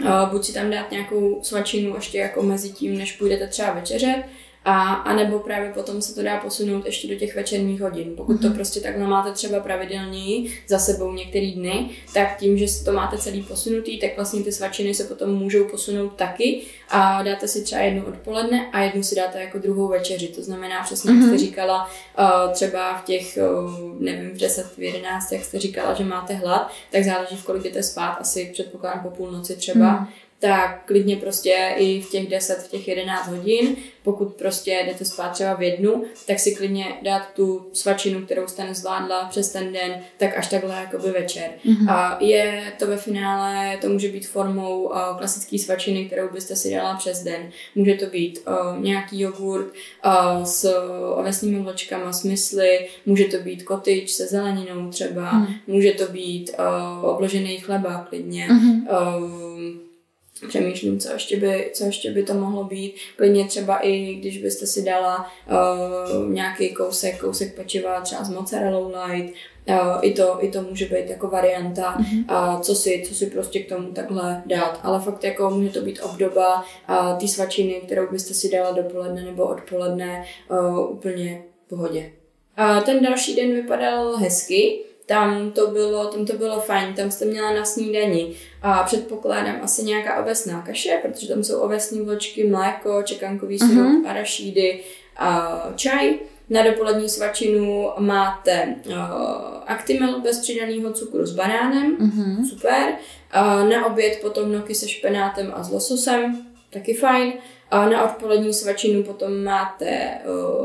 Speaker 1: uh, buď si tam dát nějakou svačinu ještě jako mezi tím, než půjdete třeba večeřet, a, a nebo právě potom se to dá posunout ještě do těch večerních hodin. Pokud to mhm. prostě takhle máte třeba pravidelněji za sebou některý dny, tak tím, že to máte celý posunutý, tak vlastně ty svačiny se potom můžou posunout taky a dáte si třeba jednu odpoledne a jednu si dáte jako druhou večeři. To znamená přesně, jak jste mhm. říkala, uh, třeba v těch, uh, nevím, v 10, v 11, jak jste říkala, že máte hlad, tak záleží, v kolik jdete spát, asi předpokládám po půlnoci třeba, mm tak klidně prostě i v těch 10, v těch 11 hodin, pokud prostě jdete spát třeba v jednu, tak si klidně dát tu svačinu, kterou jste nezvládla přes ten den, tak až takhle jakoby večer. Mm-hmm. A je to ve finále, to může být formou uh, klasické svačiny, kterou byste si dala přes den. Může to být uh, nějaký jogurt uh, s ovesnými vločkama, s mysli, může to být kotyč se zeleninou třeba, mm. může to být uh, obložený chleba klidně. Mm-hmm. Přemýšlím, co ještě, by, co ještě by to mohlo být. Klidně třeba i když byste si dala uh, nějaký kousek, kousek pečiva třeba s mozzarellou light, uh, i, to, i to může být jako varianta, mm-hmm. uh, co, si, co si prostě k tomu takhle dát. Ale fakt jako může to být obdoba uh, ty svačiny, kterou byste si dala dopoledne nebo odpoledne uh, úplně v pohodě. Uh, ten další den vypadal hezky, tam to bylo, tam to bylo fajn, tam jste měla na snídani a předpokládám asi nějaká ovesná kaše, protože tam jsou ovesní vločky, mléko, čekankový sirup, uh-huh. arašídy a čaj. Na dopolední svačinu máte uh, Actimel bez přidaného cukru s banánem, uh-huh. super. Uh, na oběd potom noky se špenátem a s lososem, taky fajn. A na odpolední svačinu potom máte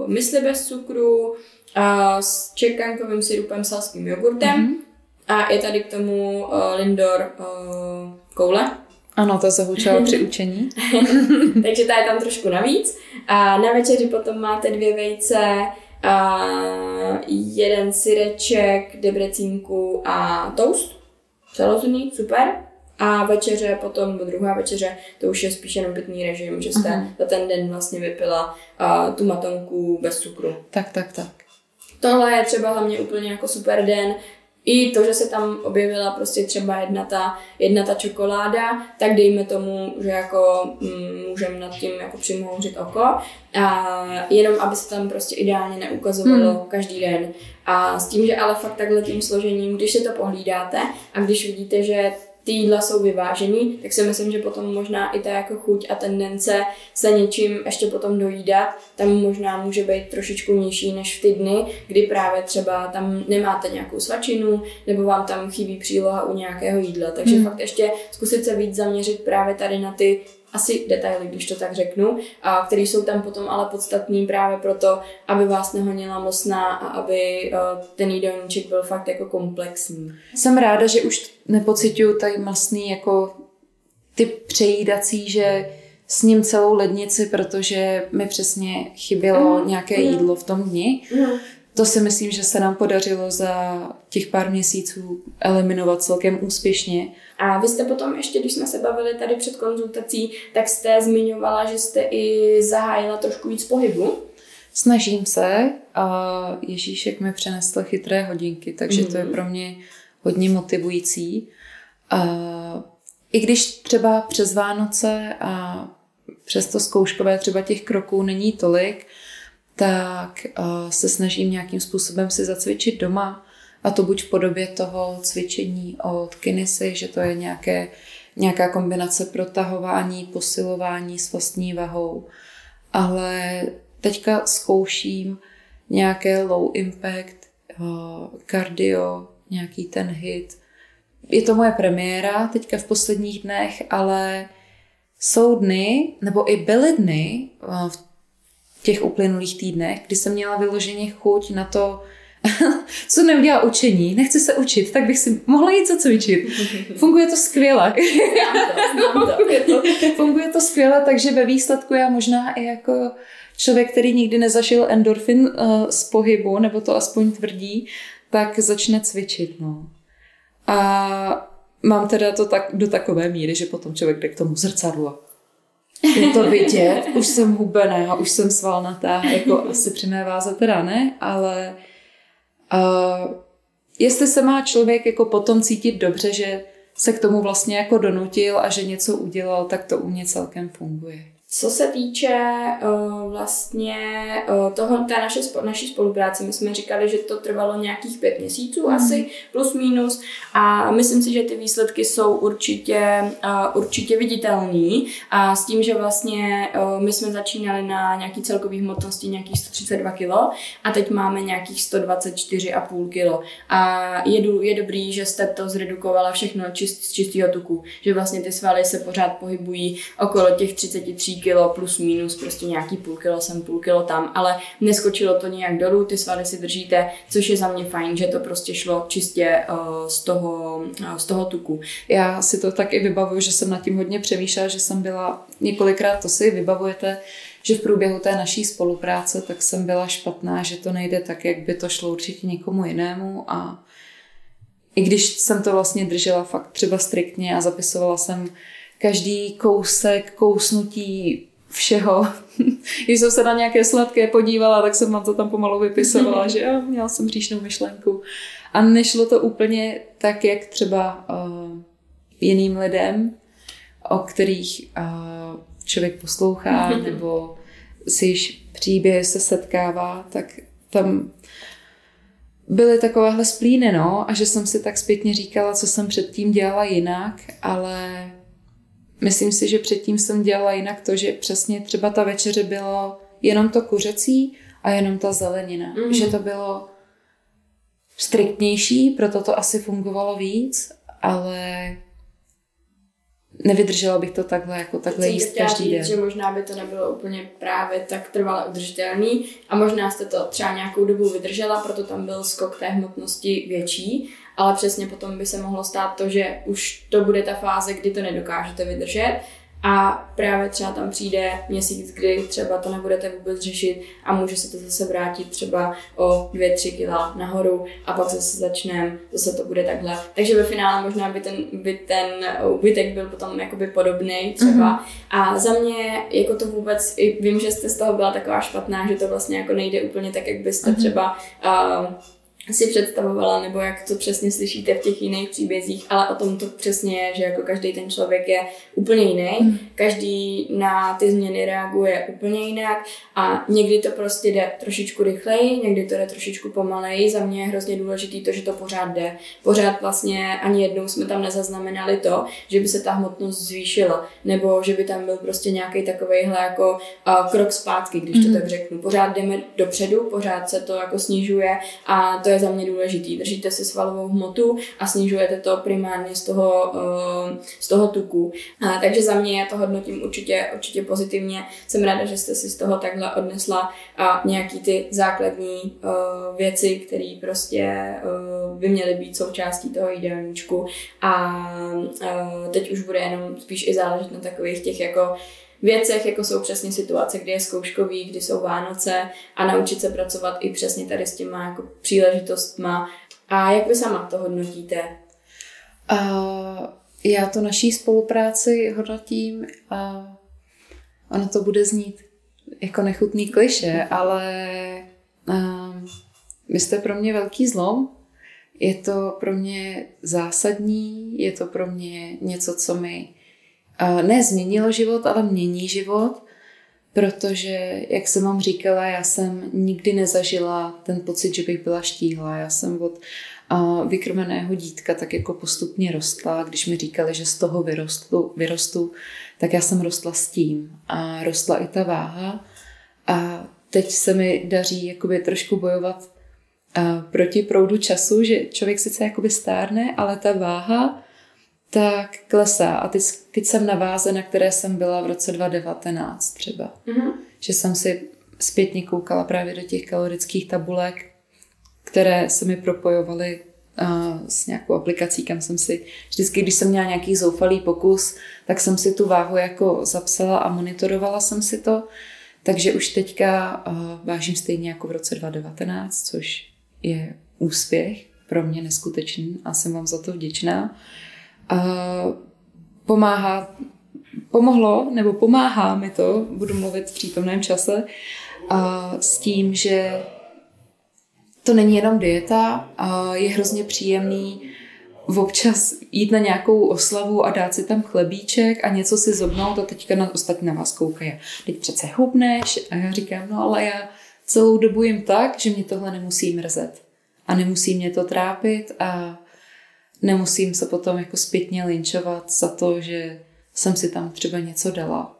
Speaker 1: uh, mysli bez cukru, a s čekankovým syrupem, salským jogurtem mm-hmm. a je tady k tomu uh, Lindor uh, koule.
Speaker 2: Ano, to zahučalo při učení.
Speaker 1: Takže ta je tam trošku navíc. A na večeři potom máte dvě vejce, a jeden syreček, debrecínku a toast. Přeložený, super. A večeře potom, druhá večeře, to už je spíš jenom pitný režim, že jste uh-huh. za ten den vlastně vypila uh, tu matonku bez cukru.
Speaker 2: Tak, tak, tak.
Speaker 1: Tohle je třeba mě úplně jako super den, i to, že se tam objevila prostě třeba jedna ta, jedna ta čokoláda, tak dejme tomu, že jako mm, můžeme nad tím jako přimhouřit oko. A jenom, aby se tam prostě ideálně neukazovalo hmm. každý den. A s tím, že ale fakt takhle tím složením, když si to pohlídáte a když vidíte, že ty jídla jsou vyvážený, tak si myslím, že potom možná i ta jako chuť a tendence se něčím ještě potom dojídat, tam možná může být trošičku nižší než v ty dny, kdy právě třeba tam nemáte nějakou svačinu, nebo vám tam chybí příloha u nějakého jídla. Takže hmm. fakt ještě zkusit se víc zaměřit právě tady na ty asi detaily, když to tak řeknu, a který jsou tam potom ale podstatný právě proto, aby vás nehonila mosna a aby uh, ten jídelníček byl fakt jako komplexní.
Speaker 2: Jsem ráda, že už nepocituju tady masný jako ty přejídací, že s ním celou lednici, protože mi přesně chybělo mm. nějaké mm. jídlo v tom dni. Mm to si myslím, že se nám podařilo za těch pár měsíců eliminovat celkem úspěšně.
Speaker 1: A vy jste potom ještě, když jsme se bavili tady před konzultací, tak jste zmiňovala, že jste i zahájila trošku víc pohybu.
Speaker 2: Snažím se a Ježíšek mi přenesl chytré hodinky, takže mm. to je mhm. pro mě hodně motivující. A I když třeba přes Vánoce a přes to zkouškové třeba těch kroků není tolik, tak uh, se snažím nějakým způsobem si zacvičit doma. A to buď v podobě toho cvičení od kinesy, že to je nějaké, nějaká kombinace protahování, posilování s vlastní vahou. Ale teďka zkouším nějaké low impact, uh, cardio, nějaký ten hit. Je to moje premiéra teďka v posledních dnech, ale jsou dny, nebo i byly dny uh, v těch uplynulých týdnech, kdy jsem měla vyloženě chuť na to, co neudělá učení, nechci se učit, tak bych si mohla jít zacvičit. Funguje to skvěle. funguje, to, funguje to skvěle, takže ve výsledku já možná i jako člověk, který nikdy nezažil endorfin uh, z pohybu, nebo to aspoň tvrdí, tak začne cvičit. No. A mám teda to tak, do takové míry, že potom člověk jde k tomu zrcadlu je to vidět, už jsem hubená, už jsem svalnatá, jako asi při mé váze teda ne, ale uh, jestli se má člověk jako potom cítit dobře, že se k tomu vlastně jako donutil a že něco udělal, tak to u mě celkem funguje.
Speaker 1: Co se týče uh, vlastně uh, toho, té naše, naší spolupráce, my jsme říkali, že to trvalo nějakých pět měsíců mm. asi, plus minus a myslím si, že ty výsledky jsou určitě, uh, určitě viditelný a s tím, že vlastně uh, my jsme začínali na nějaký celkový hmotnosti nějakých 132 kg a teď máme nějakých 124,5 kg a je, je dobrý, že jste to zredukovala všechno čist, z čistého tuku, že vlastně ty svaly se pořád pohybují okolo těch 33 kilo plus minus, prostě nějaký půl kilo sem, půl kilo tam, ale neskočilo to nějak dolů, ty svaly si držíte, což je za mě fajn, že to prostě šlo čistě uh, z, toho, uh, z toho tuku.
Speaker 2: Já si to tak i vybavuju, že jsem nad tím hodně přemýšlela, že jsem byla několikrát, to si vybavujete, že v průběhu té naší spolupráce tak jsem byla špatná, že to nejde tak, jak by to šlo určitě někomu jinému a i když jsem to vlastně držela fakt třeba striktně a zapisovala jsem každý kousek, kousnutí všeho. Když jsem se na nějaké sladké podívala, tak jsem vám to tam pomalu vypisovala, že jo, měla jsem říšnou myšlenku. A nešlo to úplně tak, jak třeba uh, jiným lidem, o kterých uh, člověk poslouchá, nebo si již příběh se setkává, tak tam byly takovéhle splíny, no, a že jsem si tak zpětně říkala, co jsem předtím dělala jinak, ale Myslím si, že předtím jsem dělala jinak to, že přesně třeba ta večeře bylo jenom to kuřecí a jenom ta zelenina. Mm. Že to bylo striktnější, proto to asi fungovalo víc, ale nevydržela bych to takhle, jako takhle
Speaker 1: Jsem
Speaker 2: jíst každý
Speaker 1: říct, den. že možná by to nebylo úplně právě tak trvale udržitelný a možná jste to třeba nějakou dobu vydržela, proto tam byl skok té hmotnosti větší, ale přesně potom by se mohlo stát to, že už to bude ta fáze, kdy to nedokážete vydržet a právě třeba tam přijde měsíc, kdy třeba to nebudete vůbec řešit a může se to zase vrátit třeba o 2-3 kila nahoru a pak zase začneme, zase to bude takhle. Takže ve finále možná by ten, by ten úbytek byl potom jakoby podobný třeba. Mm-hmm. A za mě jako to vůbec, vím, že jste z toho byla taková špatná, že to vlastně jako nejde úplně tak, jak byste mm-hmm. třeba uh, si představovala, nebo jak to přesně slyšíte v těch jiných příbězích, ale o tom to přesně je, že jako každý ten člověk je úplně jiný, mm. každý na ty změny reaguje úplně jinak a někdy to prostě jde trošičku rychleji, někdy to jde trošičku pomaleji. Za mě je hrozně důležitý to, že to pořád jde. Pořád vlastně ani jednou jsme tam nezaznamenali to, že by se ta hmotnost zvýšila, nebo že by tam byl prostě nějaký takovejhle jako uh, krok zpátky, když to mhm. tak řeknu. Pořád jdeme dopředu, pořád se to jako snižuje a to je za mě důležitý. Držíte si svalovou hmotu a snižujete to primárně z toho, uh, z toho tuku. A, takže za mě já to hodnotím určitě, určitě pozitivně. Jsem ráda, že jste si z toho takhle odnesla a nějaký ty základní uh, věci, které prostě uh, by měly být součástí toho jídelníčku. A teď už bude jenom spíš i záležet na takových těch jako věcech, jako jsou přesně situace, kdy je zkouškový, kdy jsou Vánoce a naučit se pracovat i přesně tady s těma jako příležitostma. A jak vy sama to hodnotíte?
Speaker 2: Uh, já to naší spolupráci hodnotím a ono to bude znít jako nechutný kliše, ale um, vy jste pro mě velký zlom. Je to pro mě zásadní, je to pro mě něco, co mi ne změnilo život, ale mění život, protože, jak jsem vám říkala, já jsem nikdy nezažila ten pocit, že bych byla štíhla. Já jsem od vykrmeného dítka tak jako postupně rostla. Když mi říkali, že z toho vyrostu, vyrostu, tak já jsem rostla s tím. A rostla i ta váha. A teď se mi daří jakoby trošku bojovat proti proudu času, že člověk sice jakoby stárne, ale ta váha tak klesá. A teď, teď jsem na váze, na které jsem byla v roce 2019 třeba. Mm-hmm. Že jsem si zpětně koukala právě do těch kalorických tabulek, které se mi propojovaly uh, s nějakou aplikací, kam jsem si vždycky, když jsem měla nějaký zoufalý pokus, tak jsem si tu váhu jako zapsala a monitorovala jsem si to. Takže už teďka uh, vážím stejně jako v roce 2019, což je úspěch pro mě neskutečný a jsem vám za to vděčná pomáhá, pomohlo nebo pomáhá mi to, budu mluvit v přítomném čase, a s tím, že to není jenom dieta, a je hrozně příjemný občas jít na nějakou oslavu a dát si tam chlebíček a něco si zobnout a teďka na ostatní na vás koukají. Teď přece hubneš a já říkám, no ale já celou dobu jim tak, že mě tohle nemusí mrzet a nemusí mě to trápit a nemusím se potom jako zpětně linčovat za to, že jsem si tam třeba něco dala.